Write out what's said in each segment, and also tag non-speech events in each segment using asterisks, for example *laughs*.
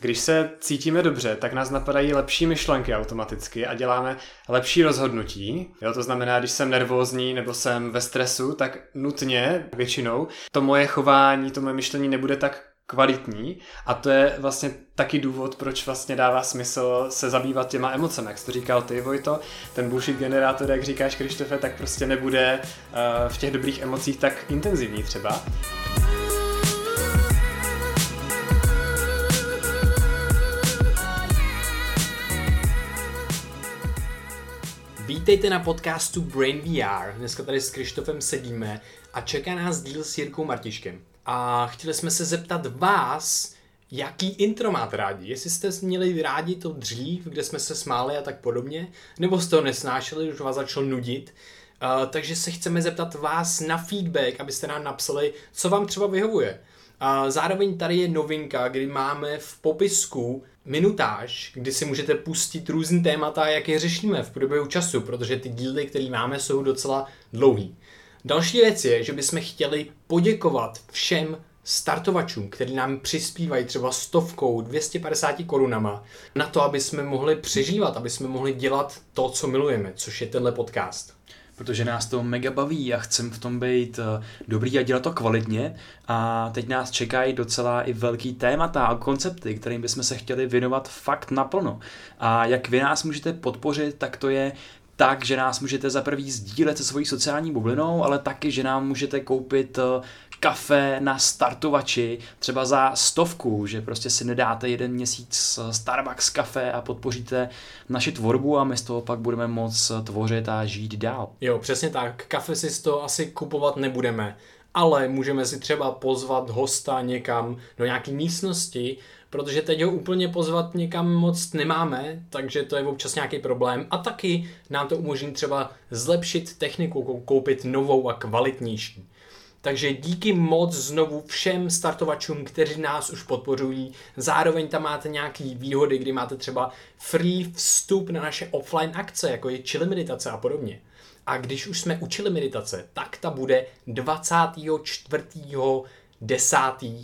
Když se cítíme dobře, tak nás napadají lepší myšlenky automaticky a děláme lepší rozhodnutí. Jo, to znamená, když jsem nervózní nebo jsem ve stresu, tak nutně většinou to moje chování, to moje myšlení nebude tak kvalitní a to je vlastně taky důvod, proč vlastně dává smysl se zabývat těma emocemi, jak jsi to říkal ty, Vojto, ten bullshit generátor, jak říkáš Krištofe, tak prostě nebude uh, v těch dobrých emocích tak intenzivní třeba. Vítejte na podcastu Brain VR. Dneska tady s Krištofem sedíme a čeká nás díl s Jirkou Martiškem. A chtěli jsme se zeptat vás, jaký intro máte rádi. Jestli jste měli rádi to dřív, kde jsme se smáli a tak podobně, nebo jste to nesnášeli, už vás začal nudit. Uh, takže se chceme zeptat vás na feedback, abyste nám napsali, co vám třeba vyhovuje. A zároveň tady je novinka, kdy máme v popisku minutáž, kdy si můžete pustit různý témata, jak je řešíme v průběhu času, protože ty díly, které máme, jsou docela dlouhý. Další věc je, že bychom chtěli poděkovat všem startovačům, kteří nám přispívají třeba stovkou, 250 korunama na to, aby jsme mohli přežívat, aby jsme mohli dělat to, co milujeme, což je tenhle podcast protože nás to mega baví a chcem v tom být eh, dobrý a dělat to kvalitně. A teď nás čekají docela i velký témata a koncepty, kterým bychom se chtěli věnovat fakt naplno. A jak vy nás můžete podpořit, tak to je tak, že nás můžete za prvý sdílet se svojí sociální bublinou, ale taky, že nám můžete koupit eh, kafe na startovači, třeba za stovku, že prostě si nedáte jeden měsíc Starbucks kafe a podpoříte naši tvorbu a my z toho pak budeme moc tvořit a žít dál. Jo, přesně tak. Kafe si to asi kupovat nebudeme, ale můžeme si třeba pozvat hosta někam do nějaké místnosti, protože teď ho úplně pozvat někam moc nemáme, takže to je občas nějaký problém a taky nám to umožní třeba zlepšit techniku, koupit novou a kvalitnější. Takže díky moc znovu všem startovačům, kteří nás už podporují. Zároveň tam máte nějaké výhody, kdy máte třeba free vstup na naše offline akce, jako je chili meditace a podobně. A když už jsme učili meditace, tak ta bude 24. 10.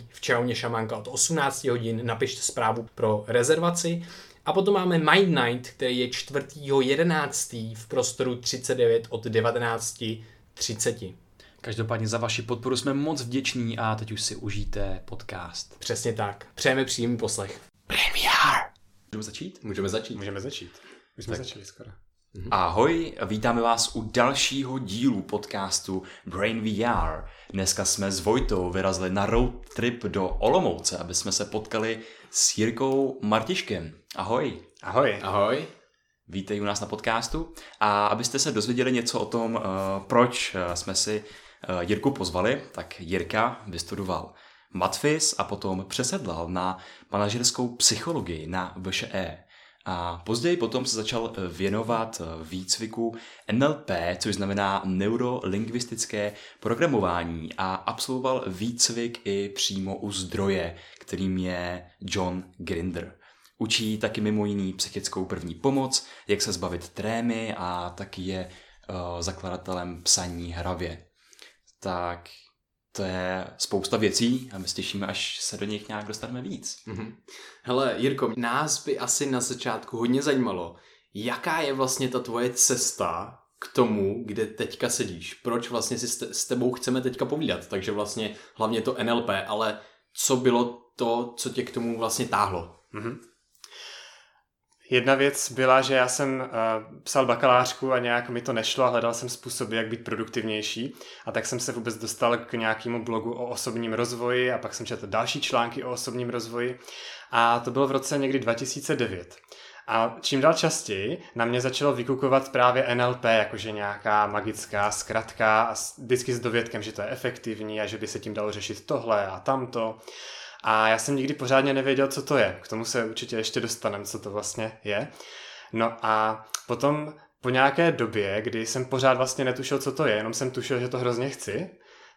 v Čauně Šamanka od 18 hodin. Napište zprávu pro rezervaci. A potom máme Mind Night, který je 4. 11. v prostoru 39 od 19.30. Každopádně za vaši podporu jsme moc vděční a teď už si užijte podcast. Přesně tak. Přejeme příjemný poslech. Premiere! Můžeme začít? Můžeme začít. Můžeme začít. Už jsme tak. začali skoro. Mhm. Ahoj, vítáme vás u dalšího dílu podcastu Brain VR. Dneska jsme s Vojtou vyrazili na road trip do Olomouce, aby jsme se potkali s Jirkou Martiškem. Ahoj. Ahoj. Ahoj. Vítej u nás na podcastu a abyste se dozvěděli něco o tom, uh, proč uh, jsme si Jirku pozvali, tak Jirka vystudoval matfis a potom přesedlal na manažerskou psychologii na VŠE. A později potom se začal věnovat výcviku NLP, což znamená neurolingvistické programování a absolvoval výcvik i přímo u zdroje, kterým je John Grinder. Učí taky mimo jiný psychickou první pomoc, jak se zbavit trémy a taky je uh, zakladatelem psaní hravě. Tak to je spousta věcí a my těšíme, až se do nich nějak dostaneme víc. Mm-hmm. Hele, Jirko, nás by asi na začátku hodně zajímalo, jaká je vlastně ta tvoje cesta k tomu, kde teďka sedíš. Proč vlastně si s tebou chceme teďka povídat. Takže vlastně hlavně to NLP, ale co bylo to, co tě k tomu vlastně táhlo? Mm-hmm. Jedna věc byla, že já jsem uh, psal bakalářku a nějak mi to nešlo a hledal jsem způsoby, jak být produktivnější. A tak jsem se vůbec dostal k nějakému blogu o osobním rozvoji a pak jsem četl další články o osobním rozvoji. A to bylo v roce někdy 2009. A čím dál častěji na mě začalo vykukovat právě NLP, jakože nějaká magická zkratka a vždycky s dovědkem, že to je efektivní a že by se tím dalo řešit tohle a tamto. A já jsem nikdy pořádně nevěděl, co to je. K tomu se určitě ještě dostaneme, co to vlastně je. No a potom po nějaké době, kdy jsem pořád vlastně netušil, co to je, jenom jsem tušil, že to hrozně chci,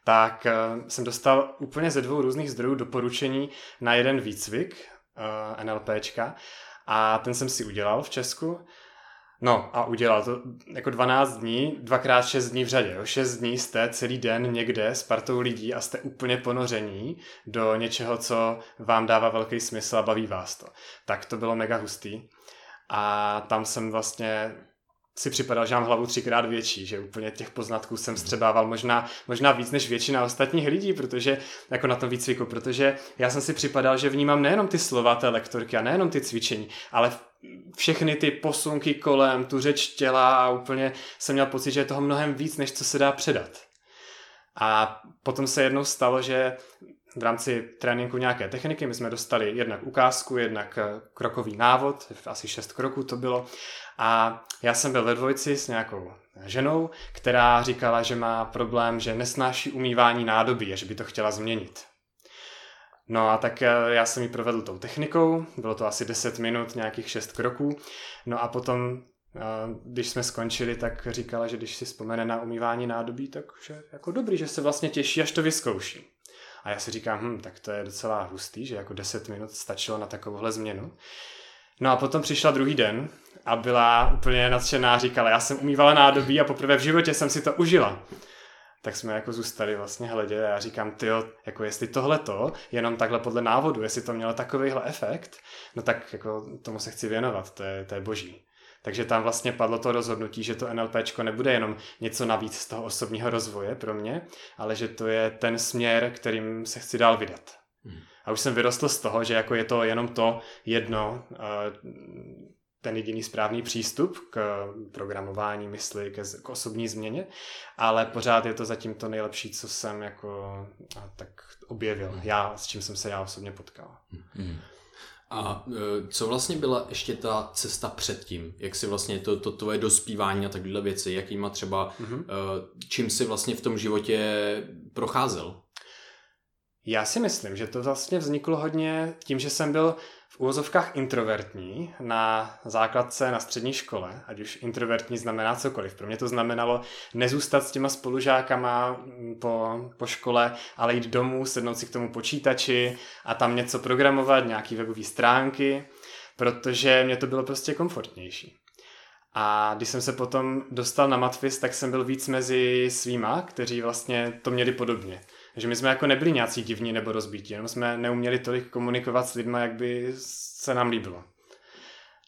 tak uh, jsem dostal úplně ze dvou různých zdrojů doporučení na jeden výcvik uh, NLPčka a ten jsem si udělal v Česku. No a udělal to jako 12 dní, dvakrát 6 dní v řadě. Jo. 6 dní jste celý den někde s partou lidí a jste úplně ponoření do něčeho, co vám dává velký smysl a baví vás to. Tak to bylo mega hustý. A tam jsem vlastně si připadal, že mám hlavu třikrát větší, že úplně těch poznatků jsem střebával možná, možná víc než většina ostatních lidí, protože jako na tom výcviku, protože já jsem si připadal, že vnímám nejenom ty slova té lektorky a nejenom ty cvičení, ale všechny ty posunky kolem, tu řeč těla a úplně jsem měl pocit, že je toho mnohem víc, než co se dá předat. A potom se jednou stalo, že v rámci tréninku nějaké techniky my jsme dostali jednak ukázku, jednak krokový návod, asi šest kroků to bylo. A já jsem byl ve dvojici s nějakou ženou, která říkala, že má problém, že nesnáší umývání nádobí a že by to chtěla změnit. No a tak eh, já jsem ji provedl tou technikou, bylo to asi 10 minut, nějakých 6 kroků. No a potom, eh, když jsme skončili, tak říkala, že když si vzpomene na umývání nádobí, tak že jako dobrý, že se vlastně těší, až to vyzkouší. A já si říkám, hm, tak to je docela hustý, že jako 10 minut stačilo na takovouhle změnu. No a potom přišla druhý den a byla úplně nadšená, říkala, já jsem umývala nádobí a poprvé v životě jsem si to užila tak jsme jako zůstali vlastně hledě a já říkám, ty jako jestli tohle to, jenom takhle podle návodu, jestli to mělo takovýhle efekt, no tak jako tomu se chci věnovat, to je, to je boží. Takže tam vlastně padlo to rozhodnutí, že to NLP nebude jenom něco navíc z toho osobního rozvoje pro mě, ale že to je ten směr, kterým se chci dál vydat. Hmm. A už jsem vyrostl z toho, že jako je to jenom to jedno, ten jediný správný přístup k programování mysli, k, k osobní změně, ale pořád je to zatím to nejlepší, co jsem jako tak objevil. Hmm. Já, s čím jsem se já osobně potkal. Hmm. A e, co vlastně byla ještě ta cesta předtím? Jak si vlastně to, to tvoje dospívání a takové věci, jakýma třeba, mm-hmm. čím si vlastně v tom životě procházel? Já si myslím, že to vlastně vzniklo hodně tím, že jsem byl úvozovkách introvertní na základce na střední škole, ať už introvertní znamená cokoliv. Pro mě to znamenalo nezůstat s těma spolužákama po, po škole, ale jít domů, sednout si k tomu počítači a tam něco programovat, nějaký webové stránky, protože mě to bylo prostě komfortnější. A když jsem se potom dostal na Matfis, tak jsem byl víc mezi svýma, kteří vlastně to měli podobně. Takže my jsme jako nebyli nějací divní nebo rozbítí, jenom jsme neuměli tolik komunikovat s lidmi, jak by se nám líbilo.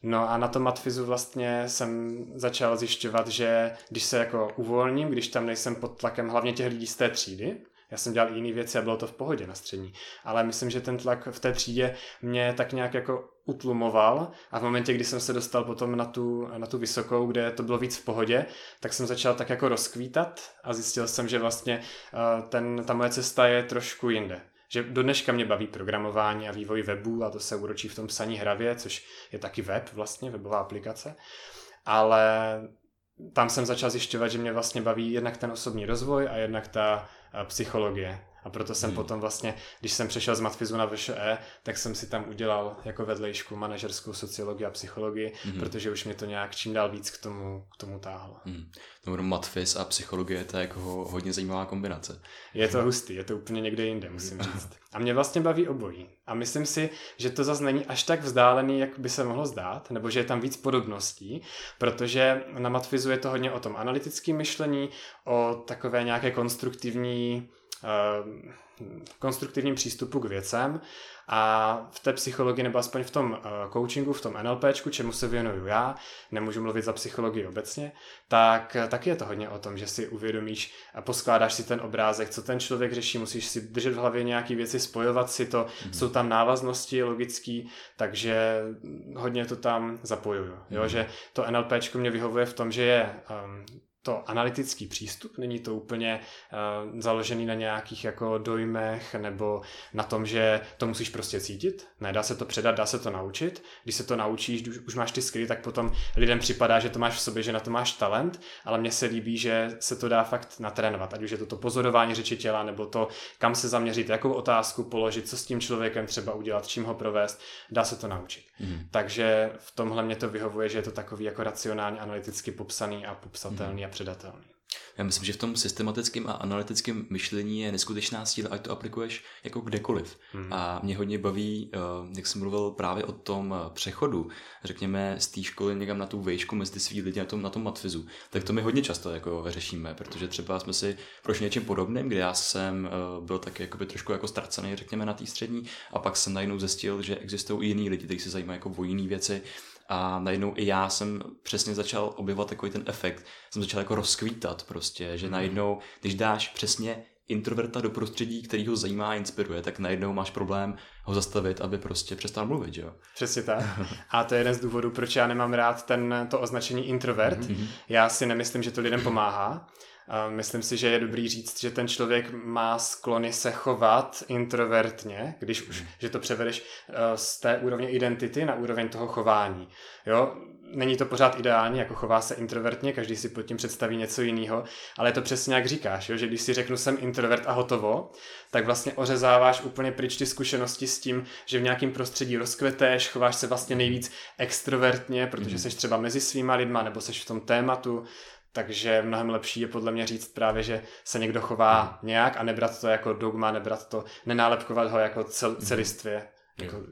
No a na tom matfizu vlastně jsem začal zjišťovat, že když se jako uvolním, když tam nejsem pod tlakem hlavně těch lidí z té třídy, já jsem dělal jiné věci a bylo to v pohodě na střední. Ale myslím, že ten tlak v té třídě mě tak nějak jako utlumoval a v momentě, kdy jsem se dostal potom na tu, na tu vysokou, kde to bylo víc v pohodě, tak jsem začal tak jako rozkvítat a zjistil jsem, že vlastně uh, ten, ta moje cesta je trošku jinde. Že do dneška mě baví programování a vývoj webů a to se úročí v tom psaní hravě, což je taky web vlastně, webová aplikace. Ale tam jsem začal zjišťovat, že mě vlastně baví jednak ten osobní rozvoj a jednak ta psychologie. A proto jsem hmm. potom vlastně, když jsem přešel z matfizu na VŠE, tak jsem si tam udělal jako vedlejšku manažerskou sociologii a psychologii, hmm. protože už mě to nějak čím dál víc k tomu, k tomu táhlo. Hmm. No, matfiz a psychologie, to je jako hodně zajímavá kombinace. Je to hustý, je to úplně někde jinde, musím říct. A mě vlastně baví obojí. A myslím si, že to zase není až tak vzdálený, jak by se mohlo zdát, nebo že je tam víc podobností, protože na matfizu je to hodně o tom analytickém myšlení, o takové nějaké konstruktivní konstruktivním přístupu k věcem a v té psychologii, nebo aspoň v tom eh, coachingu, v tom NLPčku, čemu se věnuju já, nemůžu mluvit za psychologii obecně, tak eh, taky je to hodně o tom, že si uvědomíš a poskládáš si ten obrázek, co ten člověk řeší, musíš si držet v hlavě nějaké věci, spojovat si to, mm-hmm. jsou tam návaznosti logický, takže hodně to tam zapojuju. Mm-hmm. Jo, mhm. že to NLPčko mě vyhovuje v tom, že je um, to analytický přístup, není to úplně uh, založený na nějakých jako dojmech nebo na tom, že to musíš prostě cítit. Ne, dá se to předat, dá se to naučit. Když se to naučíš, už, už máš ty skry, tak potom lidem připadá, že to máš v sobě, že na to máš talent, ale mně se líbí, že se to dá fakt natrénovat, ať už je to to pozorování řeči těla, nebo to, kam se zaměřit, jakou otázku položit, co s tím člověkem třeba udělat, čím ho provést, dá se to naučit. Mm. Takže v tomhle mě to vyhovuje, že je to takový jako racionálně analyticky popsaný a popsatelný mm. a předatelný. Já myslím, že v tom systematickém a analytickém myšlení je neskutečná síla, ať to aplikuješ jako kdekoliv. Hmm. A mě hodně baví, eh, jak jsem mluvil právě o tom eh, přechodu, řekněme z té školy někam na tu vejšku mezi svý lidi na tom, na tom matfizu, tak to my hodně často jako řešíme, protože třeba jsme si prošli něčím podobným, kde já jsem eh, byl taky jakoby trošku jako ztracený, řekněme, na té střední a pak jsem najednou zjistil, že existují i jiní lidi, kteří se zajímají jako o jiné věci a najednou i já jsem přesně začal objevovat takový ten efekt, jsem začal jako rozkvítat prostě, že mm. najednou, když dáš přesně introverta do prostředí, který ho zajímá a inspiruje, tak najednou máš problém ho zastavit, aby prostě přestal mluvit, jo? Přesně tak. A to je jeden z důvodů, proč já nemám rád ten, to označení introvert. Mm-hmm. Já si nemyslím, že to lidem pomáhá. Myslím si, že je dobrý říct, že ten člověk má sklony se chovat introvertně, když už, že to převedeš eh, z té úrovně identity na úroveň toho chování. Jo? Není to pořád ideální, jako chová se introvertně, každý si pod tím představí něco jiného, ale je to přesně jak říkáš, jo? že když si řeknu jsem introvert a hotovo, tak vlastně ořezáváš úplně pryč ty zkušenosti s tím, že v nějakém prostředí rozkveteš, chováš se vlastně nejvíc extrovertně, protože jsi mhm. třeba mezi svýma lidma, nebo jsi v tom tématu, takže mnohem lepší je podle mě říct právě, že se někdo chová mm. nějak a nebrat to jako dogma, nebrat to, nenálepkovat ho jako cel, mhm. celistvě. Jako,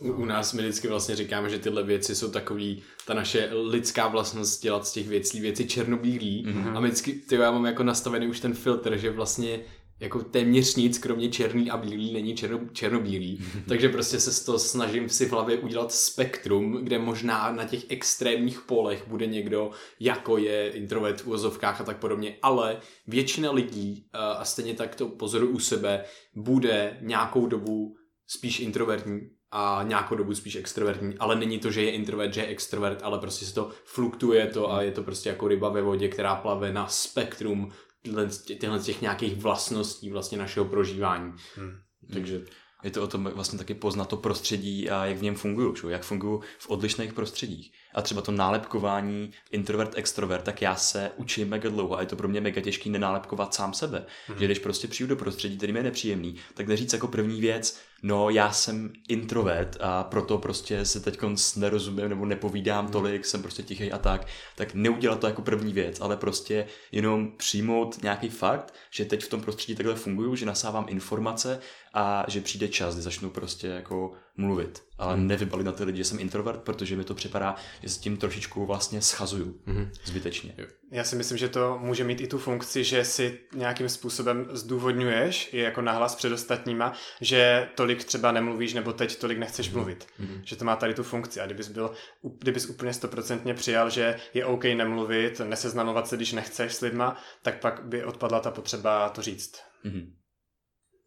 u, u nás my vždycky vlastně říkáme, že tyhle věci jsou takový, ta naše lidská vlastnost dělat z těch věcí věci černobílý mm-hmm. a my vždycky, ty já mám jako nastavený už ten filtr, že vlastně jako téměř nic, kromě černý a bílý, není černo, černobílý. *laughs* Takže prostě se to snažím si v hlavě udělat spektrum, kde možná na těch extrémních polech bude někdo, jako je introvert v úvozovkách a tak podobně, ale většina lidí, eh, a stejně tak to pozoruju u sebe, bude nějakou dobu spíš introvertní a nějakou dobu spíš extrovertní, ale není to, že je introvert, že je extrovert, ale prostě se to fluktuje to a je to prostě jako ryba ve vodě, která plave na spektrum tyhle, tyhle těch nějakých vlastností vlastně našeho prožívání. Hmm. Takže je to o tom vlastně taky poznat to prostředí a jak v něm fungují, jak fungují v odlišných prostředích. A třeba to nálepkování introvert, extrovert, tak já se učím mega dlouho a je to pro mě mega těžký nenálepkovat sám sebe. Mm-hmm. Že když prostě přijdu do prostředí, který mi je nepříjemný, tak neříct jako první věc, no já jsem introvert a proto prostě se teď nerozumím nebo nepovídám mm-hmm. tolik, jsem prostě tichý a tak, tak neudělat to jako první věc, ale prostě jenom přijmout nějaký fakt, že teď v tom prostředí takhle funguju, že nasávám informace a že přijde čas, kdy začnu prostě jako mluvit, ale hmm. nevybalit na ty lidi, že jsem introvert, protože mi to připadá, že s tím trošičku vlastně schazuju hmm. zbytečně. Já si myslím, že to může mít i tu funkci, že si nějakým způsobem zdůvodňuješ i jako nahlas před ostatníma, že tolik třeba nemluvíš nebo teď tolik nechceš hmm. mluvit. Hmm. Že to má tady tu funkci a kdybys byl, kdybys úplně stoprocentně přijal, že je OK nemluvit, neseznamovat se, když nechceš s lidma, tak pak by odpadla ta potřeba to říct. Hmm.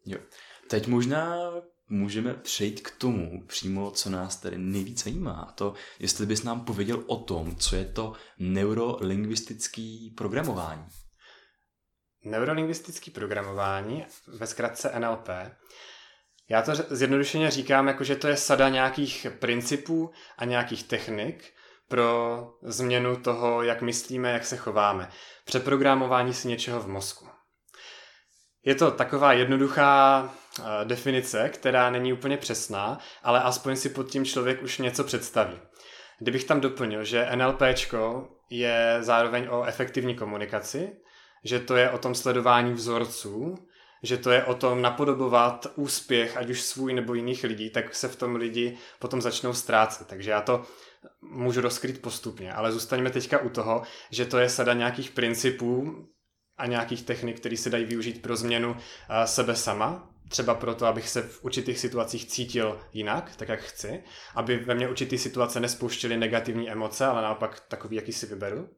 Jo. Teď možná můžeme přejít k tomu přímo, co nás tady nejvíc zajímá. A to, jestli bys nám pověděl o tom, co je to neurolingvistický programování. Neurolingvistický programování, ve zkratce NLP, já to zjednodušeně říkám, jako že to je sada nějakých principů a nějakých technik pro změnu toho, jak myslíme, jak se chováme. Přeprogramování si něčeho v mozku. Je to taková jednoduchá definice, která není úplně přesná, ale aspoň si pod tím člověk už něco představí. Kdybych tam doplnil, že NLP je zároveň o efektivní komunikaci, že to je o tom sledování vzorců, že to je o tom napodobovat úspěch, ať už svůj nebo jiných lidí, tak se v tom lidi potom začnou ztrácet. Takže já to můžu rozkryt postupně, ale zůstaňme teďka u toho, že to je sada nějakých principů, a nějakých technik, které se dají využít pro změnu eh, sebe sama, třeba proto, abych se v určitých situacích cítil jinak, tak jak chci, aby ve mně určitý situace nespouštěly negativní emoce, ale naopak takový, jaký si vyberu.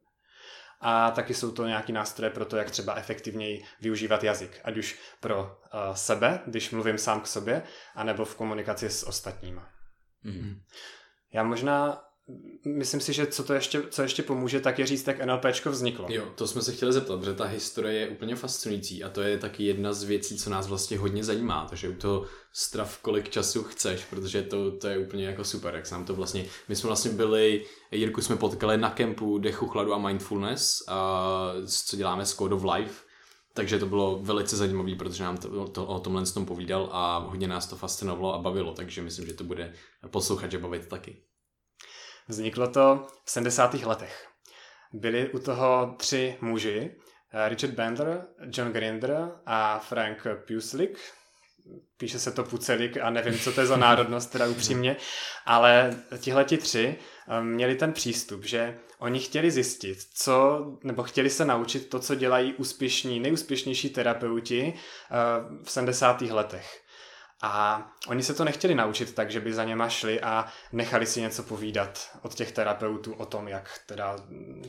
A taky jsou to nějaký nástroje pro to, jak třeba efektivněji využívat jazyk, ať už pro uh, sebe, když mluvím sám k sobě, anebo v komunikaci s ostatníma. Mm-hmm. Já možná myslím si, že co to ještě, co ještě pomůže, tak je říct, jak NLPčko vzniklo. Jo, to jsme se chtěli zeptat, protože ta historie je úplně fascinující a to je taky jedna z věcí, co nás vlastně hodně zajímá, takže u toho strav kolik času chceš, protože to, to je úplně jako super, jak nám to vlastně, my jsme vlastně byli, Jirku jsme potkali na kempu Dechu, Chladu a Mindfulness, a co děláme s Code of Life, takže to bylo velice zajímavé, protože nám to, to o tomhle tom povídal a hodně nás to fascinovalo a bavilo, takže myslím, že to bude poslouchat, bavit taky. Vzniklo to v 70. letech. Byli u toho tři muži, Richard Bender, John Grinder a Frank Puslik. Píše se to Pucelik a nevím, co to je za *laughs* národnost, teda upřímně, ale tihleti tři měli ten přístup, že oni chtěli zjistit, co, nebo chtěli se naučit to, co dělají úspěšní, nejúspěšnější terapeuti v 70. letech. A oni se to nechtěli naučit tak, že by za něma šli a nechali si něco povídat od těch terapeutů o tom, jak teda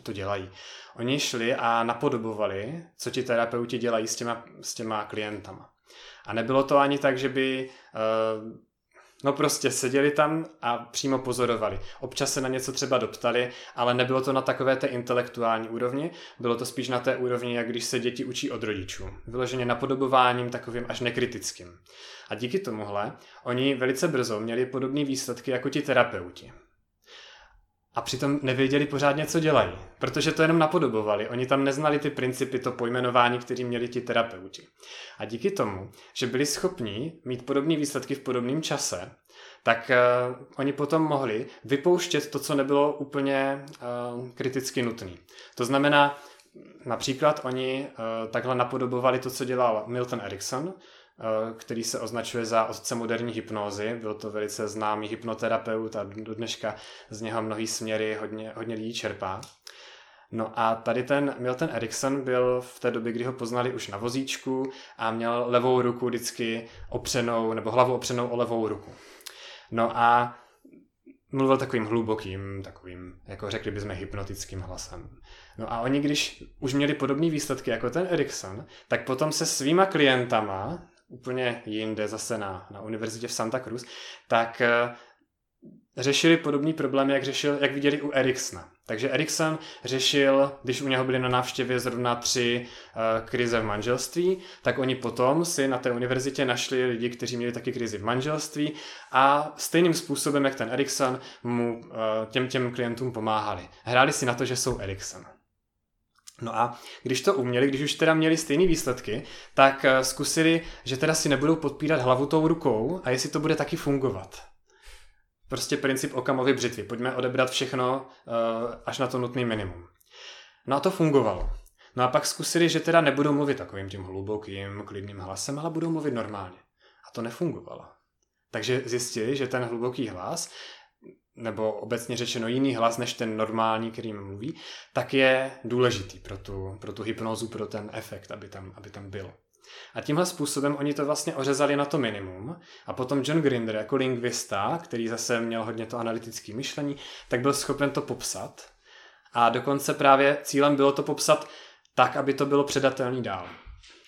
to dělají. Oni šli a napodobovali, co ti terapeuti dělají s těma, s těma klientama. A nebylo to ani tak, že by uh, No prostě seděli tam a přímo pozorovali. Občas se na něco třeba doptali, ale nebylo to na takové té intelektuální úrovni, bylo to spíš na té úrovni, jak když se děti učí od rodičů. Vyloženě napodobováním takovým až nekritickým. A díky tomuhle oni velice brzo měli podobné výsledky jako ti terapeuti a přitom nevěděli pořádně, co dělají, protože to jenom napodobovali. Oni tam neznali ty principy, to pojmenování, které měli ti terapeuti. A díky tomu, že byli schopní mít podobné výsledky v podobném čase, tak uh, oni potom mohli vypouštět to, co nebylo úplně uh, kriticky nutné. To znamená, například oni uh, takhle napodobovali to, co dělal Milton Erickson, který se označuje za otce moderní hypnózy. Byl to velice známý hypnoterapeut a do dneška z něho mnohý směry hodně, hodně lidí čerpá. No a tady ten Milton Erickson byl v té době, kdy ho poznali už na vozíčku a měl levou ruku vždycky opřenou, nebo hlavu opřenou o levou ruku. No a mluvil takovým hlubokým, takovým, jako řekli bychom, hypnotickým hlasem. No a oni, když už měli podobné výsledky jako ten Erickson, tak potom se svýma klientama úplně jinde, zase na, na univerzitě v Santa Cruz, tak uh, řešili podobný problém, jak, řešil, jak viděli u Eriksona. Takže Erikson řešil, když u něho byli na návštěvě zrovna tři uh, krize v manželství, tak oni potom si na té univerzitě našli lidi, kteří měli taky krizi v manželství a stejným způsobem, jak ten Erikson, mu uh, těm těm klientům pomáhali. Hráli si na to, že jsou Erikson. No a když to uměli, když už teda měli stejné výsledky, tak eh, zkusili, že teda si nebudou podpírat hlavu tou rukou a jestli to bude taky fungovat. Prostě princip Okamovy břitvy. Pojďme odebrat všechno uh, až na to nutný minimum. No a to fungovalo. No a pak zkusili, že teda nebudou mluvit takovým tím hlubokým, klidným hlasem, ale budou mluvit normálně. A to nefungovalo. Takže zjistili, že ten hluboký hlas nebo obecně řečeno jiný hlas než ten normální, který mluví, tak je důležitý pro tu, pro tu hypnozu, pro ten efekt, aby tam, aby tam byl. A tímhle způsobem oni to vlastně ořezali na to minimum a potom John Grinder jako lingvista, který zase měl hodně to analytické myšlení, tak byl schopen to popsat a dokonce právě cílem bylo to popsat tak, aby to bylo předatelný dál.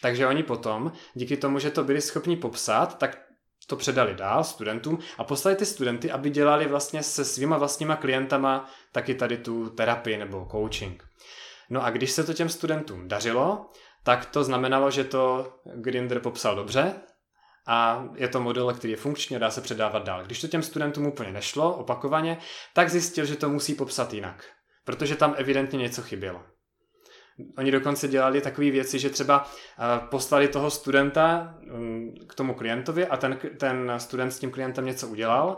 Takže oni potom, díky tomu, že to byli schopni popsat, tak to předali dál studentům a poslali ty studenty, aby dělali vlastně se svýma vlastníma klientama taky tady tu terapii nebo coaching. No a když se to těm studentům dařilo, tak to znamenalo, že to Grinder popsal dobře a je to model, který je funkční a dá se předávat dál. Když to těm studentům úplně nešlo opakovaně, tak zjistil, že to musí popsat jinak, protože tam evidentně něco chybělo. Oni dokonce dělali takové věci, že třeba eh, poslali toho studenta mm, k tomu klientovi a ten, ten student s tím klientem něco udělal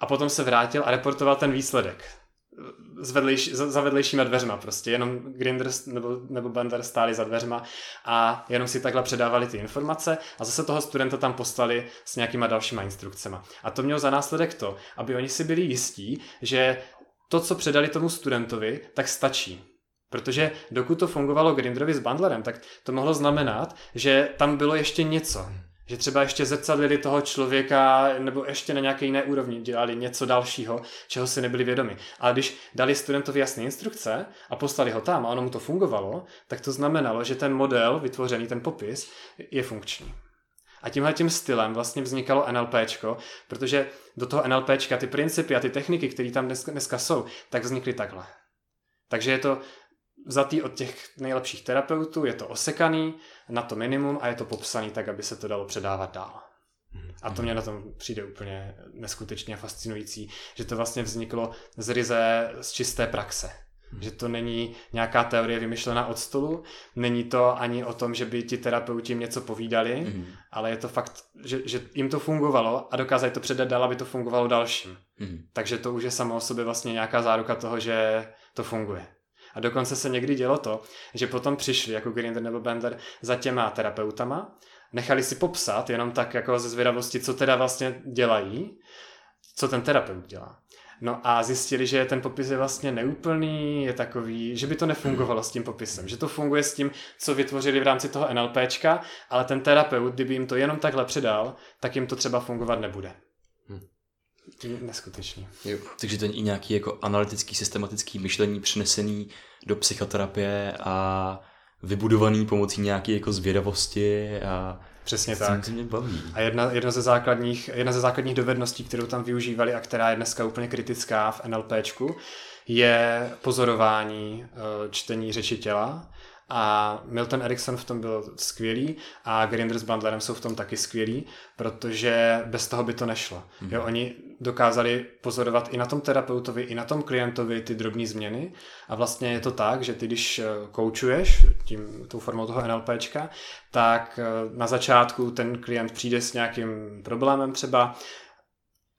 a potom se vrátil a reportoval ten výsledek s vedlejš, za vedlejšíma dveřma prostě, jenom Grinder nebo, nebo Bender stáli za dveřma a jenom si takhle předávali ty informace a zase toho studenta tam poslali s nějakýma dalšíma instrukcemi. A to mělo za následek to, aby oni si byli jistí, že to, co předali tomu studentovi, tak stačí. Protože dokud to fungovalo Grindrovi s bundlerem, tak to mohlo znamenat, že tam bylo ještě něco. Že třeba ještě zrcadlili toho člověka nebo ještě na nějaké jiné úrovni dělali něco dalšího, čeho si nebyli vědomi. Ale když dali studentovi jasné instrukce a poslali ho tam a ono mu to fungovalo, tak to znamenalo, že ten model vytvořený, ten popis, je funkční. A tímhle tím stylem vlastně vznikalo NLPčko, protože do toho NLPčka ty principy a ty techniky, které tam dneska, dneska jsou, tak vznikly takhle. Takže je to vzatý od těch nejlepších terapeutů, je to osekaný na to minimum a je to popsaný tak, aby se to dalo předávat dál. A to mě na tom přijde úplně neskutečně fascinující, že to vlastně vzniklo z ryze, z čisté praxe. Že to není nějaká teorie vymyšlená od stolu, není to ani o tom, že by ti terapeuti jim něco povídali, mm. ale je to fakt, že, že jim to fungovalo a dokázali to předat dál, aby to fungovalo dalším. Mm. Takže to už je samo o sobě vlastně nějaká záruka toho, že to funguje. A dokonce se někdy dělo to, že potom přišli jako Grinder nebo Bender za těma terapeutama, nechali si popsat jenom tak jako ze zvědavosti, co teda vlastně dělají, co ten terapeut dělá. No a zjistili, že ten popis je vlastně neúplný, je takový, že by to nefungovalo s tím popisem, že to funguje s tím, co vytvořili v rámci toho NLPčka, ale ten terapeut, kdyby jim to jenom takhle předal, tak jim to třeba fungovat nebude. Neskutečný. Jo. Takže to je i nějaký jako analytický, systematický myšlení přenesený do psychoterapie a vybudovaný pomocí nějaké jako zvědavosti a Přesně tak. Mě baví. A jedna, jedna, ze základních, jedna ze základních dovedností, kterou tam využívali a která je dneska úplně kritická v NLPčku, je pozorování eh, čtení řeči těla a Milton Erickson v tom byl skvělý a Grinder s Bandlerem jsou v tom taky skvělí, protože bez toho by to nešlo. Mm-hmm. Jo, oni dokázali pozorovat i na tom terapeutovi, i na tom klientovi ty drobné změny a vlastně je to tak, že ty když eh, koučuješ tím, tou formou toho NLPčka, tak eh, na začátku ten klient přijde s nějakým problémem třeba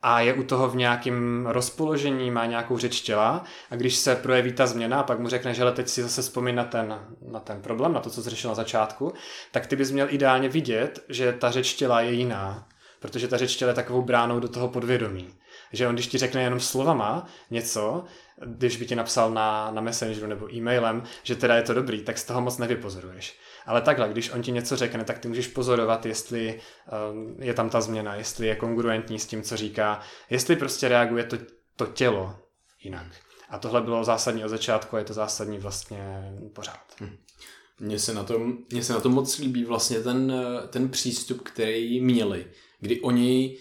a je u toho v nějakém rozpoložení, má nějakou řeč těla a když se projeví ta změna pak mu řekne, že teď si zase vzpomín na ten, na ten problém, na to, co jsi řešil na začátku, tak ty bys měl ideálně vidět, že ta řeč těla je jiná, protože ta řeč těla je takovou bránou do toho podvědomí. Že on, když ti řekne jenom slovama něco, když by ti napsal na, na Messengeru nebo e-mailem, že teda je to dobrý, tak z toho moc nevypozoruješ. Ale takhle, když on ti něco řekne, tak ty můžeš pozorovat, jestli um, je tam ta změna, jestli je kongruentní s tím, co říká, jestli prostě reaguje to, to tělo jinak. A tohle bylo zásadní od začátku a je to zásadní vlastně pořád. Hm. Mně se na tom, mně se na tom moc líbí vlastně ten, ten přístup, který měli, kdy oni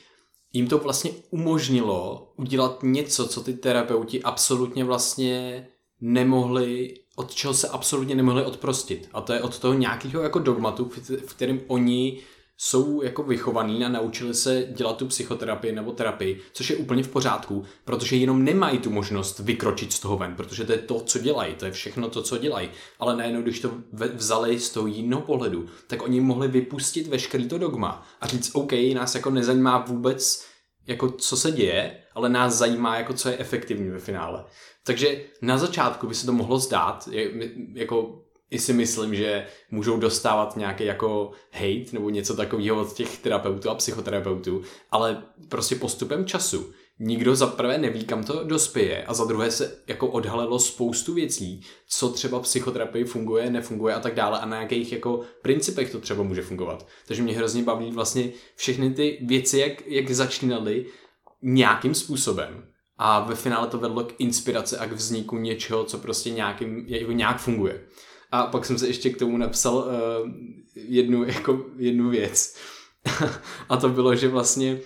jim to vlastně umožnilo udělat něco, co ty terapeuti absolutně vlastně nemohli od čeho se absolutně nemohli odprostit. A to je od toho nějakého jako dogmatu, v kterém oni jsou jako vychovaní a naučili se dělat tu psychoterapii nebo terapii, což je úplně v pořádku, protože jenom nemají tu možnost vykročit z toho ven, protože to je to, co dělají, to je všechno to, co dělají. Ale najednou, když to vzali z toho jiného pohledu, tak oni mohli vypustit veškerý to dogma a říct, OK, nás jako nezajímá vůbec, jako co se děje, ale nás zajímá, jako co je efektivní ve finále. Takže na začátku by se to mohlo zdát, jako i si myslím, že můžou dostávat nějaký jako hate nebo něco takového od těch terapeutů a psychoterapeutů, ale prostě postupem času nikdo za prvé neví, kam to dospěje a za druhé se jako odhalilo spoustu věcí, co třeba psychoterapii funguje, nefunguje a tak dále a na jakých jako principech to třeba může fungovat. Takže mě hrozně baví vlastně všechny ty věci, jak, jak začínaly nějakým způsobem a ve finále to vedlo k inspiraci a k vzniku něčeho, co prostě nějakým, jako nějak funguje. A pak jsem se ještě k tomu napsal uh, jednu, jako, jednu věc. *laughs* a to bylo, že vlastně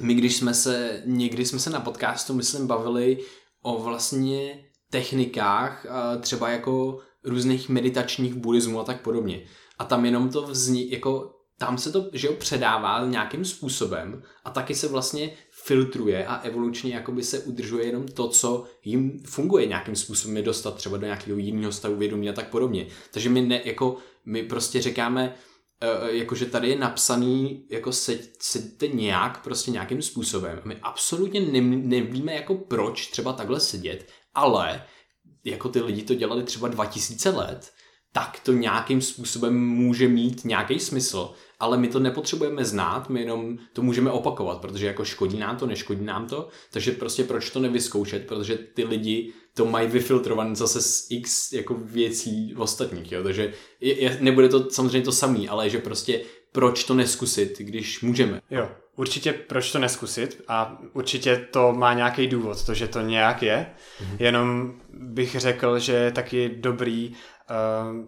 my, když jsme se, někdy jsme se na podcastu, myslím, bavili o vlastně technikách, uh, třeba jako různých meditačních buddhismů a tak podobně. A tam jenom to vznik, jako tam se to, že jo, předává nějakým způsobem a taky se vlastně filtruje a evolučně jakoby se udržuje jenom to, co jim funguje nějakým způsobem je dostat třeba do nějakého jiného stavu vědomí a tak podobně. Takže my ne, jako, my prostě říkáme, uh, jakože tady je napsaný, jako seďte nějak, prostě nějakým způsobem. My absolutně ne, nevíme, jako proč třeba takhle sedět, ale jako ty lidi to dělali třeba 2000 let, tak to nějakým způsobem může mít nějaký smysl ale my to nepotřebujeme znát, my jenom to můžeme opakovat, protože jako škodí nám to, neškodí nám to, takže prostě proč to nevyzkoušet, protože ty lidi to mají vyfiltrované zase z x jako věcí ostatních, jo? takže je, je, nebude to samozřejmě to samý, ale že prostě proč to neskusit, když můžeme. Jo, určitě proč to neskusit a určitě to má nějaký důvod, to, že to nějak je, mm-hmm. jenom bych řekl, že je taky dobrý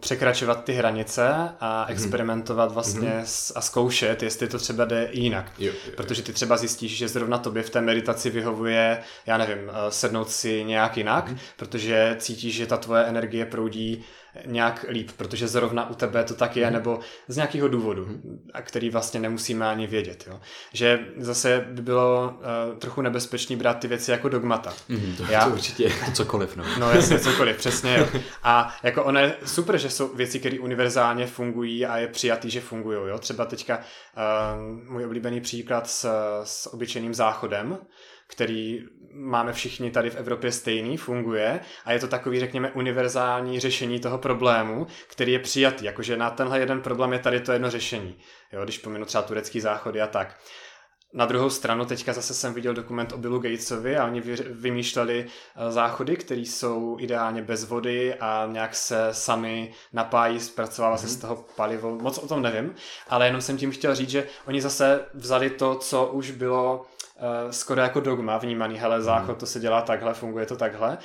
překračovat ty hranice a mhm. experimentovat vlastně mm-hmm. a zkoušet, jestli to třeba jde jinak. Jo, jo. Protože ty třeba zjistíš, že zrovna tobě v té meditaci vyhovuje, já nevím, uh, sednout si nějak jinak, mm-hmm. protože cítíš, že ta tvoje energie proudí nějak líp, protože zrovna u tebe to tak je, mm. nebo z nějakého důvodu, mm. a který vlastně nemusíme ani vědět. Jo. Že zase by bylo uh, trochu nebezpečný brát ty věci jako dogmata. Mm, to, Já, to určitě to cokoliv. No. no jasně, cokoliv, přesně. Jo. A jako ono je super, že jsou věci, které univerzálně fungují a je přijatý, že fungují. Jo. Třeba teďka uh, můj oblíbený příklad s, s obyčejným záchodem, který máme všichni tady v Evropě stejný, funguje a je to takový, řekněme, univerzální řešení toho problému, který je přijatý, jakože na tenhle jeden problém je tady to jedno řešení, jo, když pominu třeba turecký záchody a tak. Na druhou stranu teďka zase jsem viděl dokument o Billu Gatesovi a oni vymýšleli eh, záchody, které jsou ideálně bez vody a nějak se sami napájí, zpracovává mm-hmm. se z mhm. toho palivo. Moc o tom nevím, ale jenom jsem tím chtěl říct, že oni zase vzali to, co už bylo skoro jako dogma vnímaný, hele, mhm. záchod to se dělá takhle, funguje to takhle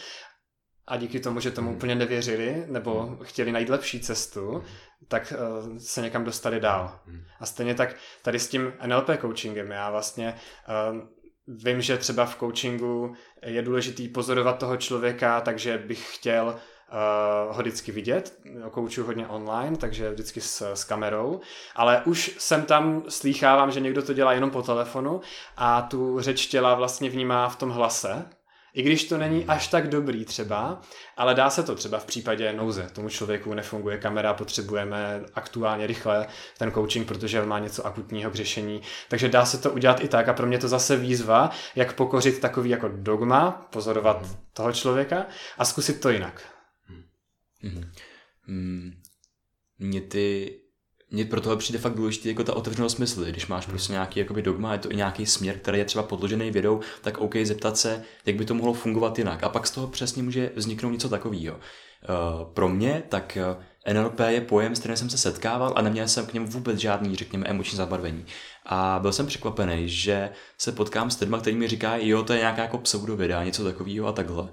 a díky tomu, že tomu mm. úplně nevěřili nebo mm. chtěli najít lepší cestu, tak uh, se někam dostali dál. A stejně tak tady s tím NLP coachingem, já vlastně uh, vím, že třeba v coachingu je důležitý pozorovat toho člověka, takže bych chtěl uh, ho vždycky vidět. Kouču hodně online, takže vždycky s, s kamerou. Ale už jsem tam slýchávám, že někdo to dělá jenom po telefonu a tu řeč těla vlastně vnímá v tom hlase i když to není až tak dobrý třeba, ale dá se to třeba v případě nouze. Tomu člověku nefunguje kamera, potřebujeme aktuálně rychle ten coaching, protože má něco akutního k řešení. Takže dá se to udělat i tak a pro mě to zase výzva, jak pokořit takový jako dogma, pozorovat mm. toho člověka a zkusit to jinak. Mm. Mm. Mě ty mně pro tohle přijde fakt důležité jako ta otevřenost mysli. Když máš prostě nějaký jakoby dogma, je to i nějaký směr, který je třeba podložený vědou, tak OK, zeptat se, jak by to mohlo fungovat jinak. A pak z toho přesně může vzniknout něco takového. Uh, pro mě tak eh, NLP je pojem, s kterým jsem se setkával a neměl jsem k němu vůbec žádný, řekněme, emoční zabarvení. A byl jsem překvapený, že se potkám s lidmi, kteří mi říkají, jo, to je nějaká jako pseudověda, něco takového a takhle.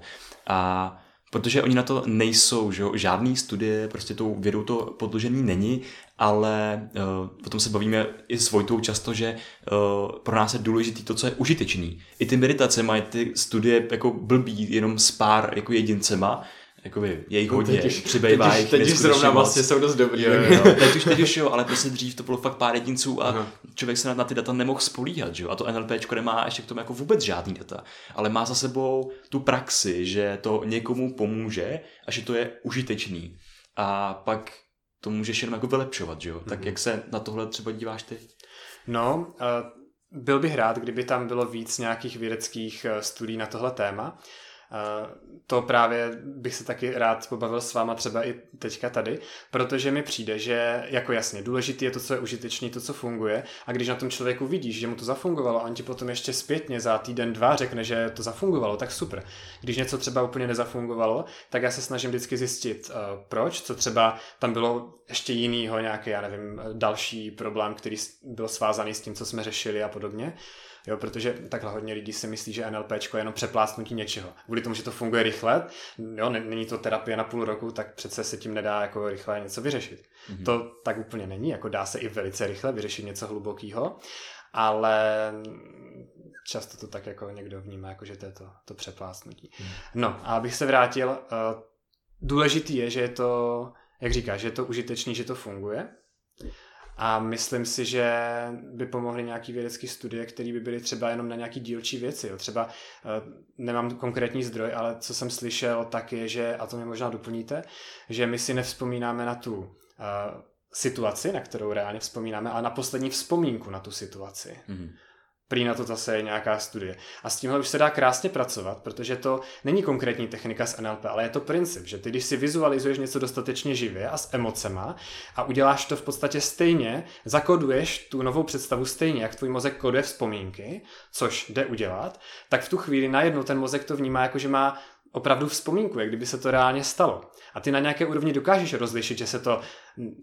A protože oni na to nejsou, že žádný studie, prostě tou vědou to podložený není, ale uh, potom se bavíme i s Vojtou často, že uh, pro nás je důležitý to, co je užitečný. I ty meditace mají ty studie jako blbý jenom s pár jako jedincema, jakoby je jich no, hodně, teď přibývá jich Teď už zrovna vlastně jsou dost dobrý. Jo, jo, *laughs* jo. teď už, teď už jo, ale prostě dřív to bylo fakt pár jedinců a Aha. člověk se na, na ty data nemohl spolíhat, že jo? A to NLP nemá ještě k tomu jako vůbec žádný data, ale má za sebou tu praxi, že to někomu pomůže a že to je užitečný. A pak to můžeš jenom jako vylepšovat, že jo? Mm-hmm. Tak mhm. jak se na tohle třeba díváš ty? No, uh, byl bych rád, kdyby tam bylo víc nějakých vědeckých uh, studií na tohle téma. To právě bych se taky rád pobavil s váma třeba i teďka tady, protože mi přijde, že jako jasně, důležité je to, co je užitečné, to, co funguje a když na tom člověku vidíš, že mu to zafungovalo a on ti potom ještě zpětně za týden, dva řekne, že to zafungovalo, tak super. Když něco třeba úplně nezafungovalo, tak já se snažím vždycky zjistit, uh, proč, co třeba tam bylo ještě jinýho, nějaký, já nevím, další problém, který byl svázaný s tím, co jsme řešili a podobně. Jo, protože takhle hodně lidí si myslí, že NLP je jenom přeplácnutí něčeho. Kvůli tomu, že to funguje rychle, jo, není to terapie na půl roku, tak přece se tím nedá jako rychle něco vyřešit. Mm-hmm. To tak úplně není, jako dá se i velice rychle vyřešit něco hlubokého, ale často to tak jako někdo vnímá, jako že to je to, to přeplásnutí. Mm. No a abych se vrátil, uh, důležitý je, že je to, jak říkáš, že je to užitečný, že to funguje, a myslím si, že by pomohly nějaký vědecké studie, které by byly třeba jenom na nějaký dílčí věci. Jo. Třeba uh, nemám konkrétní zdroj, ale co jsem slyšel, tak je, že, a to mě možná doplníte, že my si nevzpomínáme na tu uh, situaci, na kterou reálně vzpomínáme, ale na poslední vzpomínku na tu situaci. Mm-hmm. Prý na to zase je nějaká studie. A s tímhle už se dá krásně pracovat, protože to není konkrétní technika z NLP, ale je to princip, že ty, když si vizualizuješ něco dostatečně živě a s emocema a uděláš to v podstatě stejně, zakoduješ tu novou představu stejně, jak tvůj mozek koduje vzpomínky, což jde udělat, tak v tu chvíli najednou ten mozek to vnímá jako, že má opravdu vzpomínku, jak kdyby se to reálně stalo. A ty na nějaké úrovni dokážeš rozlišit, že se to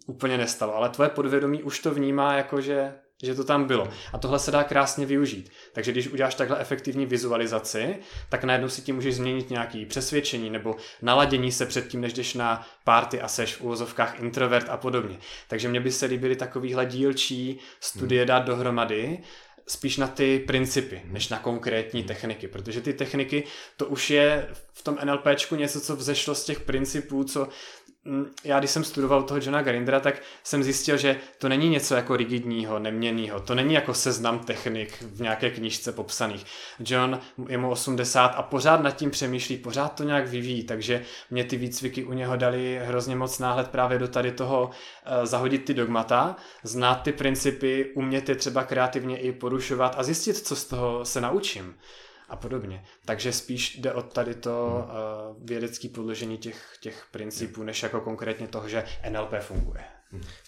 úplně nestalo, ale tvoje podvědomí už to vnímá jako, že že to tam bylo. A tohle se dá krásně využít. Takže když uděláš takhle efektivní vizualizaci, tak najednou si tím můžeš změnit nějaké přesvědčení nebo naladění se před tím, než jdeš na party a seš v úvozovkách introvert a podobně. Takže mně by se líbily takovýhle dílčí studie dát dohromady, spíš na ty principy, než na konkrétní techniky, protože ty techniky, to už je v tom NLPčku něco, co vzešlo z těch principů, co já když jsem studoval toho Johna Garindra, tak jsem zjistil, že to není něco jako rigidního, neměnného. To není jako seznam technik v nějaké knižce popsaných. John je mu 80 a pořád nad tím přemýšlí, pořád to nějak vyvíjí, takže mě ty výcviky u něho dali hrozně moc náhled právě do tady toho uh, zahodit ty dogmata, znát ty principy, umět je třeba kreativně i porušovat a zjistit, co z toho se naučím. A podobně. Takže spíš jde o tady to uh, vědecké podložení těch, těch principů, než jako konkrétně toho, že NLP funguje.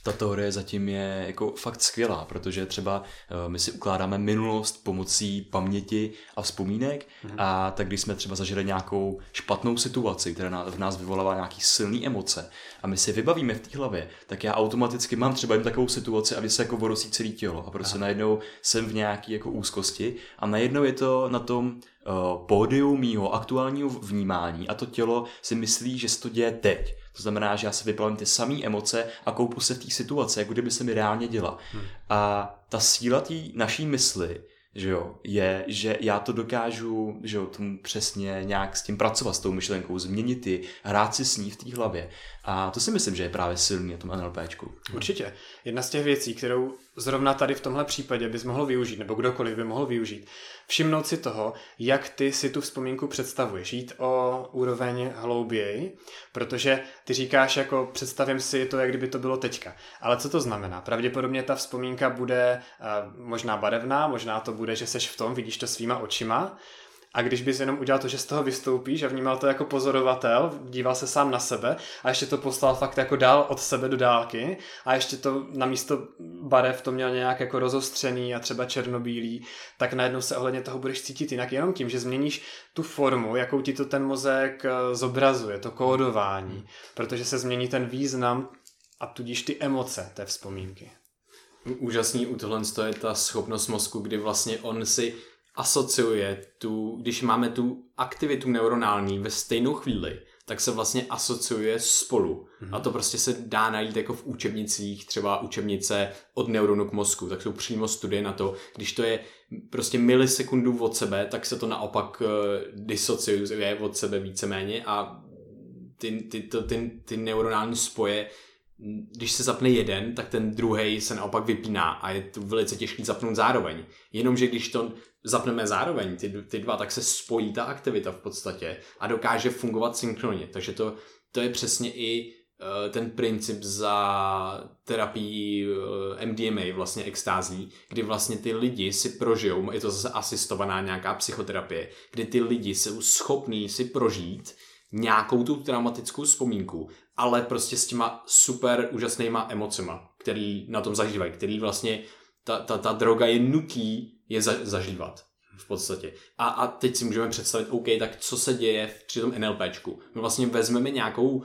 Ta teorie zatím je jako fakt skvělá, protože třeba uh, my si ukládáme minulost pomocí paměti a vzpomínek a tak když jsme třeba zažili nějakou špatnou situaci, která v nás vyvolává nějaký silný emoce a my si vybavíme v té hlavě, tak já automaticky mám třeba jen takovou situaci a vy se jako vorosí celé tělo a prostě Aha. najednou jsem v nějaký jako úzkosti a najednou je to na tom uh, pódiu mýho aktuálního vnímání a to tělo si myslí, že se to děje teď. To znamená, že já si vyplavím ty samé emoce a koupu se v té situaci, jako kdyby se mi reálně děla. Hmm. A ta síla té naší mysli že jo, je, že já to dokážu, že jo, tomu přesně nějak s tím pracovat, s tou myšlenkou, změnit ji, hrát si s ní v té hlavě. A to si myslím, že je právě silný na tom NLPčku. Určitě. Jedna z těch věcí, kterou zrovna tady v tomhle případě bys mohl využít, nebo kdokoliv by mohl využít, všimnout si toho, jak ty si tu vzpomínku představuješ, jít o úroveň hlouběji, protože ty říkáš jako představím si to, jak kdyby to bylo teďka. Ale co to znamená? Pravděpodobně ta vzpomínka bude uh, možná barevná, možná to bude, že seš v tom, vidíš to svýma očima, a když bys jenom udělal to, že z toho vystoupíš a vnímal to jako pozorovatel, díval se sám na sebe a ještě to poslal fakt jako dál od sebe do dálky a ještě to na místo barev to měl nějak jako rozostřený a třeba černobílý, tak najednou se ohledně toho budeš cítit jinak jenom tím, že změníš tu formu, jakou ti to ten mozek eh, zobrazuje, to kódování, protože se změní ten význam a tudíž ty emoce té vzpomínky. Úžasný u tohle je ta schopnost mozku, kdy vlastně on si asociuje tu, když máme tu aktivitu neuronální ve stejnou chvíli, tak se vlastně asociuje spolu. Mm-hmm. A to prostě se dá najít jako v učebnicích, třeba učebnice od neuronu k mozku, tak jsou přímo studie na to, když to je prostě milisekundů od sebe, tak se to naopak uh, disociuje od sebe víceméně a ty, ty, to, ty, ty neuronální spoje když se zapne jeden, tak ten druhý se naopak vypíná a je to velice těžký zapnout zároveň. Jenomže když to zapneme zároveň ty, ty dva, tak se spojí ta aktivita v podstatě a dokáže fungovat synchronně. Takže to, to je přesně i uh, ten princip za terapii eh, MDMA, vlastně extází, kdy vlastně ty lidi si prožijou, je to zase asistovaná nějaká psychoterapie, kdy ty lidi jsou schopní si prožít nějakou tu traumatickou vzpomínku, ale prostě s těma super úžasnýma emocema, který na tom zažívají, který vlastně ta, ta, ta droga je nutí je za, zažívat v podstatě. A, a teď si můžeme představit, OK, tak co se děje při tom NLPčku. My vlastně vezmeme nějakou,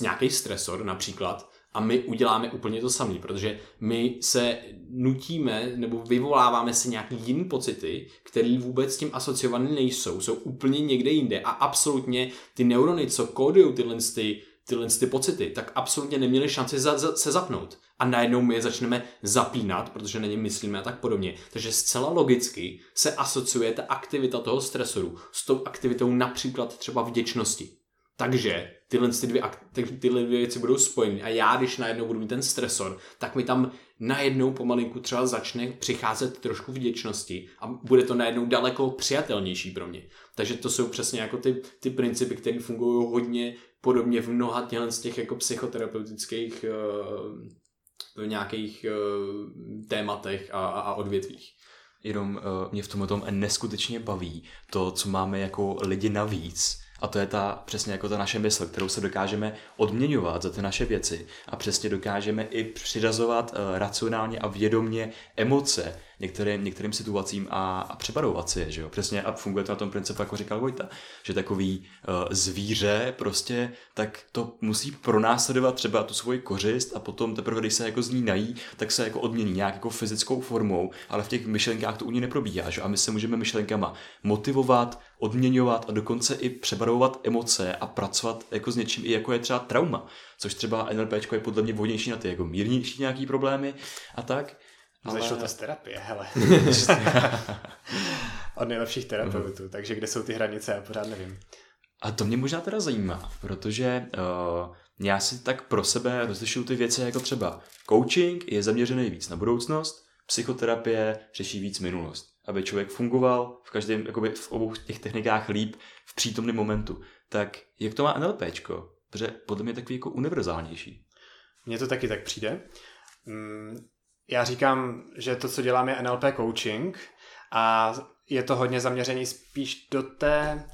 nějaký stresor například a my uděláme úplně to samé, protože my se nutíme nebo vyvoláváme si nějaký jiný pocity, které vůbec s tím asociované nejsou, jsou úplně někde jinde a absolutně ty neurony, co kódují tyhle ty tyhle ty pocity, tak absolutně neměli šanci za, za, se zapnout. A najednou my je začneme zapínat, protože na ně myslíme a tak podobně. Takže zcela logicky se asociuje ta aktivita toho stresoru s tou aktivitou například třeba vděčnosti. Takže tyhle, ty dvě, tyhle dvě věci budou spojeny a já, když najednou budu mít ten stresor, tak mi tam najednou pomalinku třeba začne přicházet trošku vděčnosti a bude to najednou daleko přijatelnější pro mě. Takže to jsou přesně jako ty, ty principy, které fungují hodně podobně v mnoha těchto z těch jako psychoterapeutických uh, nějakých uh, tématech a, a, odvětvích. Jenom uh, mě v tom neskutečně baví to, co máme jako lidi navíc, a to je ta přesně jako ta naše mysl, kterou se dokážeme odměňovat za ty naše věci a přesně dokážeme i přirazovat uh, racionálně a vědomně emoce některým, některým situacím a, a přebarovat si je, že jo? Přesně a funguje to na tom principu, jako říkal Vojta, že takový uh, zvíře prostě, tak to musí pronásledovat třeba tu svoji kořist a potom teprve, když se jako z ní nají, tak se jako odmění nějak jako fyzickou formou, ale v těch myšlenkách to u ní neprobíhá, že? A my se můžeme myšlenkama motivovat, odměňovat a dokonce i přebarovat emoce a pracovat jako s něčím i jako je třeba trauma, což třeba NLP je podle mě vhodnější na ty jako mírnější nějaký problémy a tak. Ale... Zašlo to z terapie, hele. *laughs* Od nejlepších terapeutů, mm. takže kde jsou ty hranice, já pořád nevím. A to mě možná teda zajímá, protože uh, já si tak pro sebe rozlišuju ty věci jako třeba coaching je zaměřený víc na budoucnost, psychoterapie řeší víc minulost. Aby člověk fungoval v každém, jakoby v obou těch technikách líp v přítomném momentu. Tak jak to má NLPčko? Protože podle mě je takový jako univerzálnější. Mně to taky tak přijde. Mm, já říkám, že to, co dělám, je NLP coaching a je to hodně zaměřený spíš do té,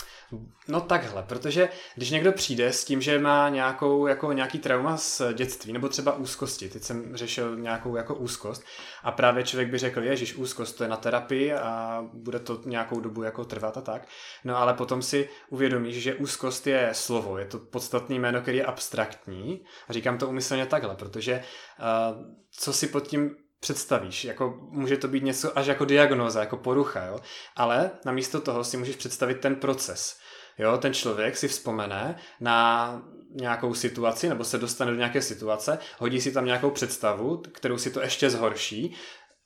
no takhle, protože když někdo přijde s tím, že má nějakou, jako nějaký trauma z dětství, nebo třeba úzkosti, teď jsem řešil nějakou jako úzkost a právě člověk by řekl, ježiš, úzkost to je na terapii a bude to nějakou dobu jako trvat a tak, no ale potom si uvědomíš, že úzkost je slovo, je to podstatný jméno, který je abstraktní a říkám to umyslně takhle, protože uh, co si pod tím představíš. Jako může to být něco až jako diagnóza, jako porucha, jo? ale namísto toho si můžeš představit ten proces. Jo, ten člověk si vzpomene na nějakou situaci nebo se dostane do nějaké situace, hodí si tam nějakou představu, kterou si to ještě zhorší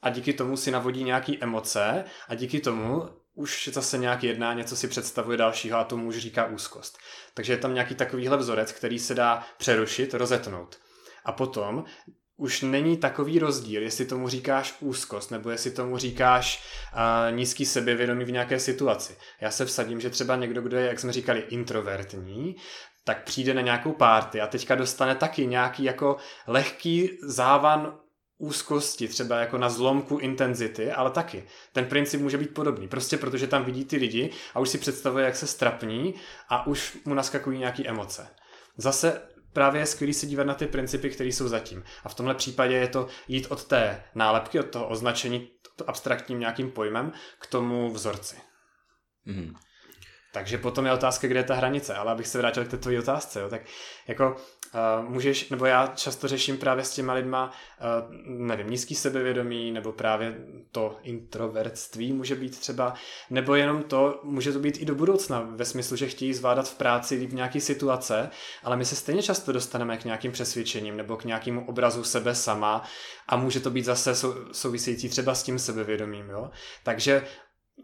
a díky tomu si navodí nějaký emoce a díky tomu už zase nějak jedná, něco si představuje dalšího a tomu už říká úzkost. Takže je tam nějaký takovýhle vzorec, který se dá přerušit, rozetnout. A potom už není takový rozdíl, jestli tomu říkáš úzkost, nebo jestli tomu říkáš uh, nízký sebevědomí v nějaké situaci. Já se vsadím, že třeba někdo, kdo je, jak jsme říkali, introvertní, tak přijde na nějakou párty a teďka dostane taky nějaký jako lehký závan úzkosti, třeba jako na zlomku intenzity, ale taky. Ten princip může být podobný, prostě protože tam vidí ty lidi a už si představuje, jak se strapní a už mu naskakují nějaké emoce. Zase právě je skvělý se dívat na ty principy, které jsou zatím. A v tomhle případě je to jít od té nálepky, od toho označení abstraktním nějakým pojmem k tomu vzorci. Mm. Takže potom je otázka, kde je ta hranice, ale abych se vrátil k té tvojí otázce, jo, tak jako uh, můžeš, nebo já často řeším právě s těma lidma, uh, nevím, nízký sebevědomí, nebo právě to introvertství může být třeba, nebo jenom to, může to být i do budoucna, ve smyslu, že chtějí zvládat v práci v nějaké situace, ale my se stejně často dostaneme k nějakým přesvědčením nebo k nějakému obrazu sebe sama a může to být zase sou, související třeba s tím sebevědomím, jo. Takže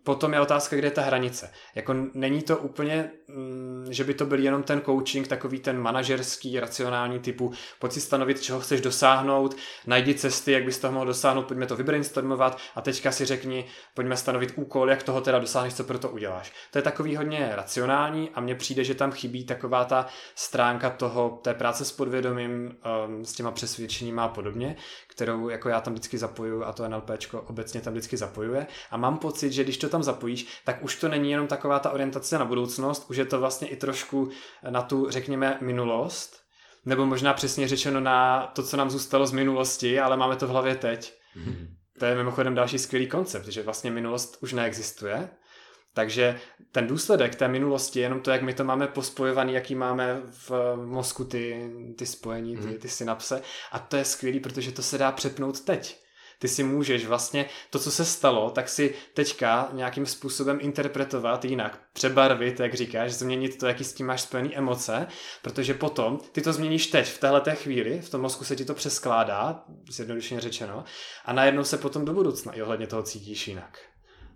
potom je otázka, kde je ta hranice. Jako není to úplně, mm, že by to byl jenom ten coaching, takový ten manažerský, racionální typu, pojď si stanovit, čeho chceš dosáhnout, najdi cesty, jak bys toho mohl dosáhnout, pojďme to vybrainstormovat a teďka si řekni, pojďme stanovit úkol, jak toho teda dosáhneš, co pro to uděláš. To je takový hodně racionální a mně přijde, že tam chybí taková ta stránka toho, té práce s podvědomím, um, s těma přesvědčeníma a podobně, kterou jako já tam vždycky zapojuju a to NLPčko obecně tam vždycky zapojuje a mám pocit, že když to tam zapojíš, tak už to není jenom taková ta orientace na budoucnost, už je to vlastně i trošku na tu, řekněme, minulost, nebo možná přesně řečeno na to, co nám zůstalo z minulosti, ale máme to v hlavě teď. Mm-hmm. To je mimochodem další skvělý koncept, že vlastně minulost už neexistuje, takže ten důsledek té minulosti je jenom to, jak my to máme pospojovaný, jaký máme v mozku ty, ty spojení, ty, mhm. ty synapse. A to je skvělý, protože to se dá přepnout teď. Ty si můžeš vlastně to, co se stalo, tak si teďka nějakým způsobem interpretovat jinak, přebarvit, jak říkáš, změnit to, jaký s tím máš spojený emoce, protože potom ty to změníš teď, v téhle chvíli, v tom mozku se ti to přeskládá, zjednodušeně řečeno, a najednou se potom do budoucna i ohledně toho cítíš jinak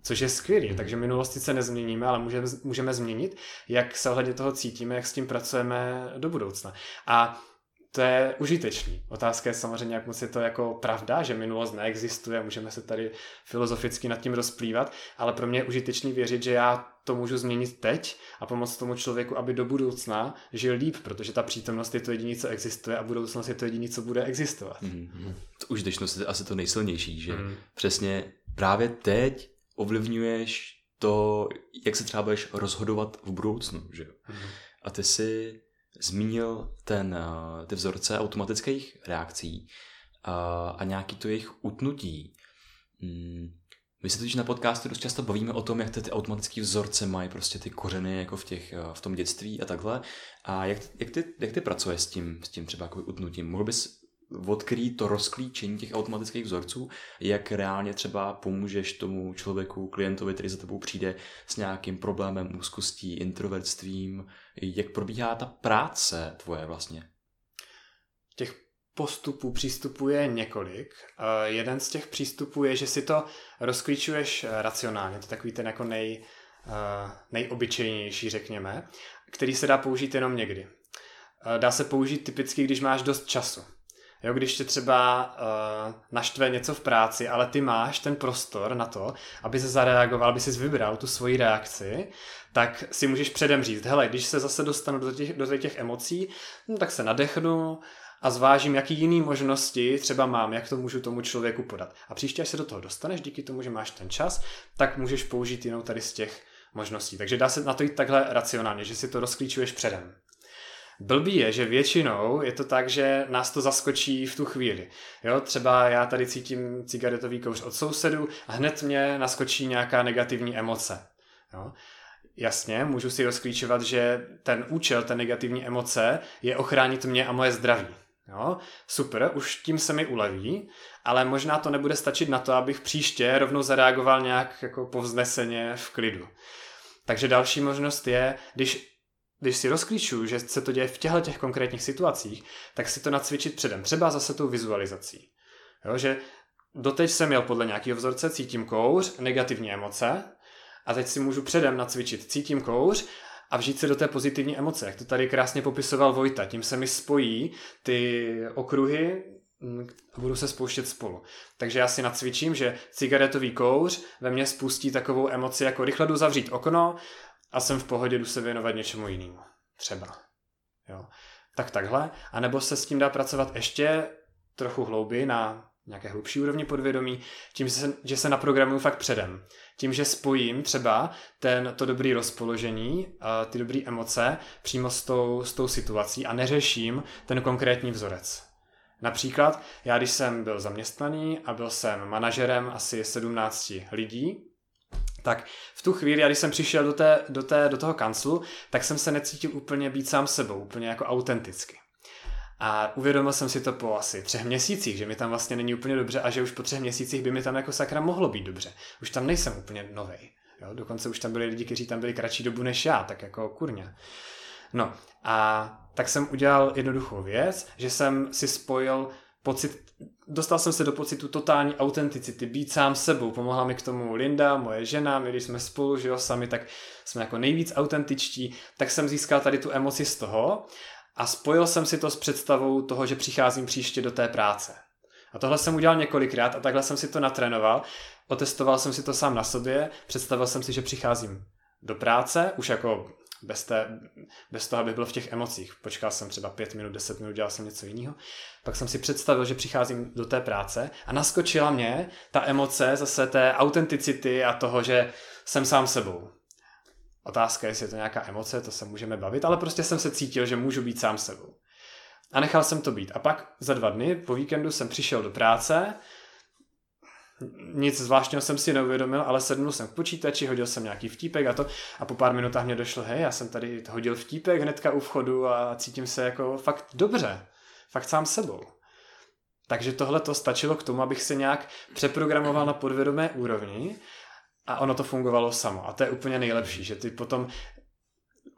což je skvělý. Takže minulosti se nezměníme, ale můžeme, můžeme změnit, jak se ohledně toho cítíme, jak s tím pracujeme do budoucna. A to je užitečný. Otázka je samozřejmě, jak moc je to jako pravda, že minulost neexistuje, můžeme se tady filozoficky nad tím rozplývat, ale pro mě je užitečný věřit, že já to můžu změnit teď a pomoct tomu člověku, aby do budoucna žil líp, protože ta přítomnost je to jediné, co existuje a budoucnost je to jediné, co bude existovat. Mm-hmm. Užitečnost je asi to nejsilnější, že mm. přesně právě teď ovlivňuješ to, jak se třeba budeš rozhodovat v budoucnu, že Mm-hmm. A ty si zmínil ten, eh, ty vzorce automatických reakcí a, a nějaký to jejich utnutí. Hmm. My se totiž na podcastu dost často bavíme o tom, jak ty, ty automatické vzorce mají prostě ty kořeny jako v, těch, eh, v tom dětství a takhle. A jak, jak, ty, jak ty pracuješ s tím, s tím třeba jako utnutím? Mohl bys odkrýt to rozklíčení těch automatických vzorců, jak reálně třeba pomůžeš tomu člověku, klientovi, který za tebou přijde s nějakým problémem úzkostí, introvertstvím, jak probíhá ta práce tvoje vlastně? Těch postupů, přístupů je několik. Uh, jeden z těch přístupů je, že si to rozklíčuješ racionálně, to je takový ten jako nej, uh, nejobyčejnější, řekněme, který se dá použít jenom někdy. Dá se použít typicky, když máš dost času. Jo, když tě třeba uh, naštve něco v práci, ale ty máš ten prostor na to, aby se zareagoval, aby si vybral tu svoji reakci, tak si můžeš předem říct, hele, když se zase dostanu do těch, do těch emocí, no, tak se nadechnu a zvážím, jaký jiný možnosti třeba mám, jak to můžu tomu člověku podat. A příště, až se do toho dostaneš, díky tomu, že máš ten čas, tak můžeš použít jinou tady z těch možností. Takže dá se na to jít takhle racionálně, že si to rozklíčuješ předem. Blbý je, že většinou je to tak, že nás to zaskočí v tu chvíli. Jo, třeba já tady cítím cigaretový kouř od sousedu a hned mě naskočí nějaká negativní emoce. Jo. Jasně, můžu si rozklíčovat, že ten účel, té negativní emoce je ochránit mě a moje zdraví. Jo, super, už tím se mi uleví, ale možná to nebude stačit na to, abych příště rovnou zareagoval nějak jako povzneseně v klidu. Takže další možnost je, když když si rozklíčuju, že se to děje v těchto těch konkrétních situacích, tak si to nacvičit předem. Třeba zase tou vizualizací. Jo, že doteď jsem měl podle nějakého vzorce, cítím kouř, negativní emoce, a teď si můžu předem nacvičit, cítím kouř a vžít se do té pozitivní emoce, jak to tady krásně popisoval Vojta. Tím se mi spojí ty okruhy mm, a budu se spouštět spolu. Takže já si nacvičím, že cigaretový kouř ve mně spustí takovou emoci, jako rychle jdu zavřít okno a jsem v pohodě, jdu se věnovat něčemu jinému. Třeba. Jo. Tak takhle. A nebo se s tím dá pracovat ještě trochu hlouběji na nějaké hlubší úrovni podvědomí, tím, že se, že se naprogramuju fakt předem. Tím, že spojím třeba ten, to dobrý rozpoložení, ty dobré emoce přímo s tou, s tou situací a neřeším ten konkrétní vzorec. Například, já když jsem byl zaměstnaný a byl jsem manažerem asi 17 lidí, tak v tu chvíli, když jsem přišel do, té, do, té, do toho kanclu, tak jsem se necítil úplně být sám sebou, úplně jako autenticky. A uvědomil jsem si to po asi třech měsících, že mi tam vlastně není úplně dobře a že už po třech měsících by mi tam jako sakra mohlo být dobře. Už tam nejsem úplně novej. Jo? Dokonce už tam byli lidi, kteří tam byli kratší dobu než já, tak jako kurně. No a tak jsem udělal jednoduchou věc, že jsem si spojil pocit, dostal jsem se do pocitu totální autenticity, být sám sebou. Pomohla mi k tomu Linda, moje žena, my když jsme spolu, že jo, sami, tak jsme jako nejvíc autentičtí, tak jsem získal tady tu emoci z toho a spojil jsem si to s představou toho, že přicházím příště do té práce. A tohle jsem udělal několikrát a takhle jsem si to natrénoval. Otestoval jsem si to sám na sobě, představil jsem si, že přicházím do práce, už jako bez, té, bez toho, abych byl v těch emocích. Počkal jsem třeba pět minut, deset minut, dělal jsem něco jiného. Pak jsem si představil, že přicházím do té práce a naskočila mě ta emoce zase té autenticity a toho, že jsem sám sebou. Otázka, jestli je to nějaká emoce, to se můžeme bavit, ale prostě jsem se cítil, že můžu být sám sebou. A nechal jsem to být. A pak za dva dny po víkendu jsem přišel do práce, nic zvláštního jsem si neuvědomil, ale sednul jsem k počítači, hodil jsem nějaký vtípek a to a po pár minutách mě došlo, hej, já jsem tady hodil vtípek hnedka u vchodu a cítím se jako fakt dobře, fakt sám sebou. Takže tohle to stačilo k tomu, abych se nějak přeprogramoval na podvědomé úrovni a ono to fungovalo samo. A to je úplně nejlepší, že ty potom,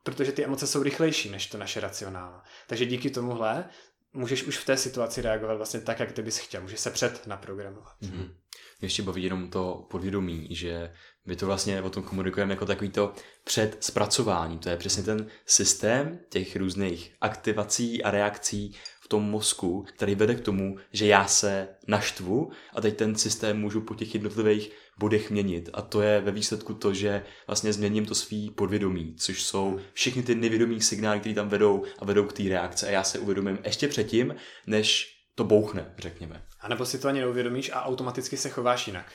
protože ty emoce jsou rychlejší než to naše racionálno. Takže díky tomuhle můžeš už v té situaci reagovat vlastně tak, jak ty bys chtěl. Můžeš se před naprogramovat. Mm-hmm. Ještě baví jenom to podvědomí, že my to vlastně o tom komunikujeme jako takový to předzpracování. To je přesně ten systém těch různých aktivací a reakcí v tom mozku, který vede k tomu, že já se naštvu a teď ten systém můžu po těch jednotlivých bodech měnit. A to je ve výsledku to, že vlastně změním to svý podvědomí, což jsou všechny ty nevědomí signály, které tam vedou a vedou k té reakce. A já se uvědomím ještě předtím, než to bouchne, řekněme. A nebo si to ani neuvědomíš a automaticky se chováš jinak.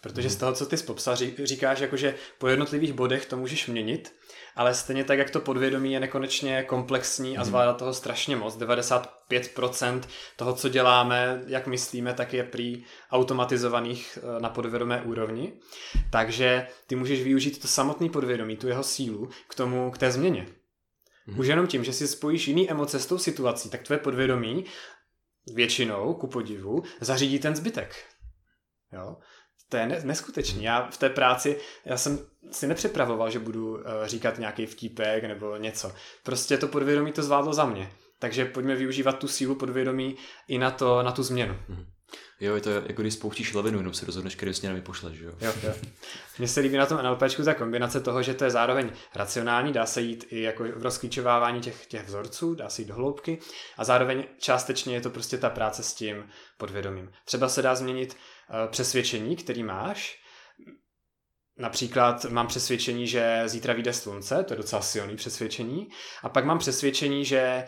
Protože z toho, co ty popsal, říkáš, jako, že po jednotlivých bodech to můžeš měnit, ale stejně tak, jak to podvědomí je nekonečně komplexní a mhm. zvládá toho strašně moc. 95% toho, co děláme, jak myslíme, tak je prý automatizovaných eh, na podvědomé úrovni. Takže ty můžeš využít to samotný podvědomí, tu jeho sílu k tomu, k té změně. Hmm. Už jenom tím, že si spojíš jiný emoce s tou situací, tak tvoje podvědomí většinou, ku podivu, zařídí ten zbytek. Jo? To je neskutečný. Já v té práci, já jsem si nepřipravoval, že budu uh, říkat nějaký vtípek nebo něco. Prostě to podvědomí to zvládlo za mě. Takže pojďme využívat tu sílu podvědomí i na, to, na tu změnu. Mm. Jo, je to jako když spouštíš lavinu, jenom se rozhodneš, který směrem vypošleš, jo? jo, jo. Mně se líbí na tom NLPčku ta kombinace toho, že to je zároveň racionální, dá se jít i jako v rozklíčovávání těch, těch vzorců, dá se jít do hloubky a zároveň částečně je to prostě ta práce s tím podvědomím. Třeba se dá změnit uh, přesvědčení, který máš, Například mám přesvědčení, že zítra vyjde slunce, to je docela silný přesvědčení, a pak mám přesvědčení, že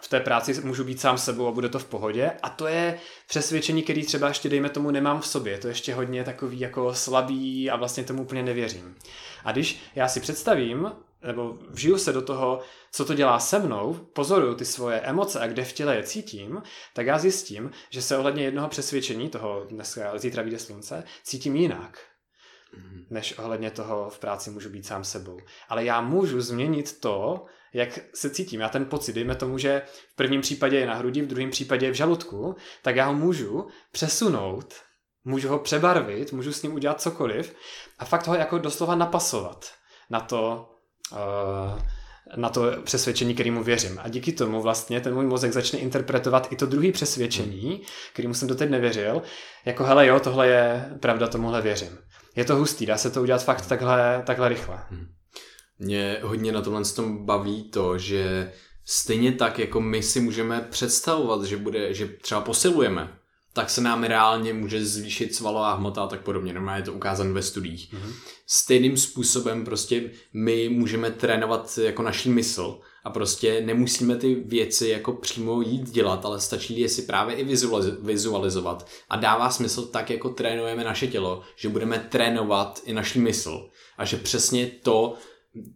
v té práci můžu být sám sebou a bude to v pohodě. A to je přesvědčení, který třeba ještě, dejme tomu, nemám v sobě. To je ještě hodně takový jako slabý a vlastně tomu úplně nevěřím. A když já si představím, nebo vžiju se do toho, co to dělá se mnou, pozoruju ty svoje emoce a kde v těle je cítím, tak já zjistím, že se ohledně jednoho přesvědčení, toho dneska zítra vyjde slunce, cítím jinak než ohledně toho v práci můžu být sám sebou. Ale já můžu změnit to, jak se cítím. Já ten pocit, dejme tomu, že v prvním případě je na hrudi, v druhém případě je v žaludku, tak já ho můžu přesunout, můžu ho přebarvit, můžu s ním udělat cokoliv a fakt ho jako doslova napasovat na to, uh, na to přesvědčení, kterému věřím. A díky tomu vlastně ten můj mozek začne interpretovat i to druhé přesvědčení, kterému jsem doteď nevěřil, jako hele jo, tohle je pravda, tomuhle věřím je to hustý, dá se to udělat fakt takhle, takhle rychle. Hmm. Mě hodně na tomhle tom baví to, že stejně tak, jako my si můžeme představovat, že, bude, že třeba posilujeme, tak se nám reálně může zvýšit svalová hmota a tak podobně. Normálně je to ukázané ve studiích. Mm-hmm. Stejným způsobem prostě my můžeme trénovat jako naší mysl a prostě nemusíme ty věci jako přímo jít dělat, ale stačí je si právě i vizualizovat a dává smysl tak, jako trénujeme naše tělo, že budeme trénovat i naší mysl a že přesně to,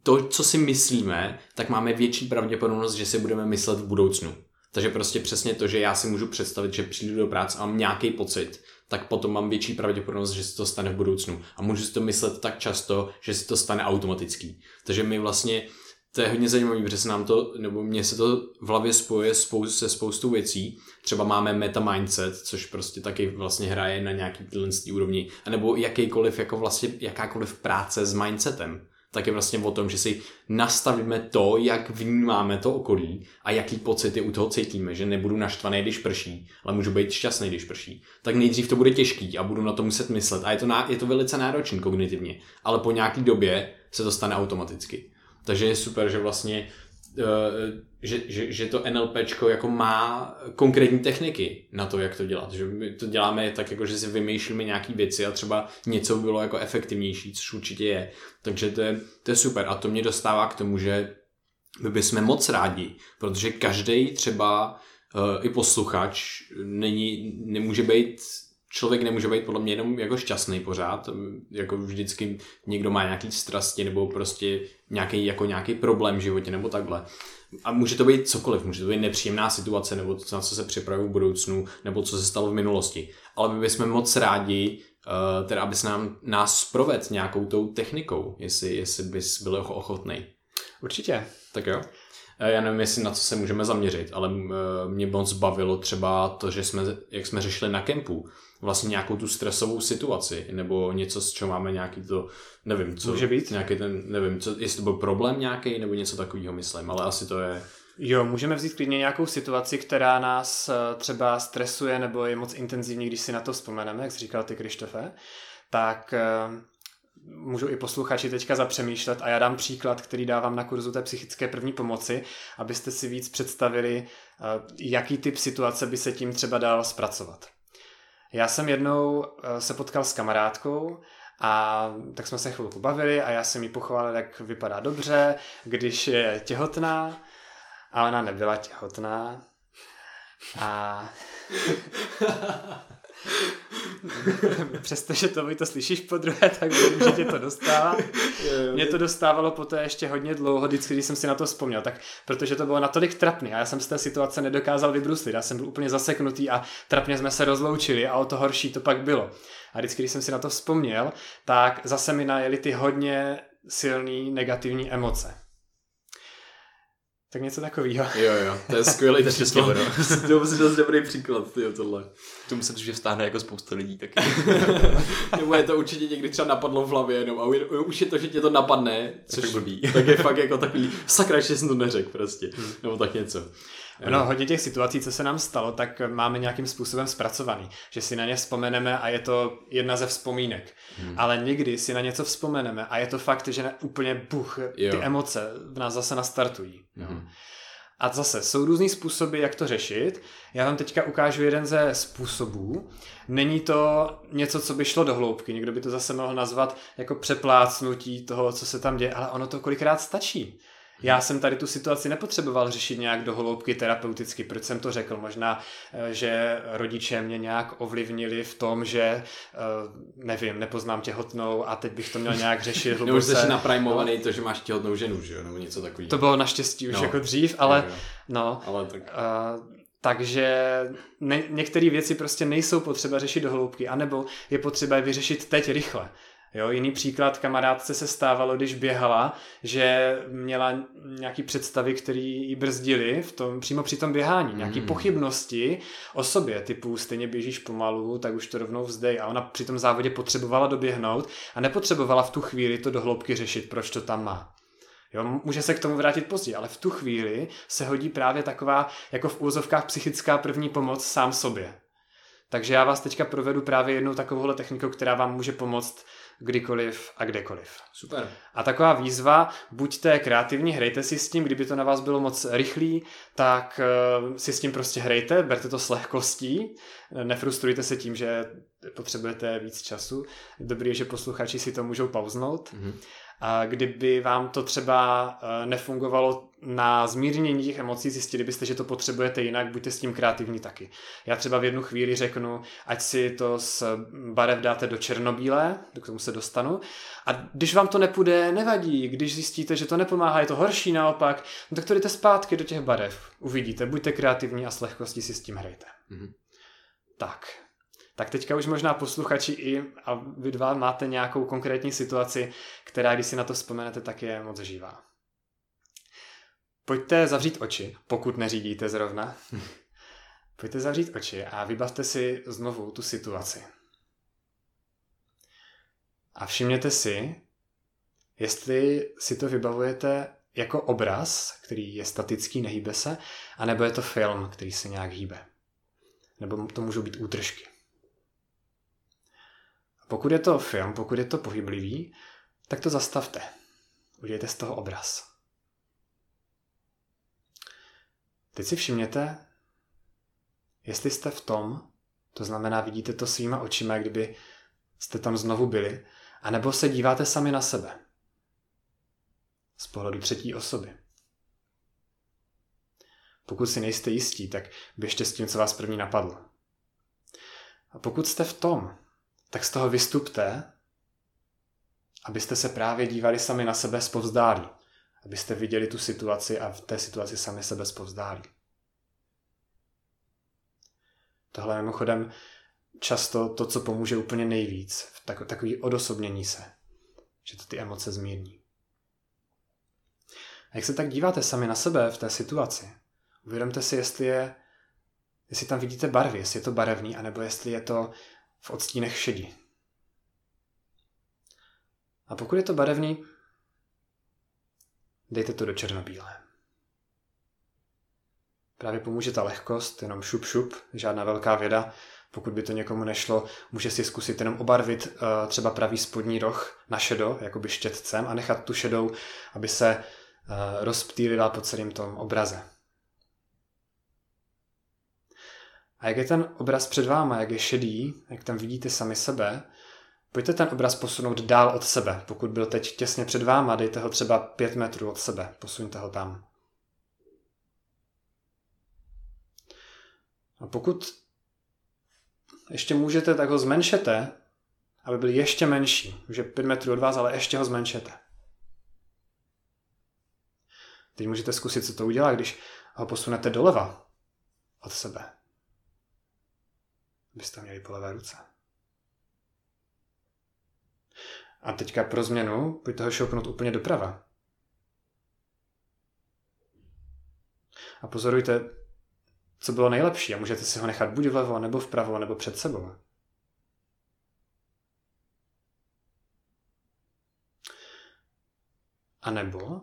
to, co si myslíme, tak máme větší pravděpodobnost, že si budeme myslet v budoucnu. Takže prostě přesně to, že já si můžu představit, že přijdu do práce a mám nějaký pocit, tak potom mám větší pravděpodobnost, že se to stane v budoucnu. A můžu si to myslet tak často, že se to stane automatický. Takže my vlastně to je hodně zajímavé, protože se nám to, nebo mně se to v hlavě spojuje spoustu, se spoustou věcí. Třeba máme meta mindset, což prostě taky vlastně hraje na nějaký tyhle úrovni, anebo jakýkoliv, jako vlastně jakákoliv práce s mindsetem tak je vlastně o tom, že si nastavíme to, jak vnímáme to okolí a jaký pocity u toho cítíme, že nebudu naštvaný, když prší, ale můžu být šťastný, když prší. Tak nejdřív to bude těžký a budu na to muset myslet a je to, ná, je to velice náročný kognitivně, ale po nějaký době se to stane automaticky. Takže je super, že vlastně že, že, že to NLP jako má konkrétní techniky na to, jak to dělat. Že my to děláme tak, jako že si vymýšlíme nějaké věci a třeba něco bylo jako efektivnější, což určitě je. Takže to je, to je super a to mě dostává k tomu, že my bychom moc rádi, protože každý třeba uh, i posluchač není, nemůže být člověk nemůže být podle mě jenom jako šťastný pořád, jako vždycky někdo má nějaký strasti nebo prostě nějaký, jako nějaký problém v životě nebo takhle. A může to být cokoliv, může to být nepříjemná situace nebo to, na co se připravují v budoucnu nebo co se stalo v minulosti. Ale my bychom moc rádi, uh, teda aby se nám, nás proved nějakou tou technikou, jestli, jestli bys byl ochotný. Určitě. Tak jo. Eh, já nevím, jestli na co se můžeme zaměřit, ale eh, mě moc bavilo třeba to, že jsme, jak jsme řešili na kempu, vlastně nějakou tu stresovou situaci, nebo něco, s čím máme nějaký to, nevím, co, Může být. nějaký ten, nevím, co, jestli to byl problém nějaký, nebo něco takového, myslím, ale asi to je... Jo, můžeme vzít klidně nějakou situaci, která nás eh, třeba stresuje nebo je moc intenzivní, když si na to vzpomeneme, jak jsi říkal ty, Krištofe, tak eh, můžu i posluchači teďka zapřemýšlet a já dám příklad, který dávám na kurzu té psychické první pomoci, abyste si víc představili, eh, jaký typ situace by se tím třeba dal zpracovat. Já jsem jednou eh, se potkal s kamarádkou a tak jsme se chvilku bavili a já jsem jí pochválil, jak vypadá dobře, když je těhotná a ona nebyla těhotná. A *laughs* Přestože to vy to slyšíš po druhé, tak vím, že tě to dostává. Mě to dostávalo poté ještě hodně dlouho, vždycky, když jsem si na to vzpomněl, tak protože to bylo natolik trapný a já jsem z té situace nedokázal vybruslit. Já jsem byl úplně zaseknutý a trapně jsme se rozloučili a o to horší to pak bylo. A vždycky, když jsem si na to vzpomněl, tak zase mi najeli ty hodně silný negativní emoce. Tak něco takového. Jo, jo, to je skvělý příklad. to je *laughs* dost dobrý příklad, tyjo, tohle. To myslím, že vstáhne jako spousta lidí taky. *laughs* Nebo je to určitě někdy třeba napadlo v hlavě jenom a už je to, že tě to napadne, což blbý. tak je fakt jako takový, sakra, že jsem to neřekl prostě, hmm. nebo tak něco. No, hodně těch situací, co se nám stalo, tak máme nějakým způsobem zpracovaný, že si na ně vzpomeneme a je to jedna ze vzpomínek. Hmm. Ale někdy si na něco vzpomeneme a je to fakt, že ne, úplně buch, ty jo. emoce v nás zase nastartují. Hmm. A zase jsou různý způsoby, jak to řešit. Já vám teďka ukážu jeden ze způsobů. Není to něco, co by šlo do hloubky. Někdo by to zase mohl nazvat jako přeplácnutí toho, co se tam děje, ale ono to kolikrát stačí. Já jsem tady tu situaci nepotřeboval řešit nějak do hloubky terapeuticky. Proč jsem to řekl? Možná, eh, že rodiče mě nějak ovlivnili v tom, že eh, nevím, nepoznám těhotnou a teď bych to měl nějak řešit *laughs* Nebo hluboce. jsi naprajmovaný to, že máš těhotnou ženu, že jo? Nebo něco takového. To bylo naštěstí už No. jako dřív, ale Jo, jo. no, Ale tak... Uh, takže ne, některé věci prostě nejsou potřeba řešit do hloubky, anebo je potřeba je vyřešit teď rychle. Jo, jiný příklad, kamarádce se stávalo, když běhala, že měla nějaký představy, které ji brzdily v tom, přímo při tom běhání. Mm. pochybnosti o sobě, typu stejně běžíš pomalu, tak už to rovnou vzdej. A ona při tom závodě potřebovala doběhnout a nepotřebovala v tu chvíli to do hloubky řešit, proč to tam má. Jo, může se k tomu vrátit později, ale v tu chvíli se hodí právě taková, jako v úzovkách psychická první pomoc sám sobě. Takže já vás teďka provedu právě jednou takovouhle technikou, která vám může pomoct kdykoliv a kdekoliv. Super. A taková výzva, buďte kreativní, hrajte si s tím, kdyby to na vás bylo moc rychlý, tak eh, si s tím prostě hrajte, berte to s lehkostí, nefrustrujte se tím, že potřebujete víc času. Dobrý je, že posluchači si to můžou pauznout. Mhm. A kdyby vám to třeba eh, nefungovalo na zmírnění těch emocí, zjistili byste, že to potřebujete jinak, buďte s tím kreativní taky. Já třeba v jednu chvíli řeknu, ať si to z barev dáte do černobílé, k tomu se dostanu, a když vám to nepůjde, nevadí. Když zjistíte, že to nepomáhá, je to horší naopak, no tak to jdete zpátky do těch barev. Uvidíte, buďte kreativní a s lehkostí si s tím hrajte. Mhm. Tak. Tak teďka už možná posluchači i a vy dva máte nějakou konkrétní situaci, která, když si na to vzpomenete, tak je moc živá. Pojďte zavřít oči, pokud neřídíte zrovna. *laughs* Pojďte zavřít oči a vybavte si znovu tu situaci. A všimněte si, jestli si to vybavujete jako obraz, který je statický, nehýbe se, anebo je to film, který se nějak hýbe. Nebo to můžou být útržky. Pokud je to film, pokud je to pohyblivý, tak to zastavte. Udělejte z toho obraz. Teď si všimněte, jestli jste v tom, to znamená, vidíte to svýma očima, kdyby jste tam znovu byli, anebo se díváte sami na sebe. Z pohledu třetí osoby. Pokud si nejste jistí, tak běžte s tím, co vás první napadlo. A pokud jste v tom, tak z toho vystupte, abyste se právě dívali sami na sebe zpovzdálí. Abyste viděli tu situaci a v té situaci sami sebe zpovzdálí. Tohle je mimochodem často to, co pomůže úplně nejvíc, v tak, takový odosobnění se, že to ty emoce zmírní. A jak se tak díváte sami na sebe v té situaci, uvědomte si, jestli je, jestli tam vidíte barvy, jestli je to barevný, anebo jestli je to v odstínech šedi. A pokud je to barevný, dejte to do černobílé. Právě pomůže ta lehkost, jenom šup šup, žádná velká věda. Pokud by to někomu nešlo, může si zkusit jenom obarvit uh, třeba pravý spodní roh na šedo, jakoby štětcem a nechat tu šedou, aby se uh, rozptýlila po celém tom obraze. A jak je ten obraz před váma, jak je šedý, jak tam vidíte sami sebe, pojďte ten obraz posunout dál od sebe. Pokud byl teď těsně před váma, dejte ho třeba pět metrů od sebe, posuňte ho tam. A pokud ještě můžete, tak ho zmenšete, aby byl ještě menší. Už je pět metrů od vás, ale ještě ho zmenšete. Teď můžete zkusit, co to udělá, když ho posunete doleva od sebe. Byste měli po levé ruce. A teďka pro změnu pojďte ho šoupnout úplně doprava. A pozorujte, co bylo nejlepší a můžete si ho nechat buď vlevo, nebo vpravo, nebo před sebou. A nebo,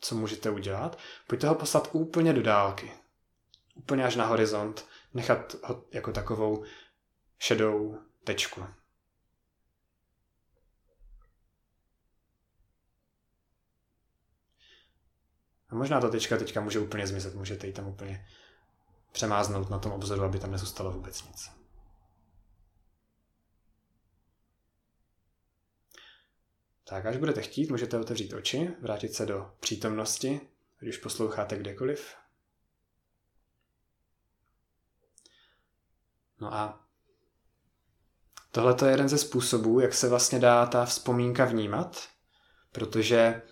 co můžete udělat, pojďte ho poslat úplně do dálky. Úplně až na horizont. Nechat ho jako takovou šedou tečku. A možná ta tečka teďka může úplně zmizet, můžete ji tam úplně přemáznout na tom obzoru, aby tam nezůstalo vůbec nic. Tak až budete chtít, můžete otevřít oči, vrátit se do přítomnosti, když posloucháte kdekoliv. No a tohle je jeden ze způsobů, jak se vlastně dá ta vzpomínka vnímat, protože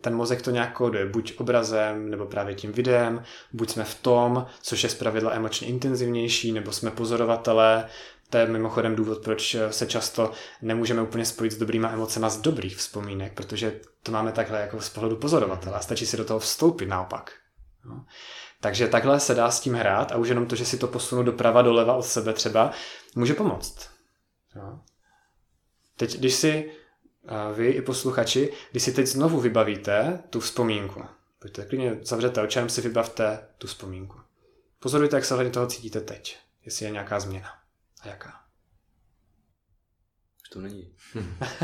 ten mozek to nějak kóduje, buď obrazem, nebo právě tím videem, buď jsme v tom, což je zpravidla emočně intenzivnější, nebo jsme pozorovatelé, to je mimochodem důvod, proč se často nemůžeme úplně spojit s dobrýma emocema z dobrých vzpomínek, protože to máme takhle jako z pohledu pozorovatele a stačí si do toho vstoupit naopak. No. Takže takhle se dá s tím hrát a už jenom to, že si to posunu doprava, doleva od sebe třeba, může pomoct. No. Teď, když si vy i posluchači, když si teď znovu vybavíte tu vzpomínku, pojďte klidně zavřete očem, si vybavte tu vzpomínku. Pozorujte, jak se hledně toho cítíte teď, jestli je nějaká změna. A jaká? Už to není.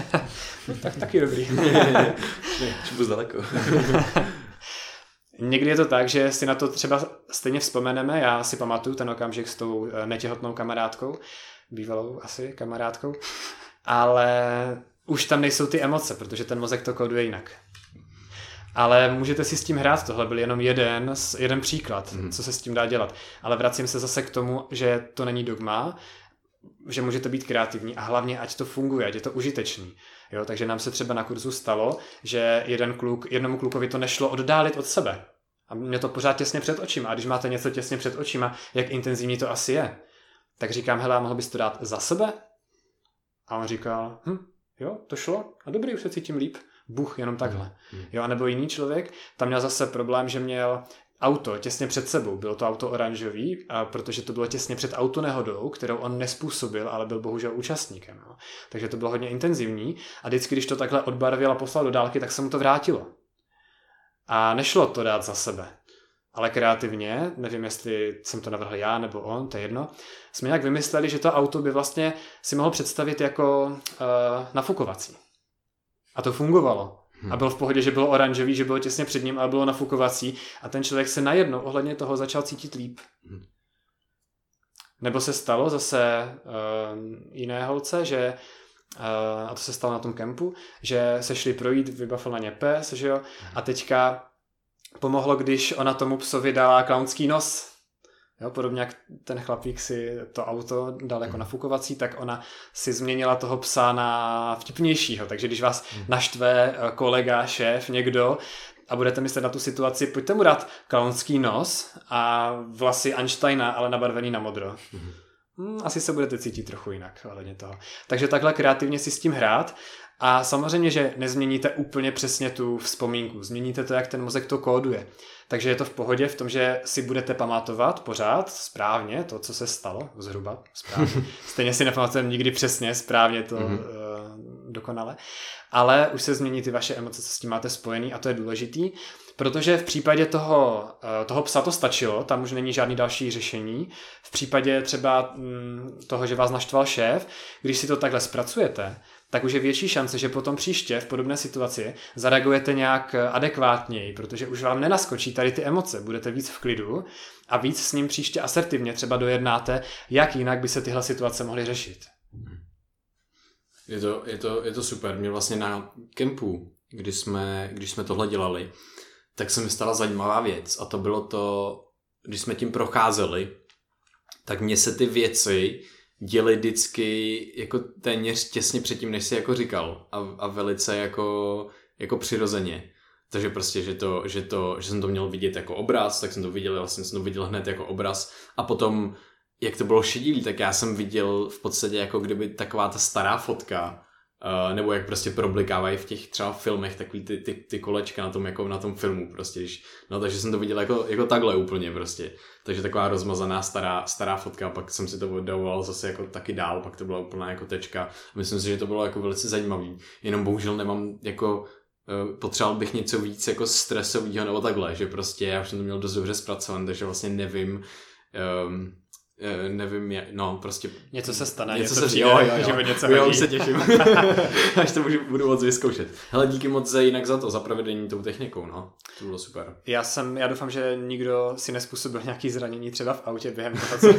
*laughs* tak taky dobrý. *laughs* Už daleko. *laughs* Někdy je to tak, že si na to třeba stejně vzpomeneme. Já si pamatuju ten okamžik s tou eh, netěhotnou kamarádkou, bývalou asi kamarádkou, *laughs* ale už tam nejsou ty emoce, protože ten mozek to kóduje jinak. Ale můžete si s tím hrát, tohle byl jenom jeden, jeden příklad, mm. co se s tím dá dělat. Ale vracím se zase k tomu, že to není dogma, že můžete být kreativní a hlavně, ať to funguje, ať je to užitečný. Jo, takže nám se třeba na kurzu stalo, že jeden kluk, jednomu klukovi to nešlo oddálit od sebe. A mě to pořád těsně před očima. A když máte něco těsně před očima, jak intenzivní to asi je, tak říkám, hele, mohl bys to dát za sebe? A on říkal, hm, jo, to šlo a dobrý, už se cítím líp. Bůh, jenom takhle. Hmm. Jo, a nebo jiný člověk, tam měl zase problém, že měl auto těsně před sebou. Bylo to auto oranžový, a protože to bylo těsně před autonehodou, kterou on nespůsobil, ale byl bohužel účastníkem. Jo. Takže to bylo hodně intenzivní a vždycky, když to takhle odbarvil a poslal do dálky, tak se mu to vrátilo. A nešlo to dát za sebe. Ale kreativně, nevím, jestli jsem to navrhl já nebo on, to je jedno, jsme nějak vymysleli, že to auto by vlastně si mohl představit jako uh, nafukovací. A to fungovalo. Hmm. A bylo v pohodě, že bylo oranžový, že bylo těsně před ním, ale bylo nafukovací. A ten člověk se najednou ohledně toho začal cítit líp. Hmm. Nebo se stalo zase uh, jiné holce, že uh, a to se stalo na tom kempu, že se šli projít, vybavil na ně pes, že jo, a teďka pomohlo, když ona tomu psovi dala klaunský nos, Jo, podobně jak ten chlapík si to auto dal jako hmm. nafukovací, tak ona si změnila toho psa na vtipnějšího. Takže když vás hmm. naštve eh, kolega, šéf, někdo a budete myslet na tu situaci, pojďte mu dát klaunský nos a vlasy Einsteina, ale nabarvený na modro. Hmm. Asi se budete cítit trochu jinak ohledně toho. Takže takhle kreativně si s tím hrát a samozřejmě, že nezměníte úplně přesně tu vzpomínku, změníte to, jak ten mozek to kóduje. Takže je to v pohodě v tom, že si budete pamatovat pořád správně to, co se stalo, zhruba správně. *laughs* Stejně si nepamatujeme nikdy přesně, správně to mm-hmm. uh, dokonale. Ale už se změní ty vaše emoce, co s tím máte spojený a to je důležitý, protože v případě toho, uh, toho psa to stačilo, tam už není žádný další řešení. V případě třeba mm, toho, že vás naštval šéf, když si to takhle zpracujete, tak už je větší šance, že potom příště v podobné situaci zareagujete nějak adekvátněji, protože už vám nenaskočí tady ty emoce, budete víc v klidu a víc s ním příště asertivně třeba dojednáte, jak jinak by se tyhle situace mohly řešit. Je to, je to, je to super. Mě vlastně na kempu, kdy jsme, když jsme tohle dělali, tak se mi stala zajímavá věc a to bylo to, když jsme tím procházeli, tak mně se ty věci děli vždycky jako téměř těsně předtím, než si jako říkal a, a velice jako, jako přirozeně. Takže prostě, že, to, že, to, že jsem to měl vidět jako obraz, tak jsem to viděl, vlastně jsem to viděl hned jako obraz a potom, jak to bylo šedivý, tak já jsem viděl v podstatě jako kdyby taková ta stará fotka, Uh, nebo jak prostě problikávají v těch třeba filmech takový ty, ty, ty kolečka na tom, jako na tom filmu prostě, když, no takže jsem to viděl jako, jako takhle úplně prostě, takže taková rozmazaná stará, stará fotka, pak jsem si to oddavoval zase jako taky dál, pak to byla úplná jako tečka, myslím si, že to bylo jako velice zajímavý, jenom bohužel nemám jako uh, potřeboval bych něco víc jako stresového nebo takhle, že prostě já už jsem to měl dost dobře zpracované, takže vlastně nevím, um, Eh, nevím, jak, no prostě... Něco se stane, něco, něco se přijde, jo, jo, jo. že mi něco jo, už se těším. *laughs* *laughs* Až to můžu, budu moc vyzkoušet. Hele, díky moc za jinak za to, za provedení tou technikou, no. To bylo super. Já jsem, já doufám, že nikdo si nespůsobil nějaký zranění třeba v autě během toho,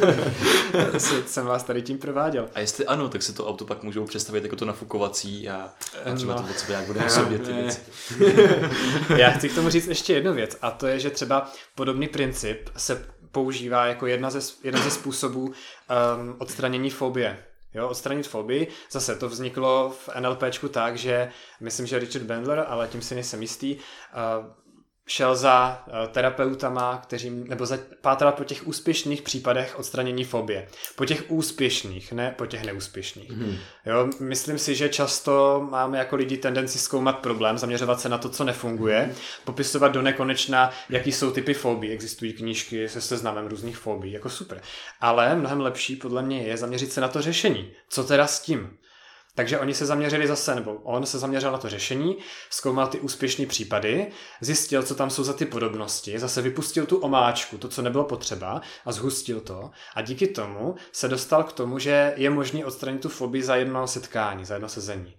co *laughs* jsem vás tady tím prováděl. A jestli ano, tak si to auto pak můžou představit jako to nafukovací a, a třeba No. to od sebe jak bude působit ty věci. Já chci k tomu říct ještě jednu věc a to je, že třeba podobný princip se používá jako jedna ze, jeden ze způsobů um, odstranění fobie. Jo, odstranit fobii. Zase to vzniklo v NLPčku tak, že myslím, že Richard Bandler, ale tím si nejsem jistý, uh, šel za uh, terapeutama, kteří, nebo za, pátral po těch úspěšných případech odstranění fobie. Po těch úspěšných, ne po těch neúspěšných. Hmm. Jo, myslím si, že často máme jako lidi tendenci zkoumat problém, zaměřovat se na to, co nefunguje, popisovat do nekonečna, jaký jsou typy fobí. Existují knížky se seznamem různých fobí, jako super. Ale mnohem lepší podle mě je zaměřit se na to řešení. Co teda s tím? Takže oni se zaměřili zase, nebo on se zaměřil na to řešení, zkoumal ty úspěšné případy, zjistil, co tam jsou za ty podobnosti, zase vypustil tu omáčku, to, co nebylo potřeba, a zhustil to. A díky tomu se dostal k tomu, že je možné odstranit tu fobii za jedno setkání, za jedno sezení.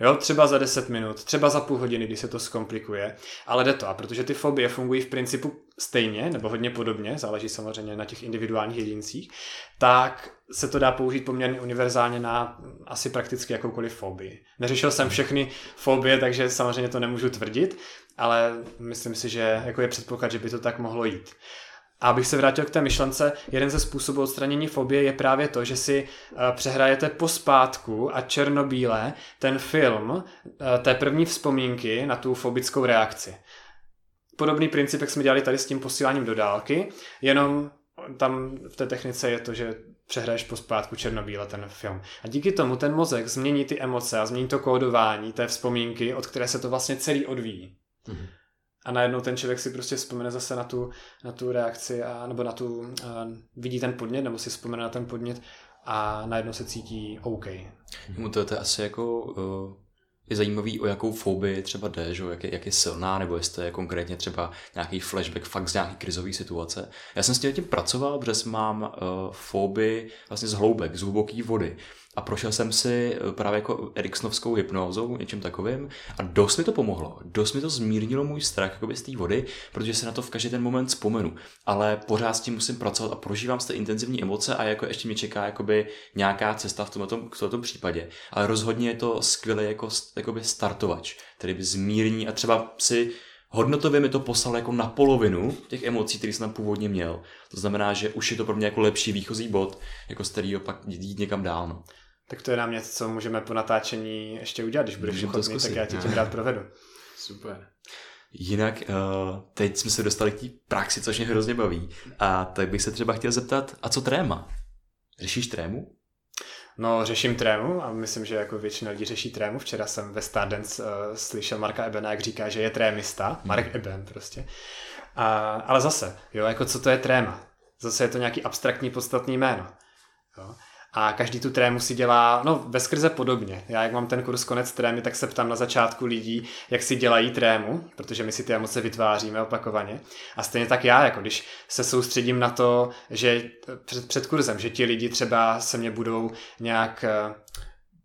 Jo, třeba za 10 minut, třeba za půl hodiny, když se to zkomplikuje, ale jde to. A protože ty fobie fungují v principu stejně, nebo hodně podobně, záleží samozřejmě na těch individuálních jedincích, tak se to dá použít poměrně univerzálně na asi prakticky jakoukoliv fobii. Neřešil jsem všechny fobie, takže samozřejmě to nemůžu tvrdit, ale myslím si, že jako je předpoklad, že by to tak mohlo jít. A abych se vrátil k té myšlence, jeden ze způsobů odstranění fobie je právě to, že si eh, přehrajete pospátku a černobíle ten film eh, té první vzpomínky na tu fobickou reakci. Podobný princip, jak jsme dělali tady s tím posíláním do dálky, jenom tam v té technice je to, že přehraješ pospátku černobíle ten film. A díky tomu ten mozek změní ty emoce a změní to kódování té vzpomínky, od které se to vlastně celý odvíjí. Mhm. A najednou ten člověk si prostě vzpomene zase na tu, na tu reakci, a, nebo na tu, a, vidí ten podnět, nebo si vzpomene na ten podnět a najednou se cítí OK. Mu to, to je asi jako uh, je zajímavý, o jakou fobii třeba jde, že? Jak, je, jak je silná, nebo jestli je konkrétně třeba nějaký flashback fakt z nějaký krizové situace. Já jsem s tím tím pracoval, protože mám uh, fobii vlastně z hloubek, z hluboké vody. A prošel jsem si eh, právě jako Eriksnovskou hypnózou, něčím takovým. A dost mi to pomohlo. Dost mi to zmírnilo můj strach jakoby z té vody, protože se na to v každý ten moment vzpomenu. Ale pořád s tím musím pracovat a prožívám z té intenzivní emoce a jako ještě mě čeká jakoby nějaká cesta v tomto, v tomto případě. Ale rozhodně je to skvělý jako, jakoby startovač, který by zmírní a třeba si hodnotově mi to poslal jako na polovinu těch emocí, které jsem původně měl. To znamená, že už je to pro mě jako lepší výchozí bod, jako z kterého pak jít někam dál. No. Tak to je nám něco, co můžeme po natáčení ještě udělat, když budeš ochotný, tak já ti tím rád provedu. *laughs* Super. Jinak uh, teď jsme se dostali k té praxi, což mě hrozně baví. A tak bych se třeba chtěl zeptat, a co tréma? Řešíš trému? No, řeším trému a myslím, že jako většina lidí řeší trému. Včera jsem ve Stardance uh, slyšel Marka Ebena, jak říká, že je trémista. Mark Eben prostě. A, ale zase, jo, jako co to je tréma? Zase je to nějaký abstraktní podstatný jméno. Jo. A každý tu trému si dělá, no, ve skrze podobně. Já, jak mám ten kurz konec trémy, tak se ptám na začátku lidí, jak si dělají trému, protože my si ty emoce vytváříme opakovaně. A stejně tak já, jako když se soustředím na to, že před, před kurzem, že ti lidi třeba se mě budou nějak eh,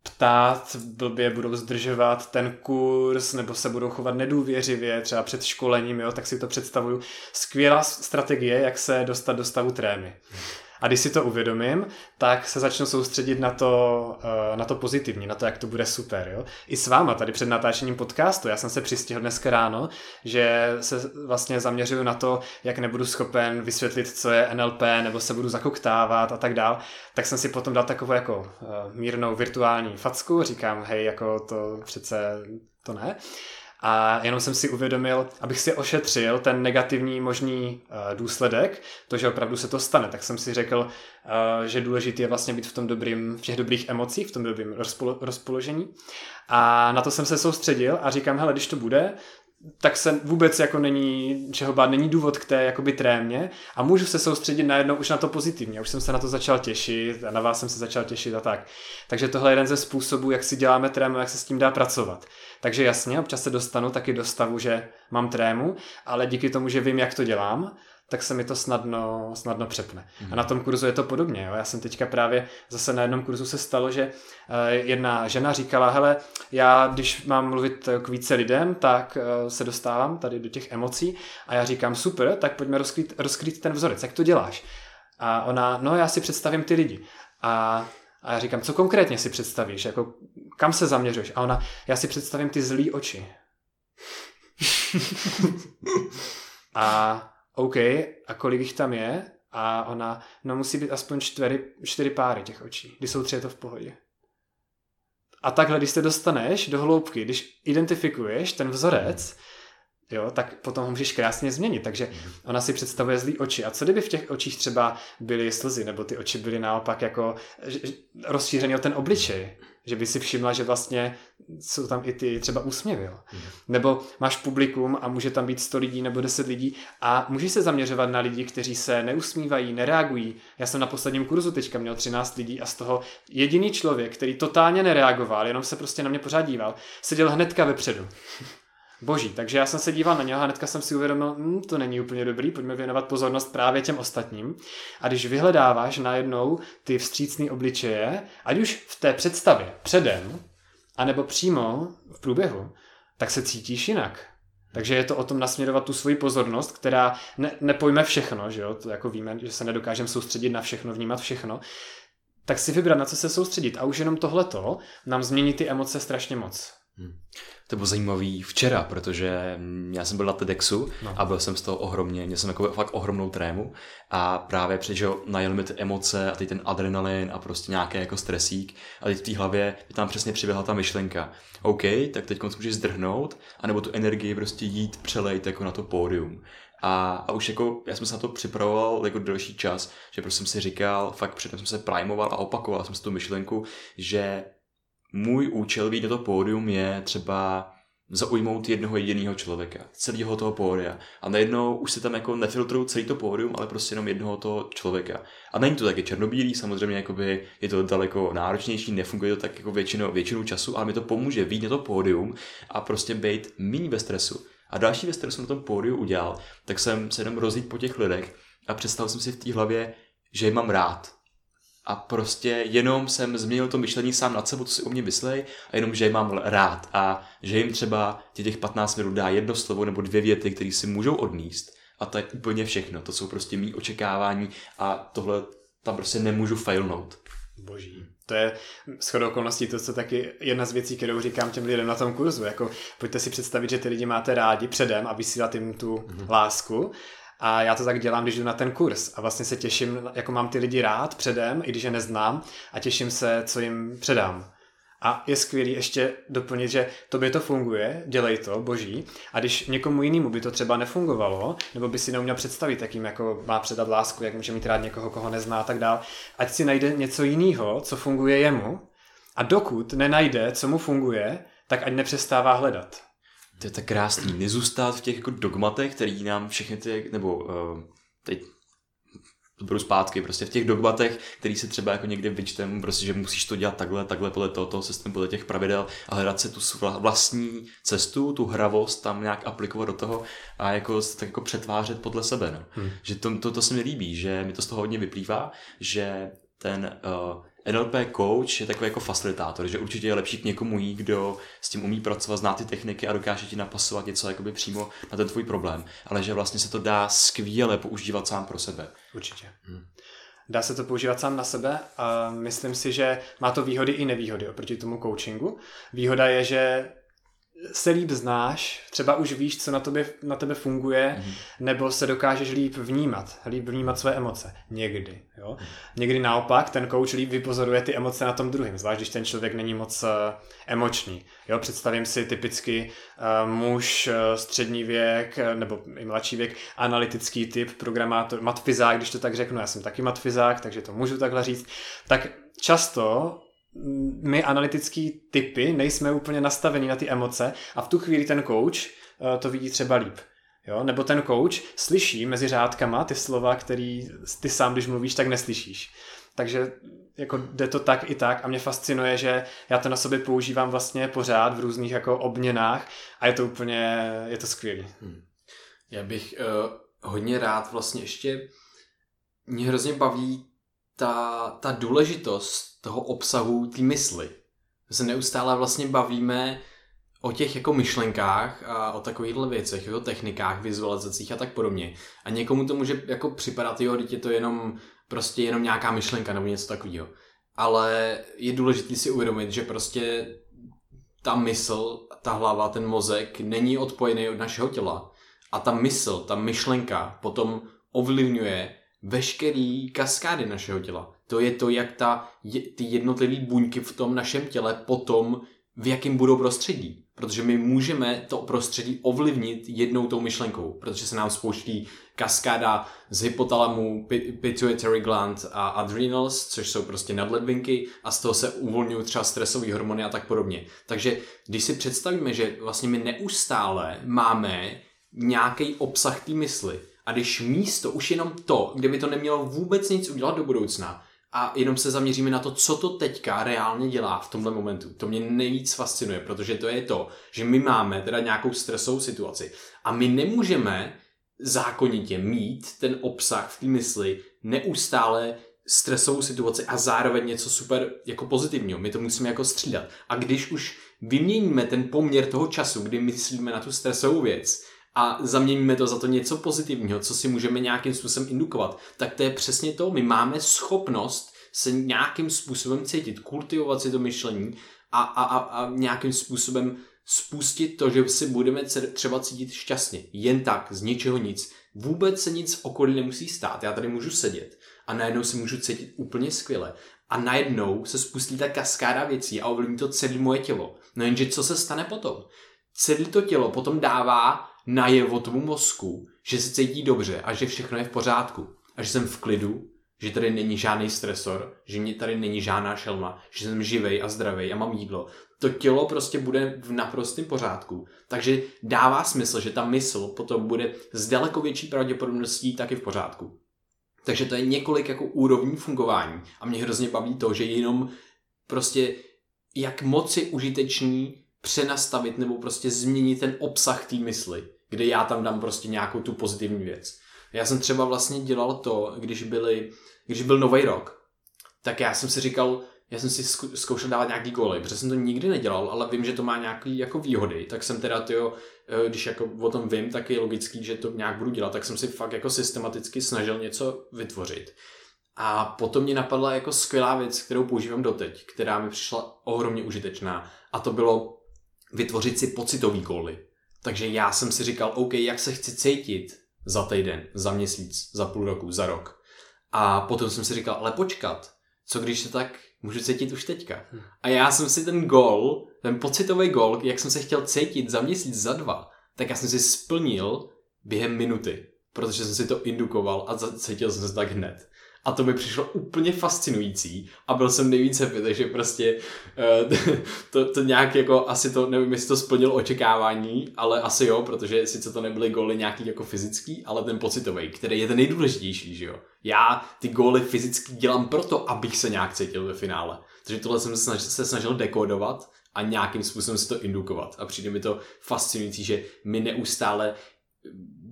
ptát, blbě budou zdržovat ten kurz, nebo se budou chovat nedůvěřivě, třeba před školením, jo, tak si to představuju. Skvělá strategie, jak se dostat do stavu trémy. A když si to uvědomím, tak se začnu soustředit na to, eh, na to pozitivní, na to, jak to bude super. Jo? I s váma tady před natáčením podcastu. Já jsem se přistihl dneska ráno, že se vlastně zaměřuju na to, jak nebudu schopen vysvětlit, co je NLP, nebo se budu zakoktávat a tak dál. Tak jsem si potom dal takovou jako eh, mírnou virtuální facku. Říkám, hej, jako to přece to ne. A jenom jsem si uvědomil, abych si ošetřil ten negativní možný uh, důsledek, to, že opravdu se to stane, tak jsem si řekl, uh, že důležité je vlastně být v tom dobrým, v těch dobrých emocích, v tom dobrým rozpolo, rozpoložení. A na to jsem se soustředil a říkám, hele, když to bude, tak se vůbec jako není čeho bát, není důvod k té jakoby trémě a můžu se soustředit najednou už na to pozitivně. Už jsem se na to začal těšit a na vás jsem se začal těšit a tak. Takže tohle je jeden ze způsobů, jak si děláme trému, jak se s tím dá pracovat. Takže jasně, občas se dostanu taky do stavu, že mám trému, ale díky tomu, že vím, jak to dělám, tak se mi to snadno, snadno přepne. Mm. A na tom kurzu je to podobně. Jo? Já jsem teďka právě zase na jednom kurzu se stalo, že uh, jedna žena říkala, hele, já když mám mluvit k více lidem, tak uh, se dostávám tady do těch emocí a já říkám, super, tak pojďme rozkrýt, rozkrýt ten vzorec, jak to děláš? A ona, no já si představím ty lidi. A, a já říkám, co konkrétně si představíš? Jako, kam se zaměřuješ? A ona, já si představím ty zlý oči. a OK, a kolik jich tam je? A ona, no musí být aspoň čtyři, čtyři páry těch očí. Když jsou tři, je to v pohodě. A takhle, když se dostaneš do hloubky, když identifikuješ ten vzorec, jo, tak potom ho můžeš krásně změnit. Takže ona si představuje zlý oči. A co kdyby v těch očích třeba byly slzy, nebo ty oči byly naopak jako rozšířený o ten obličej? Že by si všimla, že vlastně jsou tam i ty třeba úsměvy. Jo. Mm. Nebo máš publikum a může tam být 100 lidí nebo 10 lidí a můžeš se zaměřovat na lidi, kteří se neusmívají, nereagují. Já jsem na posledním kurzu teďka měl 13 lidí a z toho jediný člověk, který totálně nereagoval, jenom se prostě na mě pořád díval, seděl hnedka vepředu boží. Takže já jsem se díval na něho a hnedka jsem si uvědomil, hm, to není úplně dobrý, pojďme věnovat pozornost právě těm ostatním. A když vyhledáváš najednou ty vstřícné obličeje, ať už v té představě předem, anebo přímo v průběhu, tak se cítíš jinak. Takže je to o tom nasměrovat tu svoji pozornost, která ne, nepojme všechno, že jo? To jako víme, že se nedokážeme soustředit na všechno, vnímat všechno, tak si vybrat, na co se soustředit. A už jenom tohleto nám změní ty emoce strašně moc. Hmm. To bylo zajímavý včera, protože já jsem byl na TEDxu no. a byl jsem z toho ohromně, měl jsem jako fakt ohromnou trému a právě protože najel mi ty emoce a teď ten adrenalin a prostě nějaký jako stresík a teď v té hlavě mi tam přesně přiběhla ta myšlenka. OK, tak teď můžeš zdrhnout anebo tu energii prostě jít přelejt jako na to pódium. A, a už jako, já jsem se na to připravoval jako delší čas, že prostě jsem si říkal, fakt předtím jsem se primoval a opakoval jsem si tu myšlenku, že můj účel být na to pódium je třeba zaujmout jednoho jediného člověka, celého toho pódia. A najednou už se tam jako nefiltrují celý to pódium, ale prostě jenom jednoho toho člověka. A není to taky černobílý, samozřejmě jakoby je to daleko náročnější, nefunguje to tak jako většinou, většinu času, ale mi to pomůže výjít na to pódium a prostě být méně bez stresu. A další věc, kterou jsem na tom pódiu udělal, tak jsem se jenom rozjít po těch lidech a představil jsem si v té hlavě, že je mám rád a prostě jenom jsem změnil to myšlení sám nad sebou, co si o mě myslej a jenom, že je mám rád a že jim třeba těch 15 minut dá jedno slovo nebo dvě věty, které si můžou odníst a to je úplně všechno, to jsou prostě mý očekávání a tohle tam prostě nemůžu failnout. Boží. To je shodou okolností to, co taky jedna z věcí, kterou říkám těm lidem na tom kurzu. Jako, pojďte si představit, že ty lidi máte rádi předem a vysílat jim tu mm-hmm. lásku a já to tak dělám, když jdu na ten kurz a vlastně se těším, jako mám ty lidi rád předem, i když je neznám a těším se, co jim předám. A je skvělý ještě doplnit, že tobě to funguje, dělej to, boží. A když někomu jinému by to třeba nefungovalo, nebo by si neuměl představit, jakým jako má předat lásku, jak může mít rád někoho, koho nezná a tak dál, ať si najde něco jiného, co funguje jemu. A dokud nenajde, co mu funguje, tak ať nepřestává hledat. To je tak krásný, nezůstat v těch jako dogmatech, který nám všechny ty, nebo uh, teď to budu zpátky, prostě v těch dogmatech, který si třeba jako někdy vyčtem, prostě, že musíš to dělat takhle, takhle podle toho, toho systému, podle těch pravidel a hledat si tu vlastní cestu, tu hravost tam nějak aplikovat do toho a jako tak jako přetvářet podle sebe. No. Hmm. Že to, to, to, se mi líbí, že mi to z toho hodně vyplývá, že ten uh, NLP coach je takový jako facilitátor, že určitě je lepší k někomu jít, kdo s tím umí pracovat, zná ty techniky a dokáže ti napasovat něco jakoby přímo na ten tvůj problém, ale že vlastně se to dá skvěle používat sám pro sebe. Určitě. Hmm. Dá se to používat sám na sebe a myslím si, že má to výhody i nevýhody oproti tomu coachingu. Výhoda je, že se líp znáš, třeba už víš, co na, tobě, na tebe funguje, mm. nebo se dokážeš líp vnímat, líp vnímat své emoce. Někdy. Jo? Někdy naopak ten coach líp vypozoruje ty emoce na tom druhém, zvlášť když ten člověk není moc uh, emoční. Jo? Představím si typicky uh, muž, uh, střední věk, nebo i mladší věk, analytický typ, programátor, matfizák, když to tak řeknu, já jsem taky matfizák, takže to můžu takhle říct, tak často my analytický typy nejsme úplně nastavení na ty emoce a v tu chvíli ten coach eh, to vidí třeba líp. Jo? Nebo ten coach slyší mezi řádkama ty slova, který ty sám, když mluvíš, tak neslyšíš. takže jako jde to tak i tak a mě fascinuje, že já to na sobě používám vlastně pořád v různých jako obměnách a je to úplně, je to skvělé. Hmm. Já bych uh, hodně rád vlastně ještě, mě hrozně baví ta, ta důležitost toho obsahu té mysli. My se neustále vlastně bavíme o těch jako myšlenkách a o takovýchhle věcech, jako technikách, vizualizacích a tak podobně. A někomu to může jako připadat, jo, teď je to jenom prostě jenom nějaká myšlenka nebo něco takového. Ale je důležité si uvědomit, že prostě ta mysl, ta hlava, ten mozek není odpojený od našeho těla. A ta mysl, ta myšlenka potom ovlivňuje veškerý kaskády našeho těla. To je to, jak ta, ty jednotlivé buňky v tom našem těle potom v jakém budou prostředí. Protože my můžeme to prostředí ovlivnit jednou tou myšlenkou, protože se nám spouští kaskáda z hypotalamu, pituitary gland a adrenals, což jsou prostě nadledvinky a z toho se uvolňují třeba stresové hormony a tak podobně. Takže když si představíme, že vlastně my neustále máme nějaký obsah té mysli a když místo už jenom to, kde by to nemělo vůbec nic udělat do budoucna, a jenom se zaměříme na to, co to teďka reálně dělá v tomhle momentu. To mě nejvíc fascinuje, protože to je to, že my máme teda nějakou stresovou situaci a my nemůžeme zákonitě mít ten obsah v té mysli neustále stresovou situaci a zároveň něco super jako pozitivního. My to musíme jako střídat. A když už vyměníme ten poměr toho času, kdy myslíme na tu stresovou věc a zaměníme to za to něco pozitivního, co si můžeme nějakým způsobem indukovat, tak to je přesně to. My máme schopnost se nějakým způsobem cítit, kultivovat si to myšlení a, a, a, a nějakým způsobem spustit to, že si budeme třeba cítit šťastně. Jen tak, z ničeho nic. Vůbec se nic okolí nemusí stát. Já tady můžu sedět a najednou si můžu cítit úplně skvěle. A najednou se spustí ta kaskáda věcí a ovlivní to celé moje tělo. No jenže co se stane potom? Celé to tělo potom dává najevo tomu mozku, že se cítí dobře a že všechno je v pořádku. A že jsem v klidu, že tady není žádný stresor, že mě tady není žádná šelma, že jsem živej a zdravý a mám jídlo. To tělo prostě bude v naprostém pořádku. Takže dává smysl, že ta mysl potom bude s daleko větší pravděpodobností taky v pořádku. Takže to je několik jako úrovní fungování a mě hrozně baví to, že jenom prostě jak moc je užitečný přenastavit nebo prostě změnit ten obsah té mysli, kde já tam dám prostě nějakou tu pozitivní věc. Já jsem třeba vlastně dělal to, když, byli, když byl nový rok, tak já jsem si říkal, já jsem si zkoušel dávat nějaký góly, protože jsem to nikdy nedělal, ale vím, že to má nějaké jako výhody, tak jsem teda, tyjo, eh, když jako o tom vím, tak je logický, že to nějak budu dělat, tak jsem si fakt jako systematicky snažil něco vytvořit. A potom mě napadla jako skvělá věc, kterou používám doteď, která mi přišla ohromně užitečná a to bylo vytvořit si pocitový góly. Takže já jsem si říkal, OK, jak se chci cítit za týden, za měsíc, za půl roku, za rok. A potom jsem si říkal, ale počkat, co když se tak můžu cítit už teďka. Hm. A já jsem si ten gol, ten pocitový gol, jak jsem se chtěl cítit za měsíc, za dva, tak já jsem si splnil během minuty, protože jsem si to indukoval a cítil jsem se tak hned. A to mi přišlo úplně fascinující a byl jsem nejvíce happy, takže prostě uh, *laughs* to, to nějak jako, asi to, nevím, jestli to splnilo očekávání, ale asi jo, protože sice to nebyly góly nějaký jako fyzický, ale ten pocitový, který je ten nejdůležitější, že jo. Já ty góly fyzicky dělám proto, abych se nějak cítil ve finále. Takže tohle jsem se snažil, se snažil dekodovat a nějakým způsobem si to indukovat. A přijde mi to fascinující, že my neustále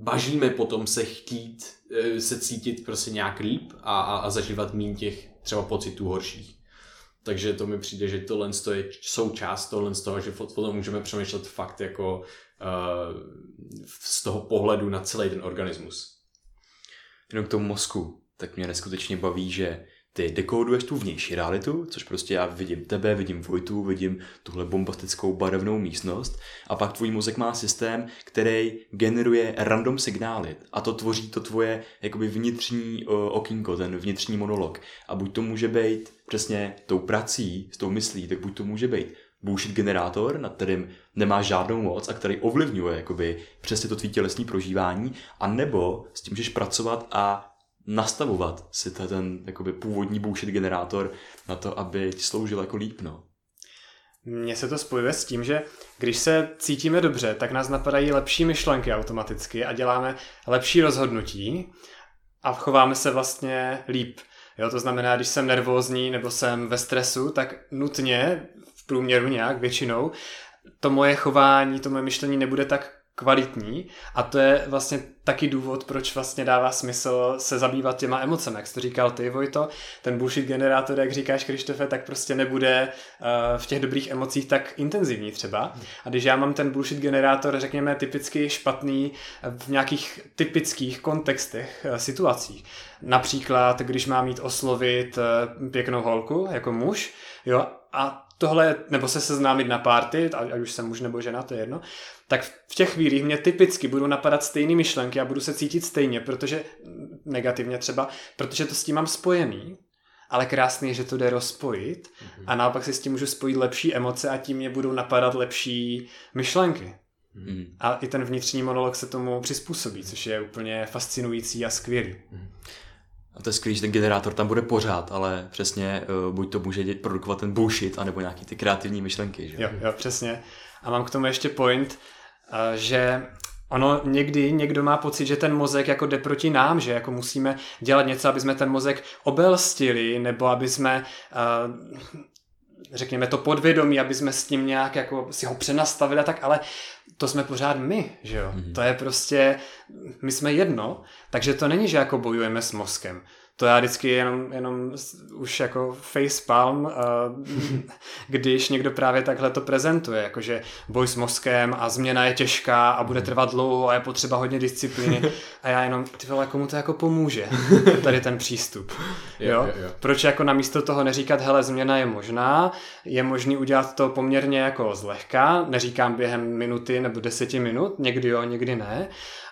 bažíme potom se chtít, eh, se cítit prostě nějak líp a, a, a zažívat méně těch třeba pocitů horších. Takže to mi přijde, že tohle je součást tohle z toho, že potom můžeme přemýšlet fakt jako uh, z toho pohledu na celý ten organismus. Jenom k tomu mozku, tak mě neskutečně baví, že ty dekóduješ tu vnější realitu, což prostě já vidím tebe, vidím Vojtu, vidím tuhle bombastickou barevnou místnost a pak tvůj mozek má systém, který generuje random signály a to tvoří to tvoje jakoby vnitřní uh, okýnko, ten vnitřní monolog. A buď to může být přesně tou prací, s tou myslí, tak buď to může být bullshit generátor, nad kterým nemá žádnou moc a který ovlivňuje jakoby přesně to tvý tělesní prožívání, a nebo s tím můžeš pracovat a nastavovat si ten jakoby, původní bullshit generátor na to, aby ti sloužil jako líp. No. Mně se to spojuje s tím, že když se cítíme dobře, tak nás napadají lepší myšlenky automaticky a děláme lepší rozhodnutí a chováme se vlastně líp. Jo, to znamená, když jsem nervózní nebo jsem ve stresu, tak nutně v průměru nějak většinou to moje chování, to moje myšlení nebude tak kvalitní a to je vlastně taky důvod, proč vlastně dává smysl se zabývat těma emocemi, jak jsi to říkal ty, Vojto, ten bullshit generátor, jak říkáš, Krištofe, tak prostě nebude uh, v těch dobrých emocích tak intenzivní třeba. A když já mám ten bullshit generátor, řekněme, typicky špatný v nějakých typických kontextech, uh, situacích. Například, když mám mít oslovit uh, pěknou holku jako muž, jo, a tohle, nebo se seznámit na párty, ať už jsem muž nebo žena, to je jedno, tak v těch chvílích mě typicky budou napadat stejné myšlenky a budu se cítit stejně, protože negativně třeba, protože to s tím mám spojený, ale krásný je, že to jde rozpojit mm-hmm. a naopak si s tím můžu spojit lepší emoce a tím mě budou napadat lepší myšlenky. Mm. A i ten vnitřní monolog se tomu přizpůsobí, což je úplně fascinující a skvělý. Mm. A to je skvělý, že ten generátor tam bude pořád, ale přesně uh, buď to může produkovat ten bullshit, anebo nějaký ty kreativní myšlenky. Že? Jo, jo, přesně. A mám k tomu ještě point, že ono někdy někdo má pocit, že ten mozek jako jde proti nám, že jako musíme dělat něco, aby jsme ten mozek obelstili, nebo aby jsme řekněme to podvědomí, aby jsme s tím nějak jako si ho přenastavili a tak, ale to jsme pořád my, že jo. Mm-hmm. To je prostě, my jsme jedno, takže to není, že jako bojujeme s mozkem to já vždycky jenom, jenom už jako facepalm, uh, *laughs* když někdo právě takhle to prezentuje, jakože boj s mozkem a změna je těžká a bude trvat dlouho a je potřeba hodně disciplíny *laughs* a já jenom, ty vole, komu to jako pomůže, *laughs* tady ten přístup. Jo? jo, jo. Proč jako namísto toho neříkat, hele, změna je možná, je možný udělat to poměrně jako zlehka, neříkám během minuty nebo deseti minut, někdy jo, někdy ne,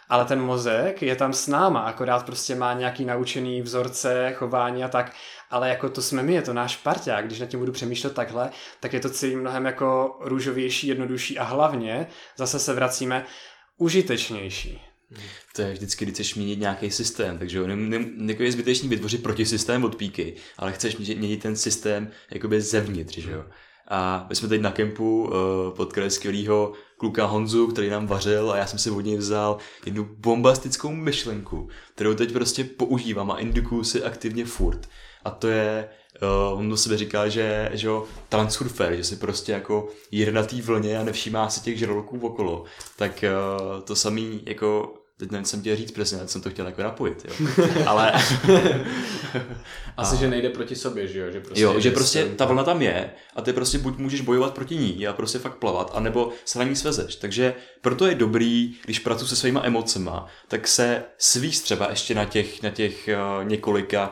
ale ten mozek je tam s náma, akorát prostě má nějaký naučený vzorce, chování a tak, ale jako to jsme my, je to náš parťák, když na tím budu přemýšlet takhle, tak je to celý mnohem jako růžovější, jednodušší a hlavně zase se vracíme užitečnější. To je vždycky, když chceš měnit nějaký systém, takže ne, ne, je zbytečný vytvořit protisystém od píky, ale chceš měnit ten systém jakoby zevnitř, že jo. A my jsme teď na kempu uh, potkali skvělého kluka Honzu, který nám vařil a já jsem si od něj vzal jednu bombastickou myšlenku, kterou teď prostě používám a indukuju si aktivně furt. A to je, uh, on do sebe říká, že, že jo, transurfer, že si prostě jako jede na té vlně a nevšímá si těch žraloků okolo. Tak uh, to samý jako teď nevím, jsem chtěl říct přesně, jsem to chtěl jako napojit, jo. *laughs* Ale... *laughs* Asi, a... že nejde proti sobě, že jo? Že prostě, jo, že prostě ta vlna tam je a ty prostě buď můžeš bojovat proti ní a prostě fakt plavat, anebo se na ní svezeš. Takže proto je dobrý, když pracuji se svýma emocema, tak se svíst třeba ještě na těch, na těch uh, několika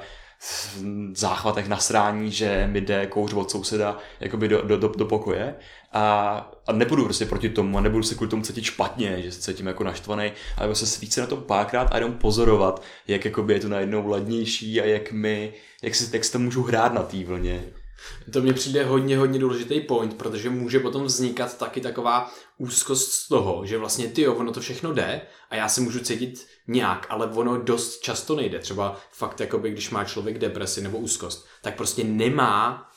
záchvatech nasrání, že mi jde kouř od souseda jakoby do, do, do, do pokoje a, a nepůjdu prostě proti tomu a nebudu se kvůli tomu cítit špatně, že se cítím jako naštvaný, ale se svíct na tom párkrát a jenom pozorovat, jak jakoby je to najednou ladnější a jak mi, jak si, si to můžu hrát na té vlně. To mně přijde hodně, hodně důležitý point, protože může potom vznikat taky taková úzkost z toho, že vlastně ty jo, ono to všechno jde a já se můžu cítit nějak, ale ono dost často nejde. Třeba fakt, jakoby, když má člověk depresi nebo úzkost, tak prostě nemá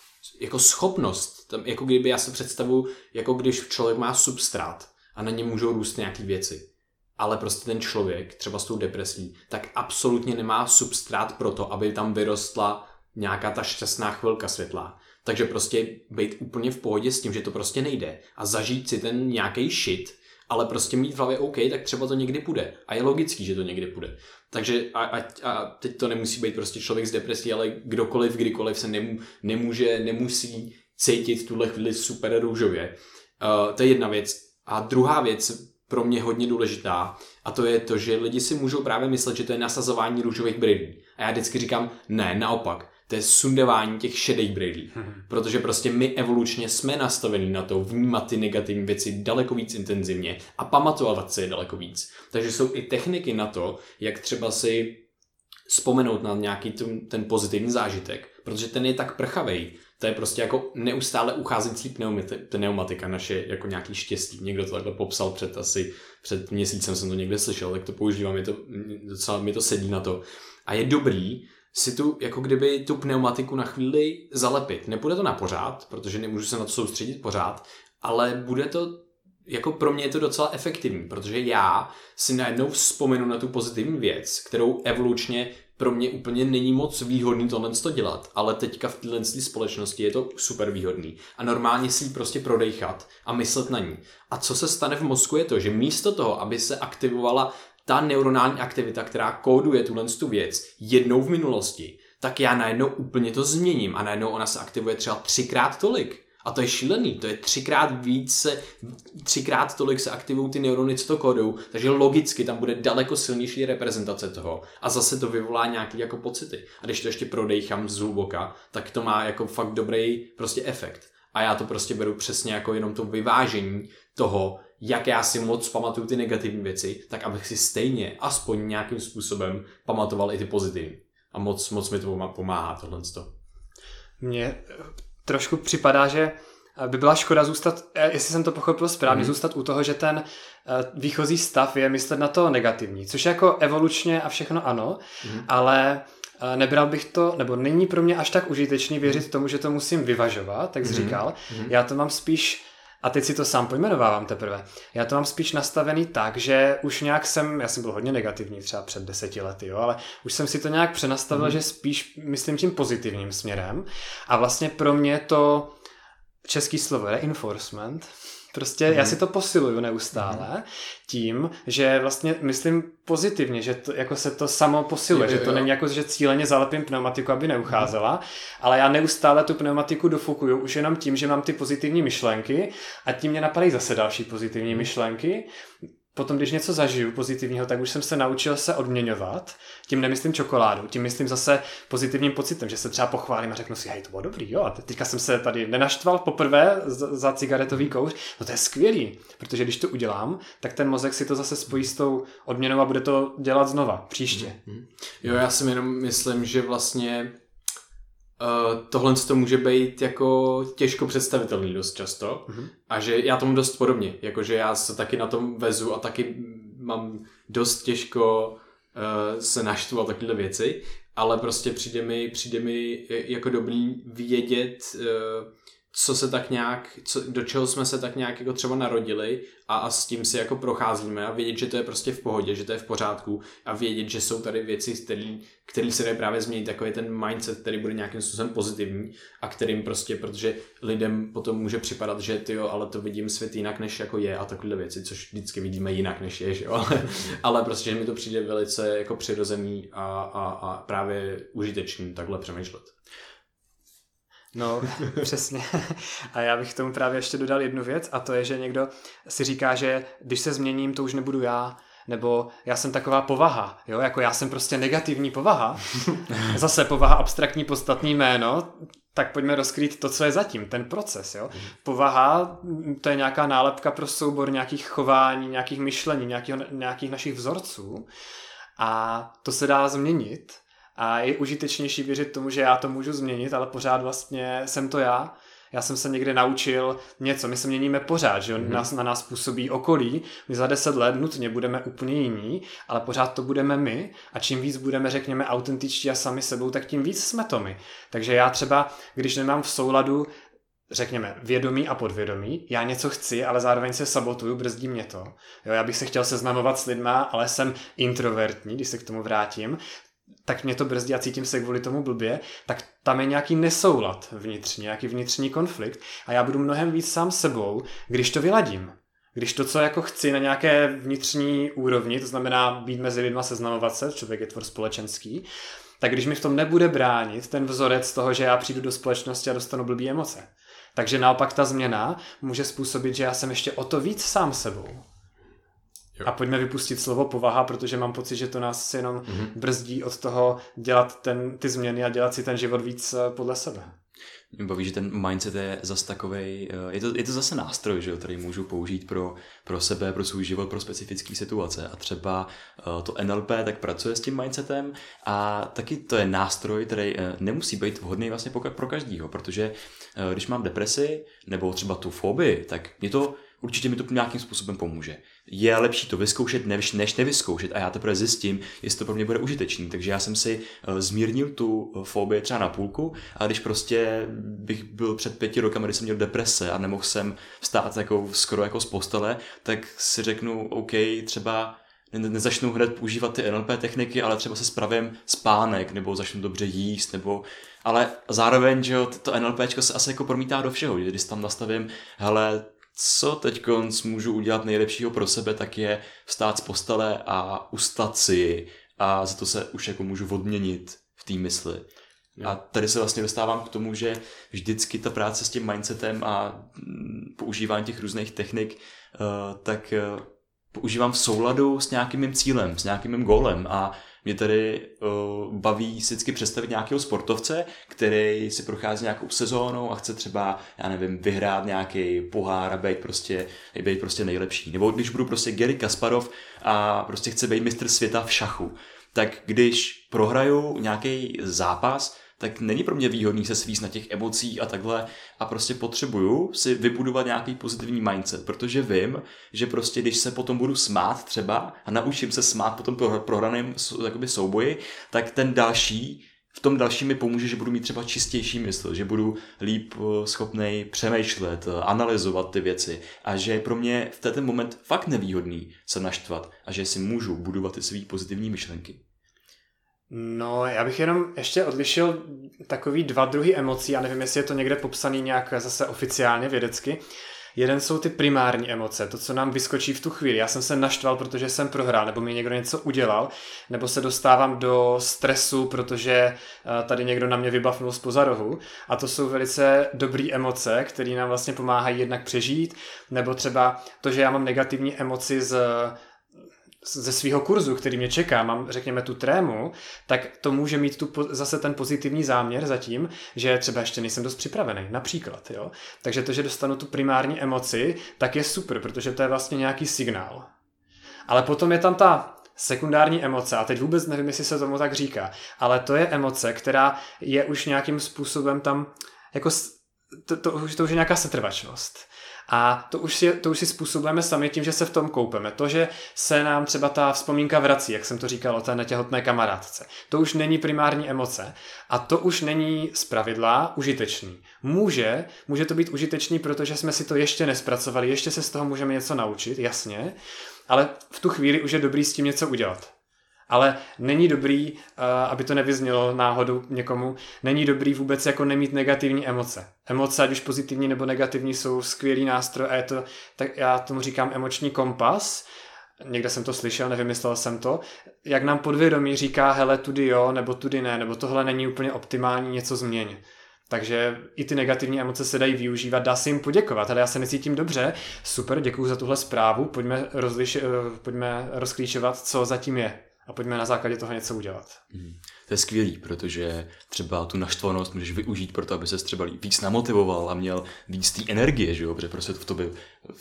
jako schopnost, tam, jako kdyby já se představu, jako když člověk má substrát a na něm můžou růst nějaké věci. Ale prostě ten člověk, třeba s tou depresí, tak absolutně nemá substrát pro to, aby tam vyrostla nějaká ta šťastná chvilka světla. Takže prostě být úplně v pohodě s tím, že to prostě nejde a zažít si ten nějaký shit, ale prostě mít v hlavě OK, tak třeba to někdy půjde. A je logický, že to někdy půjde. Takže a, a, a teď to nemusí být prostě člověk s depresí, ale kdokoliv, kdykoliv se nemů, nemůže, nemusí cítit tuhle chvíli super růžově. Uh, to je jedna věc. A druhá věc, pro mě hodně důležitá, a to je to, že lidi si můžou právě myslet, že to je nasazování růžových brýlí. A já vždycky říkám, ne, naopak to je sundování těch šedých brýlí. Hmm. Protože prostě my evolučně jsme nastaveni na to vnímat ty negativní věci daleko víc intenzivně a pamatovat si je daleko víc. Takže jsou i techniky na to, jak třeba si vzpomenout na nějaký ten, ten pozitivní zážitek, protože ten je tak prchavej, to je prostě jako neustále ucházející pneumatika, naše jako nějaký štěstí. Někdo to takhle popsal před asi před měsícem jsem to někde slyšel, tak to používám, je to, docela mi to sedí na to. A je dobrý si tu, jako kdyby tu pneumatiku na chvíli zalepit. Nebude to na pořád, protože nemůžu se na to soustředit pořád, ale bude to jako pro mě je to docela efektivní, protože já si najednou vzpomenu na tu pozitivní věc, kterou evolučně pro mě úplně není moc výhodný tohle to dělat, ale teďka v téhle společnosti je to super výhodný. A normálně si ji prostě prodejchat a myslet na ní. A co se stane v mozku je to, že místo toho, aby se aktivovala ta neuronální aktivita, která kóduje tuhle tu věc jednou v minulosti, tak já najednou úplně to změním a najednou ona se aktivuje třeba třikrát tolik. A to je šílený, to je třikrát více, třikrát tolik se aktivují ty neurony, co to kodou, takže logicky tam bude daleko silnější reprezentace toho a zase to vyvolá nějaký jako pocity. A když to ještě prodejchám z hluboka, tak to má jako fakt dobrý prostě efekt. A já to prostě beru přesně jako jenom to vyvážení toho, jak já si moc pamatuju ty negativní věci, tak abych si stejně aspoň nějakým způsobem pamatoval i ty pozitivní. A moc, moc mi to pomáhá tohle. Mně trošku připadá, že by byla škoda zůstat, eh, jestli jsem to pochopil správně, mm. zůstat u toho, že ten eh, výchozí stav je myslet na to negativní, což jako evolučně a všechno ano, mm. ale eh, nebral bych to, nebo není pro mě až tak užitečný věřit tomu, že to musím vyvažovat, tak jsi mm. říkal. Mm. Já to mám spíš a teď si to sám pojmenovávám teprve. Já to mám spíš nastavený tak, že už nějak jsem, já jsem byl hodně negativní třeba před deseti lety, jo, ale už jsem si to nějak přenastavil, mm. že spíš myslím tím pozitivním směrem. A vlastně pro mě to český slovo reinforcement, Prostě mm. já mhm. si to posiluju neustále mm. tím, že vlastně myslím pozitivně, že to, jako se to samo posiluje, je, že to jo. není jako, že cíleně zalepím pneumatiku, aby neucházela, mm. ale já neustále tu pneumatiku dofukuju už jenom tím, že mám ty pozitivní myšlenky a tím mě napadají zase další pozitivní mm. myšlenky potom, když něco zažiju pozitivního, tak už jsem se naučil se odměňovat. Tím nemyslím čokoládu, tím myslím zase pozitivním pocitem, že se třeba pochválím a řeknu si, hej, to bylo dobrý, jo. A teďka jsem se tady nenaštval poprvé za cigaretový kouř. No to je skvělý, protože když to udělám, tak ten mozek si to zase spojí s tou odměnou a bude to dělat znova, příště. Mm-hmm. Jo, já si jenom myslím, že vlastně Uh, tohle to může být jako těžko představitelný dost často mm-hmm. a že já tomu dost podobně, jakože já se taky na tom vezu a taky mám dost těžko uh, se naštvu a takové věci, ale prostě přijde mi, přijde mi jako dobrý vědět, uh, co se tak nějak, co, do čeho jsme se tak nějak jako třeba narodili a, a s tím si jako procházíme a vědět, že to je prostě v pohodě, že to je v pořádku a vědět, že jsou tady věci, které se dají právě změnit, je ten mindset, který bude nějakým způsobem pozitivní a kterým prostě, protože lidem potom může připadat, že ty jo, ale to vidím svět jinak, než jako je a takové věci, což vždycky vidíme jinak, než je, že jo, ale, ale prostě, že mi to přijde velice jako přirozený a, a, a právě užitečný takhle přemýšlet. No, přesně. A já bych k tomu právě ještě dodal jednu věc a to je, že někdo si říká, že když se změním, to už nebudu já, nebo já jsem taková povaha, jo, jako já jsem prostě negativní povaha. *laughs* Zase povaha abstraktní podstatný jméno, tak pojďme rozkrýt to, co je zatím, ten proces, jo. Povaha, to je nějaká nálepka pro soubor nějakých chování, nějakých myšlení, nějakých, nějakých našich vzorců a to se dá změnit a je užitečnější věřit tomu, že já to můžu změnit, ale pořád vlastně jsem to já. Já jsem se někde naučil něco, my se měníme pořád, že mm-hmm. nás, na nás působí okolí, my za deset let nutně budeme úplně jiní, ale pořád to budeme my a čím víc budeme, řekněme, autentičtí a sami sebou, tak tím víc jsme to my. Takže já třeba, když nemám v souladu řekněme, vědomí a podvědomí. Já něco chci, ale zároveň se sabotuju, brzdí mě to. Jo, já bych se chtěl seznamovat s lidma, ale jsem introvertní, když se k tomu vrátím tak mě to brzdí a cítím se kvůli tomu blbě, tak tam je nějaký nesoulad vnitřní, nějaký vnitřní konflikt a já budu mnohem víc sám sebou, když to vyladím. Když to, co jako chci na nějaké vnitřní úrovni, to znamená být mezi lidma, seznamovat se, člověk je tvor společenský, tak když mi v tom nebude bránit ten vzorec toho, že já přijdu do společnosti a dostanu blbý emoce. Takže naopak ta změna může způsobit, že já jsem ještě o to víc sám sebou. Jo. A pojďme vypustit slovo povaha, protože mám pocit, že to nás jenom mm-hmm. brzdí od toho dělat ten, ty změny a dělat si ten život víc eh, podle sebe. Mě baví, že ten mindset je zase takový, eh, je to, je to zase nástroj, že jo, který můžu použít pro, pro sebe, pro svůj život, pro specifické situace. A třeba eh, to NLP tak pracuje s tím mindsetem a taky to je nástroj, který nemusí být vhodný vlastně pro každýho, protože když mám depresi nebo třeba tu fobii, tak mě to určitě mi to nějakým způsobem pomůže. Je lepší to vyzkoušet, než, než nevyzkoušet a já teprve zjistím, jestli to pro mě bude užitečný. Takže já jsem si uh, zmírnil tu fobii třeba na půlku a když prostě bych byl před pěti rokama, kdy jsem měl deprese a nemohl jsem vstát jako skoro jako z postele, tak si řeknu, OK, třeba nezačnu hned používat ty NLP techniky, ale třeba se spravím spánek, nebo začnu dobře jíst, nebo ale zároveň, že jo, to NLP se asi jako promítá do všeho, když tam nastavím, hele, co teď můžu udělat nejlepšího pro sebe, tak je vstát z postele a ustat si a za to se už jako můžu odměnit v té mysli. Jo. A tady se vlastně dostávám k tomu, že vždycky ta práce s tím mindsetem a mm, používání těch různých technik, uh, tak uh, používám v souladu s nějakým mým cílem, s nějakým mým golem a mě tady uh, baví vždycky představit nějakého sportovce, který si prochází nějakou sezónou a chce třeba, já nevím, vyhrát nějaký pohár a být prostě, být prostě nejlepší. Nebo když budu prostě Gary Kasparov a prostě chce být mistr světa v šachu, tak když prohraju nějaký zápas, tak není pro mě výhodný se svíst na těch emocích a takhle a prostě potřebuju si vybudovat nějaký pozitivní mindset, protože vím, že prostě když se potom budu smát třeba a naučím se smát po tom prohraném souboji, tak ten další v tom dalším mi pomůže, že budu mít třeba čistější mysl, že budu líp eh, schopný přemýšlet, eh, analyzovat ty věci a že je pro mě v ten moment fakt nevýhodný se naštvat a že si můžu budovat ty své pozitivní myšlenky. No, já bych jenom ještě odlišil takový dva druhy emocí, já nevím, jestli je to někde popsaný nějak zase oficiálně vědecky. Jeden jsou ty primární emoce, to, co nám vyskočí v tu chvíli. Já jsem se naštval, protože jsem prohrál, nebo mi někdo něco udělal, nebo se dostávám do stresu, protože eh, tady někdo na mě vybavnul z pozarohu. A to jsou velice dobré emoce, které nám vlastně pomáhají jednak přežít, nebo třeba to, že já mám negativní emoci z ze svého kurzu, který mě čeká, mám řekněme tu trému, tak to může mít tu, zase ten pozitivní záměr zatím, že třeba ještě nejsem dost připravený, například. Jo? Takže to, že dostanu tu primární emoci, tak je super, protože to je vlastně nějaký signál. Ale potom je tam ta sekundární emoce, a teď vůbec nevím, jestli se tomu tak říká, ale to je emoce, která je už nějakým způsobem tam, jako to, to, to, už je nějaká setrvačnost. A to už, si, to už si způsobujeme sami tím, že se v tom koupeme. To, že se nám třeba ta vzpomínka vrací, jak jsem to říkal o té netěhotné kamarádce, to už není primární emoce a to už není z pravidla užitečný. Může, může to být užitečný, protože jsme si to ještě nespracovali, ještě se z toho můžeme něco naučit, jasně, ale v tu chvíli už je dobrý s tím něco udělat. Ale není dobrý, eh, aby to nevyznělo náhodou někomu, není dobrý vůbec jako nemít negativní emoce. Emoce, ať už pozitivní nebo negativní, jsou skvělý nástroj a je to, tak já tomu říkám emoční kompas, někde jsem to slyšel, nevymyslel jsem to, jak nám podvědomí říká, hele, tudy jo, nebo tudy ne, nebo tohle není úplně optimální, něco změň. Takže i ty negativní emoce se dají využívat, dá se jim poděkovat. Ale já se necítím dobře, super, děkuji za tuhle zprávu, pojďme, rozliš, eh, pojďme rozklíčovat, co zatím je a pojďme na základě toho něco udělat. Mm. To je skvělý, protože třeba tu naštvanost můžeš využít pro to, aby se třeba víc namotivoval a měl víc té energie, že jo? protože prostě to v tobě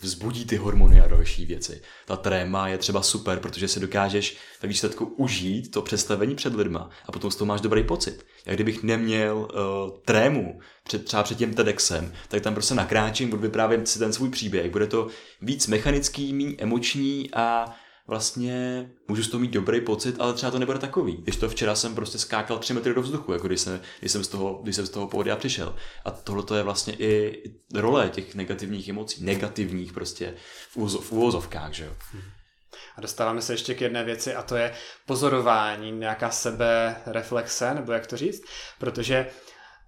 vzbudí ty hormony a další věci. Ta tréma je třeba super, protože si dokážeš ve výsledku užít to představení před lidma a potom z toho máš dobrý pocit. Jak kdybych neměl uh, trému před, třeba před tím TEDxem, tak tam prostě nakráčím, budu vyprávět si ten svůj příběh. Bude to víc mechanický, méně emoční a vlastně můžu z toho mít dobrý pocit, ale třeba to nebude takový. Když to včera jsem prostě skákal 3 metry do vzduchu, jako když jsem, když jsem z toho, když jsem z toho pohodia přišel. A tohle to je vlastně i role těch negativních emocí, negativních prostě v, úzo, v úvozovkách, že jo. A dostáváme se ještě k jedné věci a to je pozorování, nějaká sebe reflexe, nebo jak to říct, protože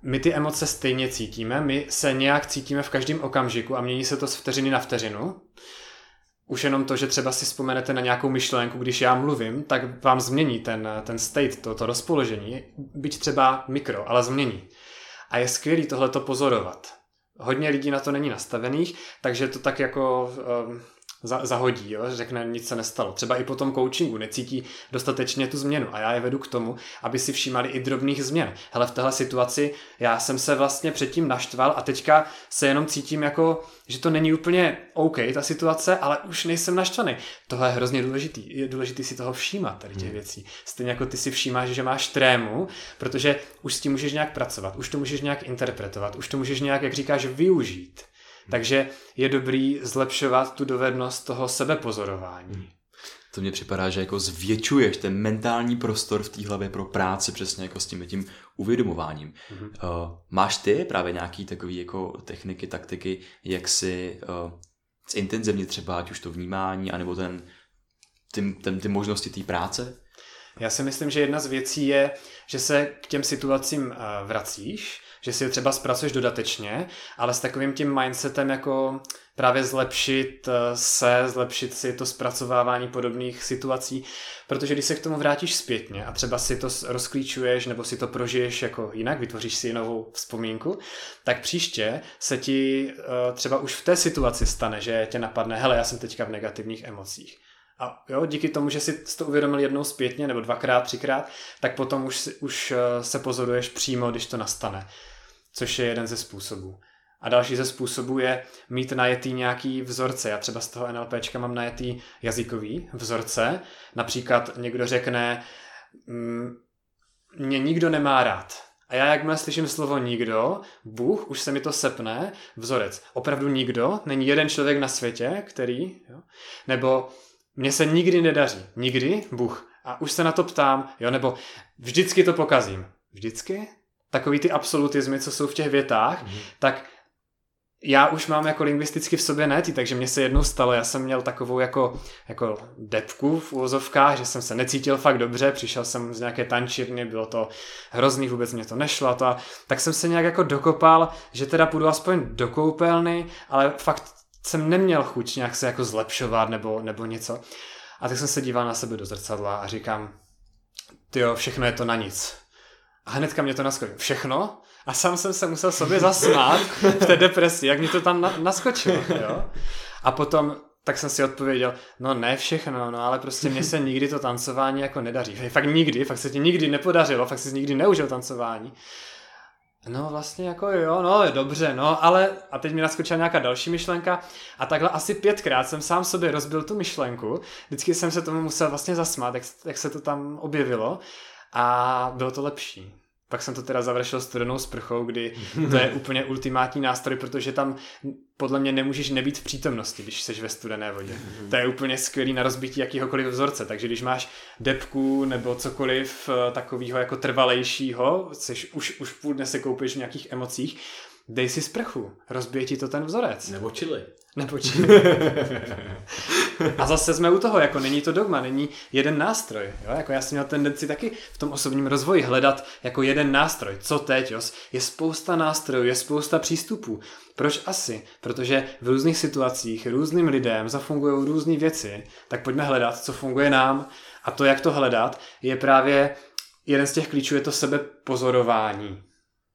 my ty emoce stejně cítíme, my se nějak cítíme v každém okamžiku a mění se to z vteřiny na vteřinu už jenom to, že třeba si vzpomenete na nějakou myšlenku, když já mluvím, tak vám změní ten, ten state, to, to rozpoložení, byť třeba mikro, ale změní. A je skvělý tohleto pozorovat. Hodně lidí na to není nastavených, takže to tak jako um, za, zahodí, jo? řekne, nic se nestalo. Třeba i po tom coachingu necítí dostatečně tu změnu a já je vedu k tomu, aby si všímali i drobných změn. Hele, v téhle situaci já jsem se vlastně předtím naštval a teďka se jenom cítím jako, že to není úplně OK, ta situace, ale už nejsem naštvaný. Tohle je hrozně důležitý. Je důležitý si toho všímat, tady těch hmm. věcí. Stejně jako ty si všímáš, že máš trému, protože už s tím můžeš nějak pracovat, už to můžeš nějak interpretovat, už to můžeš nějak, jak říkáš, využít Takže je dobrý zlepšovat tu dovednost toho sebepozorování. To mně připadá, že jako zvětšuješ ten mentální prostor v té hlavě pro práci přesně jako s tím tím uvědomováním. Mm-hmm. Uh, máš ty právě nějaký takový jako techniky, taktiky, jak si uh, zintenzivnit třeba ať už to vnímání, anebo ten, ty, ten, ty možnosti té práce? Já si myslím, že jedna z věcí je, že se k těm situacím uh, vracíš, že si je třeba zpracuješ dodatečně, ale s takovým tím mindsetem jako právě zlepšit eh, se, zlepšit si to zpracovávání podobných situací, protože když se k tomu vrátíš zpětně a třeba si to rozklíčuješ nebo si to prožiješ jako jinak, vytvoříš si novou vzpomínku, tak příště se ti eh, třeba už v té situaci stane, že tě napadne, hele, já jsem teďka v negativních emocích. A jo, díky tomu, že si to uvědomil jednou zpětně, nebo dvakrát, třikrát, tak potom už, už eh, se pozoruješ přímo, když to nastane. Což je jeden ze způsobů. A další ze způsobů je mít najetý nějaký vzorce. Já třeba z toho NLPčka mám najetý jazykový vzorce. Například někdo řekne, mm, mě nikdo nemá rád. A já jakmile slyším slovo nikdo, Bůh, už se mi to sepne, vzorec. Opravdu nikdo, není jeden člověk na světě, který, jo? nebo mně se nikdy nedaří. Nikdy, Bůh. A už se na to ptám, jo, nebo vždycky to pokazím. Vždycky? Takový ty absolutizmy, co jsou v těch větách, mm-hmm. tak já už mám jako lingvisticky v sobě netý, takže mě se jednou stalo, já jsem měl takovou jako, jako depku v úvozovkách, že jsem se necítil fakt dobře, přišel jsem z nějaké tančírny, bylo to hrozný, vůbec mě to nešlo a to, a tak jsem se nějak jako dokopal, že teda půjdu aspoň do koupelny, ale fakt jsem neměl chuť nějak se jako zlepšovat nebo, nebo něco. A tak jsem se díval na sebe do zrcadla a říkám, ty jo, všechno je to na nic. A hnedka mě to naskočilo. Všechno? A sám jsem se musel sobě zasmát v té depresi, jak mi to tam na, naskočilo. Jo? A potom tak jsem si odpověděl, no ne všechno, no ale prostě mně se nikdy to tancování jako nedaří. Hej, fakt nikdy, fakt se ti nikdy nepodařilo, fakt jsi nikdy neužil tancování. No vlastně jako jo, no je dobře, no ale a teď mi naskočila nějaká další myšlenka a takhle asi pětkrát jsem sám sobě rozbil tu myšlenku, vždycky jsem se tomu musel vlastně zasmát, jak, jak se to tam objevilo a bylo to lepší. Pak jsem to teda završil studenou sprchou, kdy *laughs* to je úplně ultimátní nástroj, protože tam podle mě nemůžeš nebýt v přítomnosti, když jsi ve studené vodě. To je úplně skvělý na rozbití jakýhokoliv vzorce, takže když máš depku nebo cokoliv eh, takového jako trvalejšího, jsi, už, už půl dne se koupíš v nějakých emocích, dej si sprchu, rozbije ti to ten vzorec. Nebo čili. Čili. *laughs* A zase jsme u toho, jako není to dogma, není jeden nástroj. Jo? Jako já jsem měl tendenci taky v tom osobním rozvoji hledat jako jeden nástroj. Co teď? Jo? Je spousta nástrojů, je spousta přístupů. Proč asi? Protože v různých situacích různým lidem zafungují různé věci, tak pojďme hledat, co funguje nám. A to, jak to hledat, je právě jeden z těch klíčů, je to sebepozorování.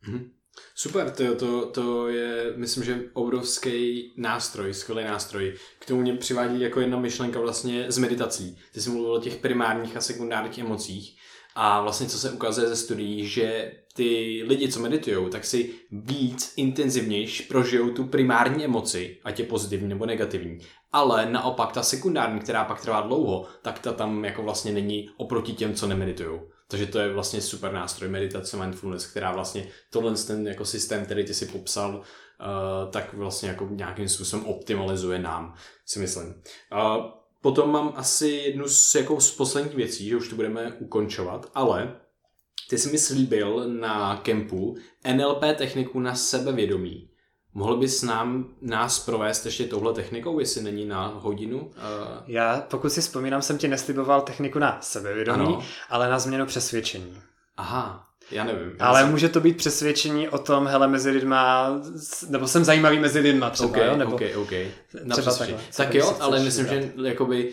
Mm-hmm. Super, to, to, to je, myslím, že obrovský nástroj, skvělý nástroj. K tomu mě přivádí jako jedna myšlenka vlastně z meditací. Ty jsi mluvil o těch primárních a sekundárních emocích. A vlastně co se ukazuje ze studií, že ty lidi, co meditují, tak si víc intenzivnějš prožijou tu primární emoci, ať je pozitivní nebo negativní. Ale naopak ta sekundární, která pak trvá dlouho, tak ta tam jako vlastně není oproti těm, co nemeditují. Takže to je vlastně super nástroj meditace mindfulness, která vlastně tohle ten jako systém, který ty si popsal, uh, tak vlastně jako nějakým způsobem optimalizuje nám, si myslím. Uh, potom mám asi jednu z, jako z posledních věcí, že už to budeme ukončovat, ale ty jsi mi slíbil na kempu NLP techniku na sebevědomí. Mohl bys nám, nás provést ještě touhle technikou, jestli není na hodinu? Uh... Já, pokud si vzpomínám, jsem ti nesliboval techniku na sebevědomí, ano. ale na změnu přesvědčení. Aha, já nevím. Já ale jsem... může to být přesvědčení o tom, hele, mezi lidma, nebo jsem zajímavý mezi lidma třeba, okay, jo? Nebo okay, okay. třeba takhle. Tak jo, ale myslím, že jakoby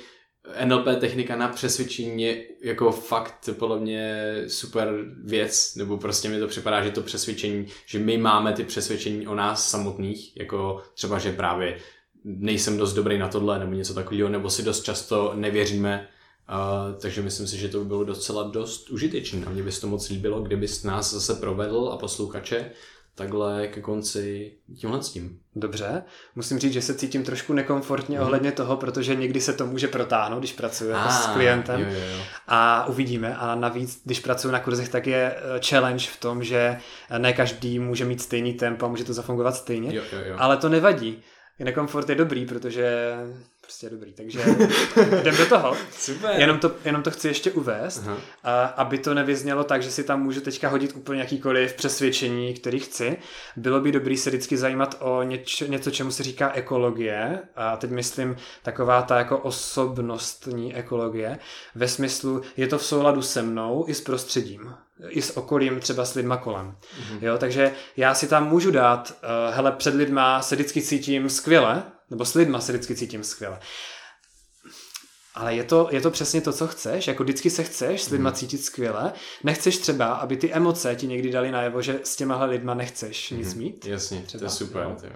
NLP technika na přesvědčení je jako fakt podle mě super věc, nebo prostě mi to připadá, že to přesvědčení, že my máme ty přesvědčení o nás samotných, jako třeba, že právě nejsem dost dobrý na tohle, nebo něco takového, nebo si dost často nevěříme, Uh, takže myslím si, že to by bylo docela dost užitečné. A mě by se to moc líbilo, kdyby nás zase provedl a posluchače, takhle ke konci tímhle s tím. Dobře, musím říct, že se cítím trošku nekomfortně Mhm. ohledně toho, protože někdy se to může protáhnout, když pracuji jako s Ah, klientem. Jo, jo, jo. A uvidíme. A navíc, když pracuji na kurzech, tak je eh, challenge v tom, že ne každý může mít stejný tempo a může to zafungovat stejně. jo, jo, jo. Ale to nevadí. Nekomfort je dobrý, protože prostě dobrý. Takže *laughs* jdem do toho. Super. Jenom to, jenom to chci ještě uvést, a, aby to nevyznělo tak, že si tam můžu teďka hodit úplně jakýkoliv přesvědčení, který chci. Bylo by dobrý se vždycky zajímat o něč, něco, čemu se říká ekologie. A teď myslím taková ta jako osobnostní ekologie. Ve smyslu, je to v souladu se mnou i s prostředím. I s okolím, třeba s lidma kolem. Mm-hmm. Jo, takže já si tam můžu dát, uh, hele, před lidma se vždycky cítím skvěle, nebo s lidma se vždycky cítím skvěle. Ale je to, je to přesně to, co chceš, jako vždycky se chceš s lidma cítit skvěle, nechceš třeba, aby ty emoce ti někdy dali najevo, že s těmahle lidma nechceš nic mít, Jasně, to Třeba, je super. jo.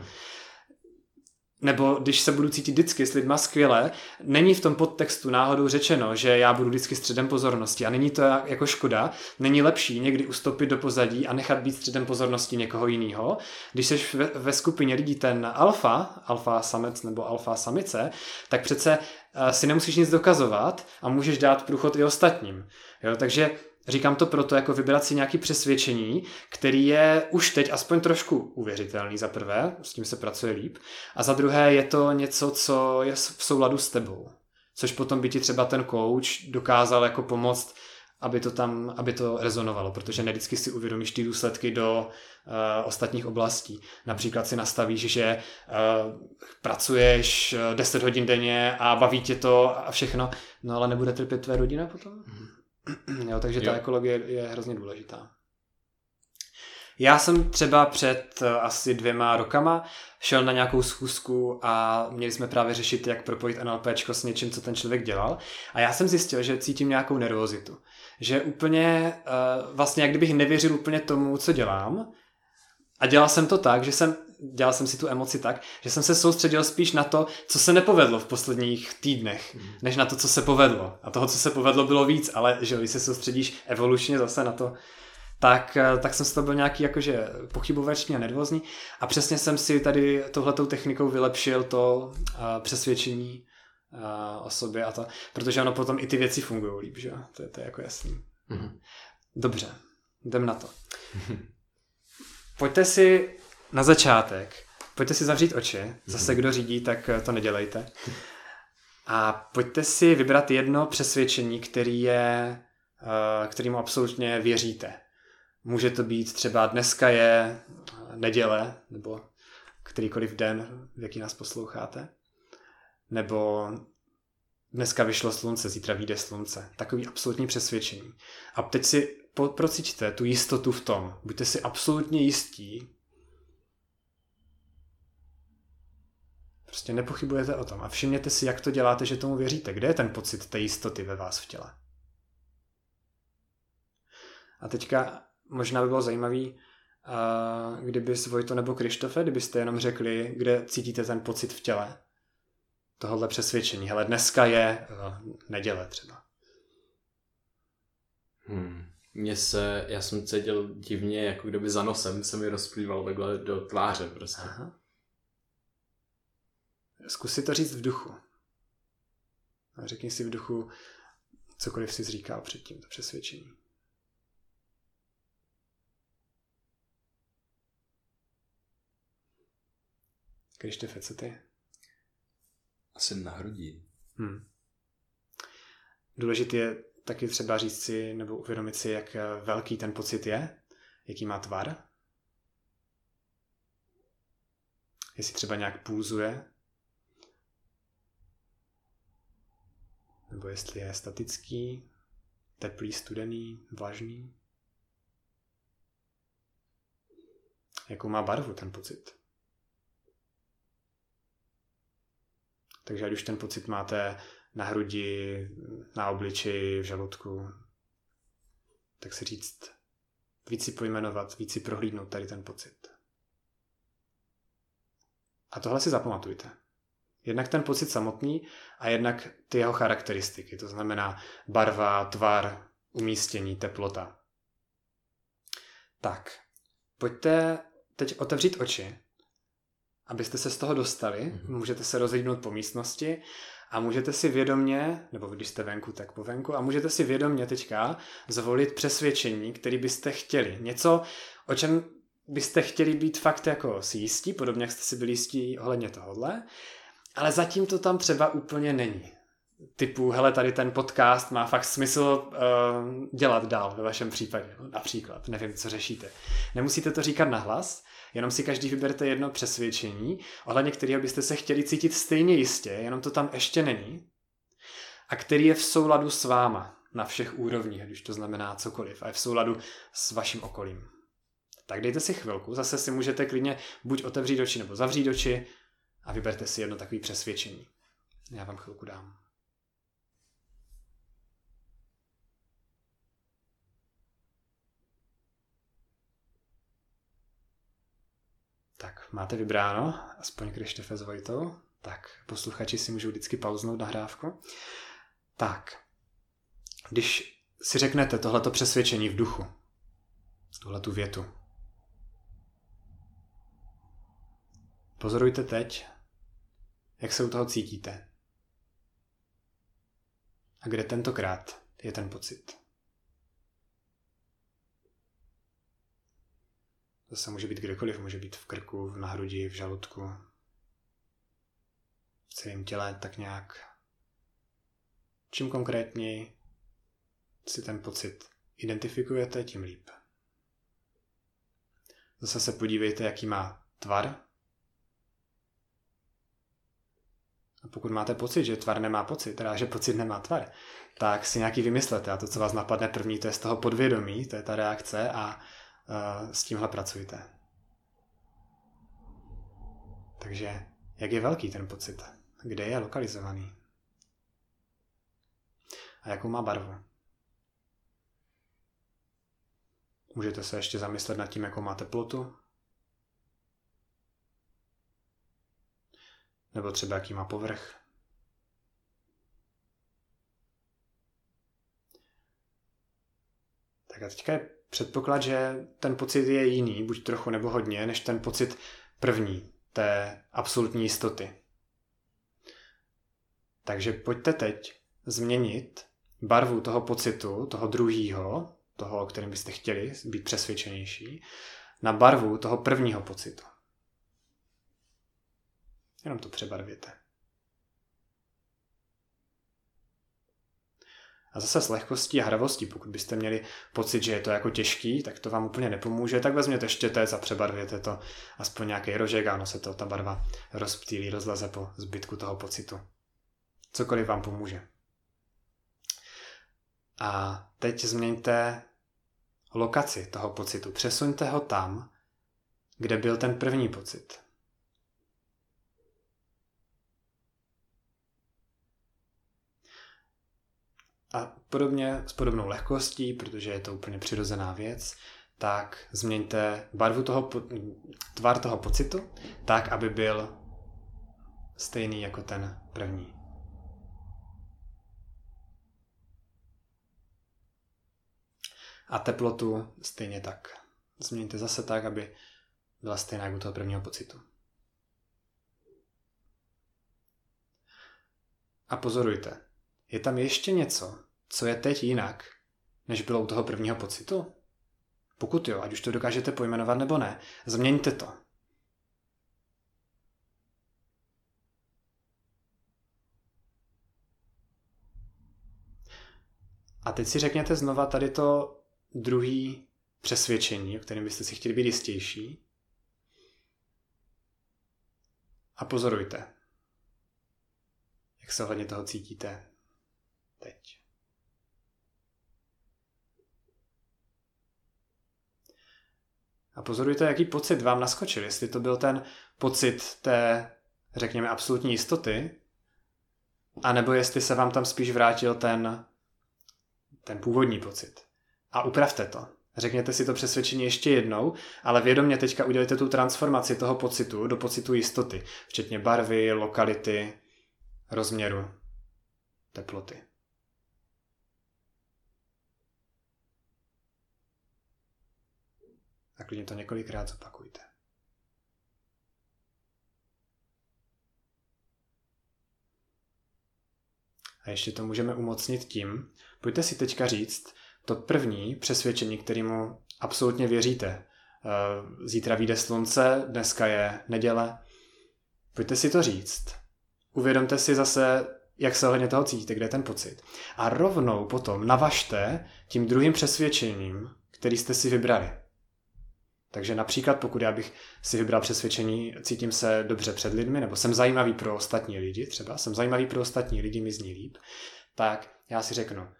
Nebo když se budu cítit vždycky s lidma skvěle, není v tom podtextu náhodou řečeno, že já budu vždycky středem pozornosti a není to jako škoda, není lepší někdy ustoupit do pozadí a nechat být středem pozornosti někoho jiného. Když jsi ve, ve skupině lidí ten alfa, alfa samec nebo alfa samice, tak přece eh, si nemusíš nic dokazovat a můžeš dát průchod i ostatním. Jo, takže Říkám to proto, jako vybrat si nějaké přesvědčení, který je už teď aspoň trošku uvěřitelný za prvé, s tím se pracuje líp, a za druhé je to něco, co je v souladu s tebou. Což potom by ti třeba ten coach dokázal jako pomoct, aby to tam, aby to rezonovalo, protože ne vždycky si uvědomíš ty důsledky do uh, ostatních oblastí. Například si nastavíš, že uh, pracuješ uh, 10 hodin denně a baví tě to a všechno, no ale nebude trpět tvé rodina potom? *clears throat* Jo, takže ta Jo. ekologie je hrozně důležitá. Já jsem třeba před eh, asi dvěma rokama šel na nějakou schůzku a měli jsme právě řešit, jak propojit NLPčko s něčím, co ten člověk dělal. A já jsem zjistil, že cítím nějakou nervozitu. Že úplně, eh, vlastně jak kdybych nevěřil úplně tomu, co dělám. A dělal jsem to tak, že jsem, dělal jsem si tu emoci tak, že jsem se soustředil spíš na to, co se nepovedlo v posledních týdnech, než na to, co se povedlo. A toho, co se povedlo, bylo víc, ale že když se soustředíš evolučně zase na to, tak, eh, tak jsem z toho byl nějaký jakože pochybovačný a nervózní a přesně jsem si tady tohletou technikou vylepšil to uh, přesvědčení uh, o sobě a to, protože ono potom i ty věci fungují líp, že to je, to je jako jasný. Mhm. Dobře, jdem na to. *laughs* Pojďte si na začátek, pojďte si zavřít oči, zase kdo řídí, tak eh, to nedělejte. A pojďte si vybrat jedno přesvědčení, který je, eh, kterému absolutně věříte. Může to být třeba dneska je neděle, nebo kterýkoliv den, v jaký nás posloucháte. Nebo dneska vyšlo slunce, zítra vyjde slunce. Takový absolutní přesvědčení. A teď si procíťte tu jistotu v tom. Buďte si absolutně jistí. Prostě nepochybujete o tom. A všimněte si, jak to děláte, že tomu věříte. Kde je ten pocit té jistoty ve vás v těle? A teďka možná by bylo zajímavý, a kdyby Vojto nebo Krištofe, kdybyste jenom řekli, kde cítíte ten pocit v těle. Tohle přesvědčení. Hele, dneska je uh, neděle třeba. Hmm. Mně se, já jsem cítil divně, jako kdyby za nosem se mi rozplýval takhle do tváře prostě. Aha. Zkus si to říct v duchu. A řekni si v duchu cokoliv jsi říkal předtím, to přesvědčení. Krištefe, co ty? Asi na hrudi. Hmm. Důležité je taky třeba říct si nebo uvědomit si, jak eh, velký ten pocit je, jaký má tvar. Jestli třeba nějak pulzuje, nebo jestli je statický, teplý, studený, vlažný. Jakou má barvu ten pocit. Takže ať už ten pocit máte na hrudi, na obličeji, v žaludku, tak si říct, víc si pojmenovat, víc si prohlídnout tady ten pocit. A tohle si zapamatujte. Jednak ten pocit samotný a jednak ty jeho charakteristiky, to znamená barva, tvar, umístění, teplota. Tak, pojďte teď otevřít oči, abyste se z toho dostali. Mm-hmm. Můžete se rozhlídnout po místnosti a můžete si vědomně, nebo když jste venku, tak po venku, a můžete si vědomně teďka zvolit přesvědčení, který byste chtěli. Něco, o čem byste chtěli být fakt jako si jistí, podobně jak jste si byli jistí ohledně tohohle, ale zatím to tam třeba úplně není. Typu, hele, tady ten podcast má fakt smysl uh, dělat dál ve vašem případě, například, nevím, co řešíte. Nemusíte to říkat nahlas, jenom si každý vyberte jedno přesvědčení, ohledně kterého byste se chtěli cítit stejně jistě, jenom to tam ještě není, a který je v souladu s váma na všech úrovních, když to znamená cokoliv, a je v souladu s vaším okolím. Tak dejte si chvilku, zase si můžete klidně buď otevřít oči nebo zavřít oči a vyberte si jedno takové přesvědčení. Já vám chvilku dám. Tak, máte vybráno, aspoň Krištofe s Vojtou. Tak, posluchači si můžou vždycky pauznout nahrávku. Tak, když si řeknete tohleto přesvědčení v duchu, tuhle tu větu, pozorujte teď, jak se u toho cítíte. A kde tentokrát je ten pocit. Zase může být kdekoliv, může být v krku, na hrudi, v žaludku, v celém těle, tak nějak. Čím konkrétněji si ten pocit identifikujete, tím líp. Zase se podívejte, jaký má tvar. A pokud máte pocit, že tvar nemá pocit, teda že pocit nemá tvar, tak si nějaký vymyslete a to, co vás napadne první, to je z toho podvědomí, to je ta reakce a s tímhle pracujte. Takže jak je velký ten pocit? Kde je lokalizovaný? A jakou má barvu? Můžete se ještě zamyslet nad tím, jakou má teplotu? Nebo třeba jaký má povrch? Tak a teďka je předpoklad, že ten pocit je jiný, buď trochu nebo hodně, než ten pocit první, té absolutní jistoty. Takže pojďte teď změnit barvu toho pocitu, toho druhého, toho, o kterém byste chtěli být přesvědčenější, na barvu toho prvního pocitu. Jenom to přebarvěte. A zase s lehkostí a hravostí, pokud byste měli pocit, že je to jako těžký, tak to vám úplně nepomůže, tak vezměte štětec a přebarvěte to aspoň nějaký rožek a ono se to ta barva rozptýlí, rozleze po zbytku toho pocitu. Cokoliv vám pomůže. A teď změňte lokaci toho pocitu. Přesuňte ho tam, kde byl ten první pocit. A podobně s podobnou lehkostí, protože je to úplně přirozená věc, tak změňte barvu toho, tvar toho pocitu tak, aby byl stejný jako ten první. A teplotu stejně tak. Změňte zase tak, aby byla stejná jako toho prvního pocitu. A pozorujte, je tam ještě něco, co je teď jinak, než bylo u toho prvního pocitu? Pokud jo, ať už to dokážete pojmenovat nebo ne, změňte to. A teď si řekněte znova tady to druhý přesvědčení, o kterém byste si chtěli být jistější. A pozorujte, jak se ohledně toho cítíte teď. A pozorujte, jaký pocit vám naskočil. Jestli to byl ten pocit té, řekněme, absolutní jistoty, anebo jestli se vám tam spíš vrátil ten, ten původní pocit. A upravte to. Řekněte si to přesvědčení ještě jednou, ale vědomě teďka udělejte tu transformaci toho pocitu do pocitu jistoty, včetně barvy, lokality, rozměru, teploty. a klidně to několikrát zopakujte. A ještě to můžeme umocnit tím, pojďte si teďka říct to první přesvědčení, kterému absolutně věříte. Eh, zítra vyjde slunce, dneska je neděle. Pojďte si to říct. Uvědomte si zase, jak se ohledně toho cítíte, kde je ten pocit. A rovnou potom navažte tím druhým přesvědčením, který jste si vybrali. Takže například pokud já bych si vybral přesvědčení, cítím se dobře před lidmi, nebo jsem zajímavý pro ostatní lidi, třeba jsem zajímavý pro ostatní lidi, mi zní líp, tak já si řeknu,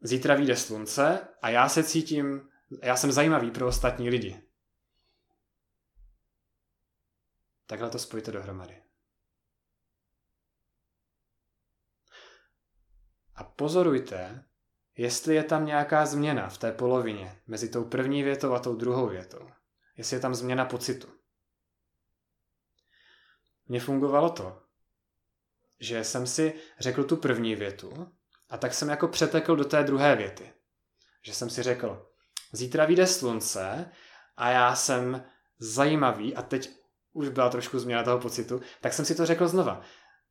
zítra vyjde slunce a já se cítím, já jsem zajímavý pro ostatní lidi. Takhle to spojte dohromady. A pozorujte, jestli je tam nějaká změna v té polovině mezi tou první větou a tou druhou větou. Jestli je tam změna pocitu. Mně fungovalo to, že jsem si řekl tu první větu a tak jsem jako přetekl do té druhé věty. Že jsem si řekl, zítra vyjde slunce a já jsem zajímavý a teď už byla trošku změna toho pocitu, tak jsem si to řekl znova.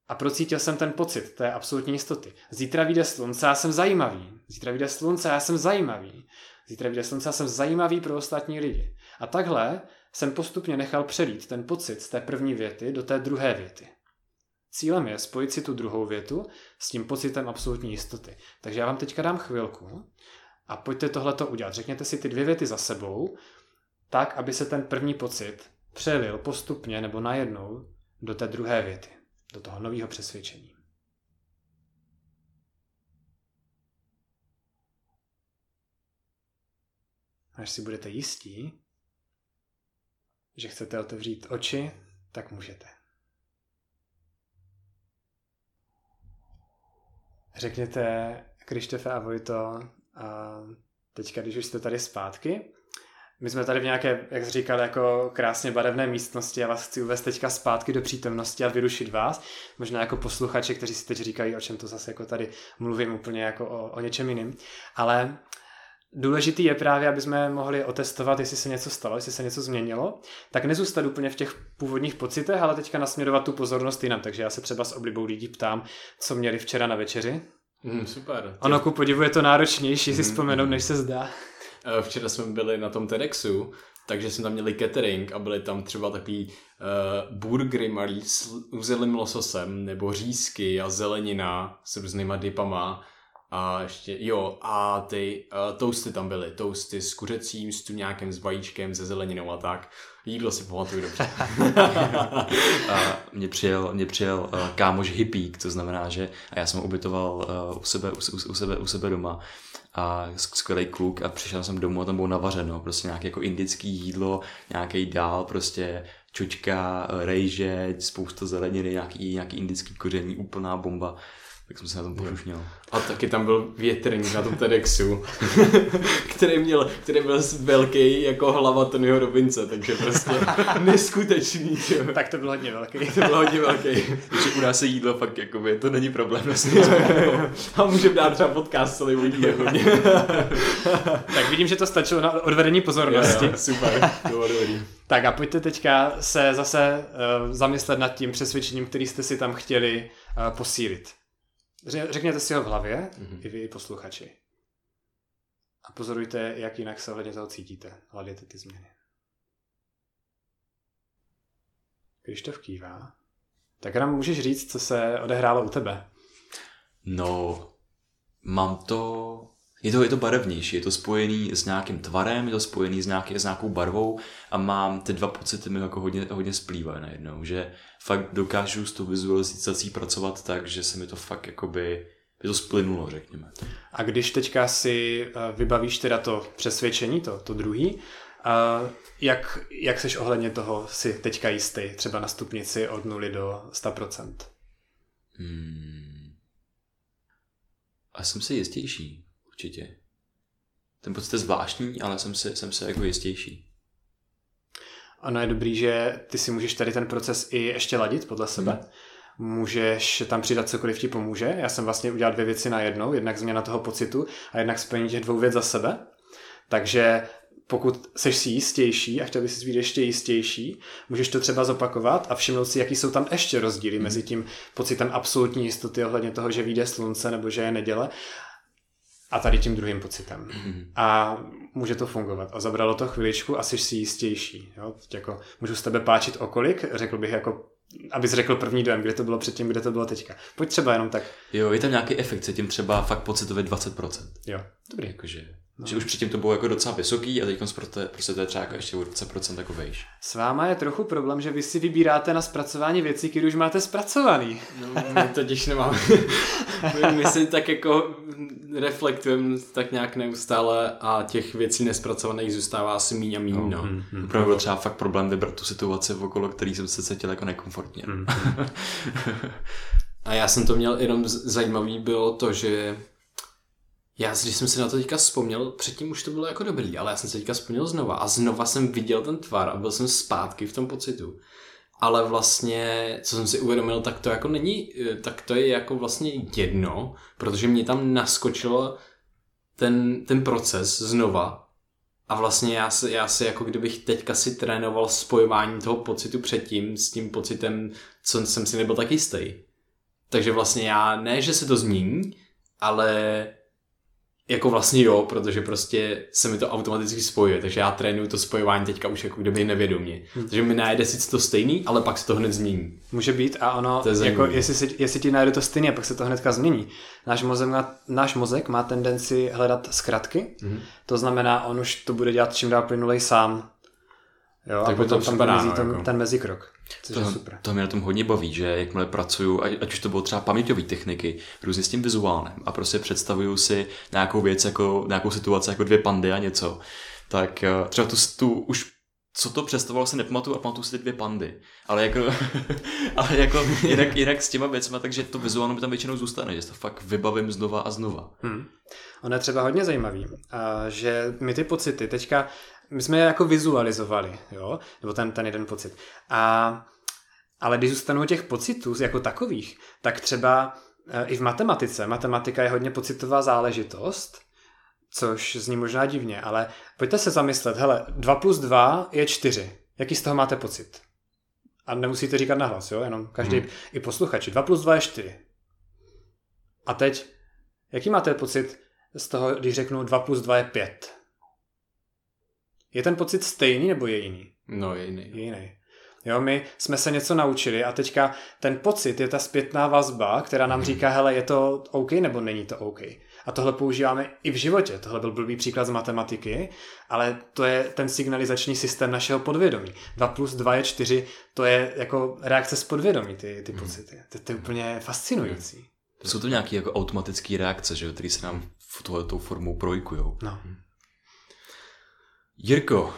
A procítil jsem ten pocit té absolutní jistoty. Zítra vyjde slunce, já jsem zajímavý. Zítra vyjde slunce, já jsem zajímavý. Zítra vyjde slunce, já jsem zajímavý pro ostatní lidi. A takhle jsem postupně nechal přelít ten pocit z té první věty do té druhé věty. Cílem je spojit si tu druhou větu s tím pocitem absolutní jistoty. Takže já vám teďka dám chvilku a pojďte tohleto udělat. Řekněte si ty dvě věty za sebou, tak, aby se ten první pocit přelil postupně nebo najednou do té druhé věty do toho nového přesvědčení. Až si budete jistí, že chcete otevřít oči, tak můžete. Řekněte Krištofe a Vojto, a teďka, když už jste tady zpátky, my jsme tady v nějaké, jak jsi říkal, jako krásně barevné místnosti. Já vás chci uvést teďka zpátky do přítomnosti a vyrušit vás. Možná jako posluchači, kteří si teď říkají, o čem to zase jako tady mluvím úplně jako o, o něčem jiným. Ale důležitý je právě, aby jsme mohli otestovat, jestli se něco stalo, jestli se něco změnilo, tak nezůstat úplně v těch původních pocitech, ale teďka nasměrovat tu pozornost jinam. Takže já se třeba s oblibou lidí ptám, co měli včera na večeři. Mm, super. Ono ku podivu je to náročnější si mm, vzpomenout, než se zdá. Eh, včera jsme byli na tom TEDxu, takže jsme tam měli catering a byly tam třeba takový uh, burgery malý s uzelým lososem, nebo řízky a zelenina s různýma dipama. A ještě, jo, a ty uh, toasty tam byly, toasty s kuřecím, s tuňákem, s vajíčkem, se zeleninou a tak. Jídlo si pamatuju dobře. *laughs* mě přijel, mě přijel uh, kámoš hippík, to znamená, že a já jsem ubytoval uh, u, sebe, u, u, sebe, u sebe doma a skvělý kluk a přišel jsem domů a tam bylo navařeno, prostě nějaké jako indický jídlo, nějaký dál, prostě čučka, rejže, spousta zeleniny, nějaký, nějaký indický koření, úplná bomba tak jsem se na tom pošušněl. A taky tam byl větrník na tom TEDxu, *laughs* který, měl, který byl velký jako hlava Tonyho Robince, takže prostě *laughs* neskutečný. Čo? Tak to bylo hodně velký. to bylo hodně velký. Takže u nás se jídlo fakt jakoby, to není problém. *laughs* A můžeme dát třeba podcast celý hodně. tak vidím, že to stačilo na odvedení pozornosti. Jo, jo, super, Tak a pojďte teďka se zase uh, zamyslet nad tím přesvědčením, který jste si tam chtěli uh, posílit. Řekněte si ho v hlavě, mm-hmm. i vy, posluchači. A pozorujte, jak jinak se ohledně toho cítíte. Hleděte ty změny. Když to vkývá, tak nám můžeš říct, co se odehrálo u tebe. No, mám to je to, je to barevnější, je to spojený s nějakým tvarem, je to spojený s, nějaký, s nějakou barvou a mám ty dva pocity mi jako hodně, hodně splývají najednou, že fakt dokážu s tou vizualizací pracovat tak, že se mi to fakt jakoby by to splynulo, řekněme. A když teďka si eh, vybavíš teda to přesvědčení, to, to druhý, a jak, jak seš ohledně toho si teďka jistý, třeba na stupnici od 0 do 100%? Hmm. A jsem si jistější určitě. Ten pocit je zvláštní, ale jsem se, jsem se jako jistější. Ono je dobrý, že ty si můžeš tady ten proces i ještě ladit podle sebe. Hmm. Můžeš tam přidat cokoliv ti pomůže. Já jsem vlastně udělal dvě věci na jednou. Jednak změna toho pocitu a jednak splnění těch dvou věc za sebe. Takže pokud seš si jistější a chtěl bys si být ještě jistější, můžeš to třeba zopakovat a všimnout si, jaký jsou tam ještě rozdíly mm. mezi tím pocitem absolutní jistoty ohledně toho, že vyjde slunce nebo že je neděle a tady tím druhým pocitem. Mm. A může to fungovat. A zabralo to chviličku a jsi si jistější. Jo? Teď jako, můžu z tebe páčit okolik, řekl bych jako abys řekl první dojem, kde to bylo předtím, kde to bylo teďka. Pojď třeba jenom tak. Jo, je tam nějaký efekt, se tím třeba fakt pocitově 20%. Jo, dobrý. Jakože No. Že už předtím to bylo jako docela vysoký a teď prostě, prostě to je třeba jako ještě o 20% jako vejš. S váma je trochu problém, že vy si vybíráte na zpracování věcí, které už máte zpracovaný. No, my totiž nemáme. my, my si tak jako reflektujeme tak nějak neustále a těch věcí nespracovaných zůstává asi míň a míň. No. No. Mm, mm. Pro byl třeba fakt problém vybrat tu situaci, okolo který jsem se cítil jako nekomfortně. Mm. *laughs* a já jsem to měl jenom zajímavý bylo to, že já, když jsem si na to teďka vzpomněl, předtím už to bylo jako dobrý, ale já jsem se teďka vzpomněl znova a znova jsem viděl ten tvar a byl jsem zpátky v tom pocitu. Ale vlastně, co jsem si uvědomil, tak to jako není, tak to je jako vlastně jedno, protože mě tam naskočilo ten, ten proces znova a vlastně já si, já si jako kdybych teďka si trénoval spojování toho pocitu předtím s tím pocitem, co jsem si nebyl tak jistý. Takže vlastně já, ne, že se to změní, ale jako vlastně jo, protože prostě se mi to automaticky spojuje, takže já trénuju to spojování teďka už jako kdyby nevědomě. Hmm. Takže mi najde sice to stejný, ale pak se to hned změní. Může být a ono, to je jako jestli, si, jestli ti najde to stejný a pak se to hnedka změní. Náš mozek má, náš mozek má tendenci hledat zkratky, hmm. to znamená, on už to bude dělat čím dál plynulej sám. Jo, tak a potom tam mezi, ten, jako. ten mezikrok. To, je super. to mě na tom hodně baví, že jakmile pracuju, ať, ať už to bylo třeba paměťové techniky, různě s tím vizuálem a prostě představuju si nějakou věc, jako nějakou situaci jako dvě pandy a něco, tak eh, třeba tu, tu už co to představovalo, se nepamatuju a pamatuju si ty dvě pandy. Ale jako, *laughs* ale jako jinak, jinak s těma věcmi, takže to vizuálně mi tam většinou zůstane, že to fakt vybavím znova a znova. Hmm. Ono je třeba hodně zajímavý, že my ty pocity teďka my jsme je jako vizualizovali, jo, nebo ten, ten jeden pocit. A, ale když zůstanu těch pocitů jako takových, tak třeba e, i v matematice, matematika je hodně pocitová záležitost, což zní možná divně, ale pojďte se zamyslet, hele, 2 plus 2 je 4. Jaký z toho máte pocit? A nemusíte říkat nahlas, jo, jenom každý, hmm. i posluchači. 2 plus 2 je 4. A teď, jaký máte pocit z toho, když řeknu 2 plus 2 je 5? Je ten pocit stejný nebo je jiný? No, je jiný. Je jiný. Jo, my jsme se něco naučili a teďka ten pocit je ta zpětná vazba, která nám hmm. říká, hele, je to OK nebo není to OK. A tohle používáme i v životě. Tohle byl blbý příklad z matematiky, ale to je ten signalizační systém našeho podvědomí. 2 plus 2 je 4, to je jako reakce z podvědomí, ty, ty hmm. pocity. To, to je úplně fascinující. Jsou to nějaké jako automatické reakce, že, které se nám v tohletou formou projikujou. No. Jirko,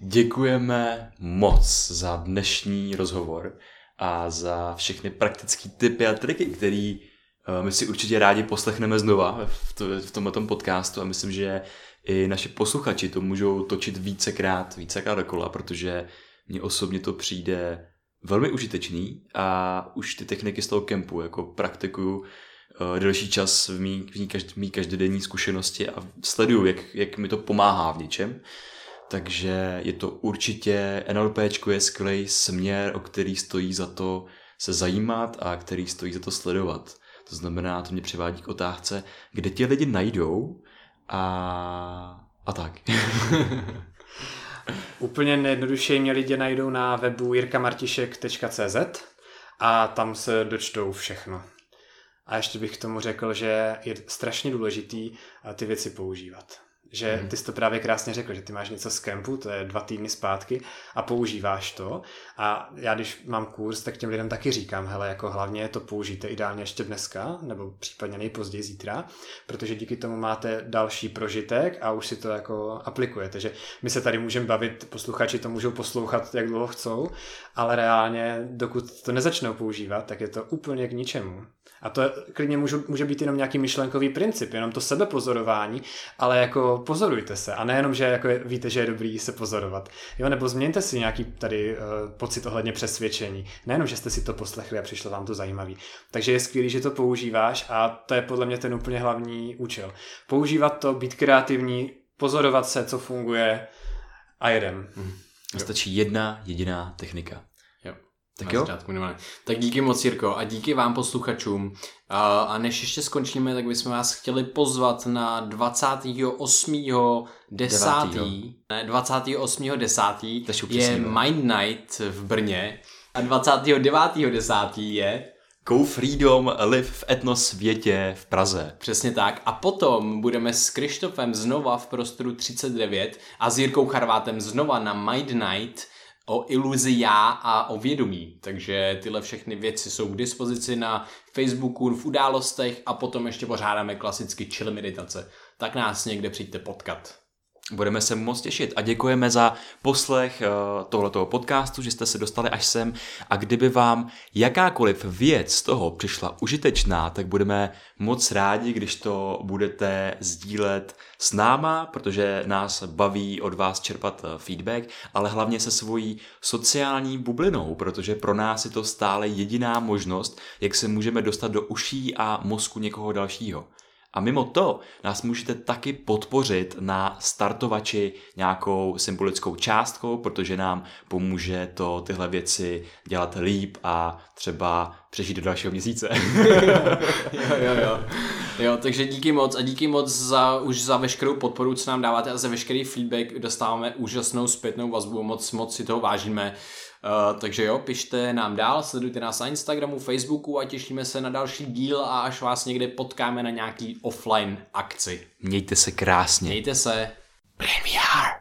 děkujeme moc za dnešní rozhovor a za všechny praktické typy a triky, které eh, my si určitě rádi poslechneme znova v, to, v tomto podcastu a myslím, že i naši posluchači to můžou točit vícekrát, vícekrát dokola, protože mně osobně to přijde velmi užitečný a už ty techniky z toho kempu jako praktikuju uh, delší čas v mý, v mý, mý každodenní zkušenosti a sleduju, jak, jak mi to pomáhá v něčem. Takže je to určitě, NLP je skvělý směr, o který stojí za to se zajímat a který stojí za to sledovat. To znamená, to mě přivádí k otázce, kde ti lidi najdou a, a tak. *laughs* Úplně nejjednodušeji mě lidi najdou na webu jirkamartišek.cz a tam se dočtou všechno. A ještě bych k tomu řekl, že je strašně důležitý ty věci používat že mhm. ty jsi to právě krásně řekl, že ty máš něco z kempu, to je dva týdny zpátky a používáš to a já když mám kurz, tak těm lidem taky říkám, hele, jako hlavně to použijte ideálně ještě dneska, nebo případně nejpozději zítra, protože díky tomu máte další prožitek a už si to jako aplikujete, že my se tady můžeme bavit, posluchači to můžou poslouchat, jak dlouho chcou, ale reálně, dokud to nezačnou používat, tak je to úplně k ničemu. A to klidně může, může být jenom nějaký myšlenkový princip, jenom to sebepozorování, ale jako pozorujte se a nejenom, že jako víte, že je dobrý se pozorovat. Jo, nebo změňte si nějaký tady uh, pocit ohledně přesvědčení. Nejenom, že jste si to poslechli a přišlo vám to zajímavý. Takže je skvělé, že to používáš a to je podle mě ten úplně hlavní účel. Používat to, být kreativní, pozorovat se, co funguje a jedem. A stačí jedna jediná technika. Tak jo? začátku minimálně. Tak díky moc, Jirko, a díky vám posluchačům. A, než ještě skončíme, tak bychom vás chtěli pozvat na 28. 10. Ne, 28. 10. Takže je. Mind Night v Brně a 29. 10. je Go Freedom Live v etnosvětě v Praze. Přesně tak. A potom budeme s Krištofem znova v prostoru 39 a s Jirkou Charvátem znova na Mind Night o iluzi já a o vědomí. Takže tyhle všechny věci jsou k dispozici na Facebooku, v událostech a potom ještě pořádáme klasicky chill meditace. Tak nás někde přijďte potkat. Budeme se moc těšit a děkujeme za poslech eh, tohletoho podcastu, že jste se dostali až sem a kdyby vám jakákoliv věc z toho přišla užitečná, tak budeme moc rádi, když to budete sdílet s náma, protože nás baví od vás čerpat eh, feedback, ale hlavně se svojí sociální bublinou, protože pro nás je to stále jediná možnost, jak se můžeme dostat do uší a mozku někoho dalšího. A mimo to nás můžete taky podpořit na startovači nějakou symbolickou částkou, protože nám pomůže to tyhle věci dělat líp a třeba přežít do dalšího měsíce. *laughs* jo, jo, jo. Jo, takže díky moc a díky moc za, už za veškerou podporu, co nám dáváte a za veškerý feedback. Dostáváme úžasnou zpětnou vazbu, moc, moc si toho vážíme. Uh, takže jo, pište nám dál, sledujte nás na Instagramu, Facebooku a těšíme se na další díl a až vás někde potkáme na nějaký offline akci. Mějte se krásně. Mějte se. VR.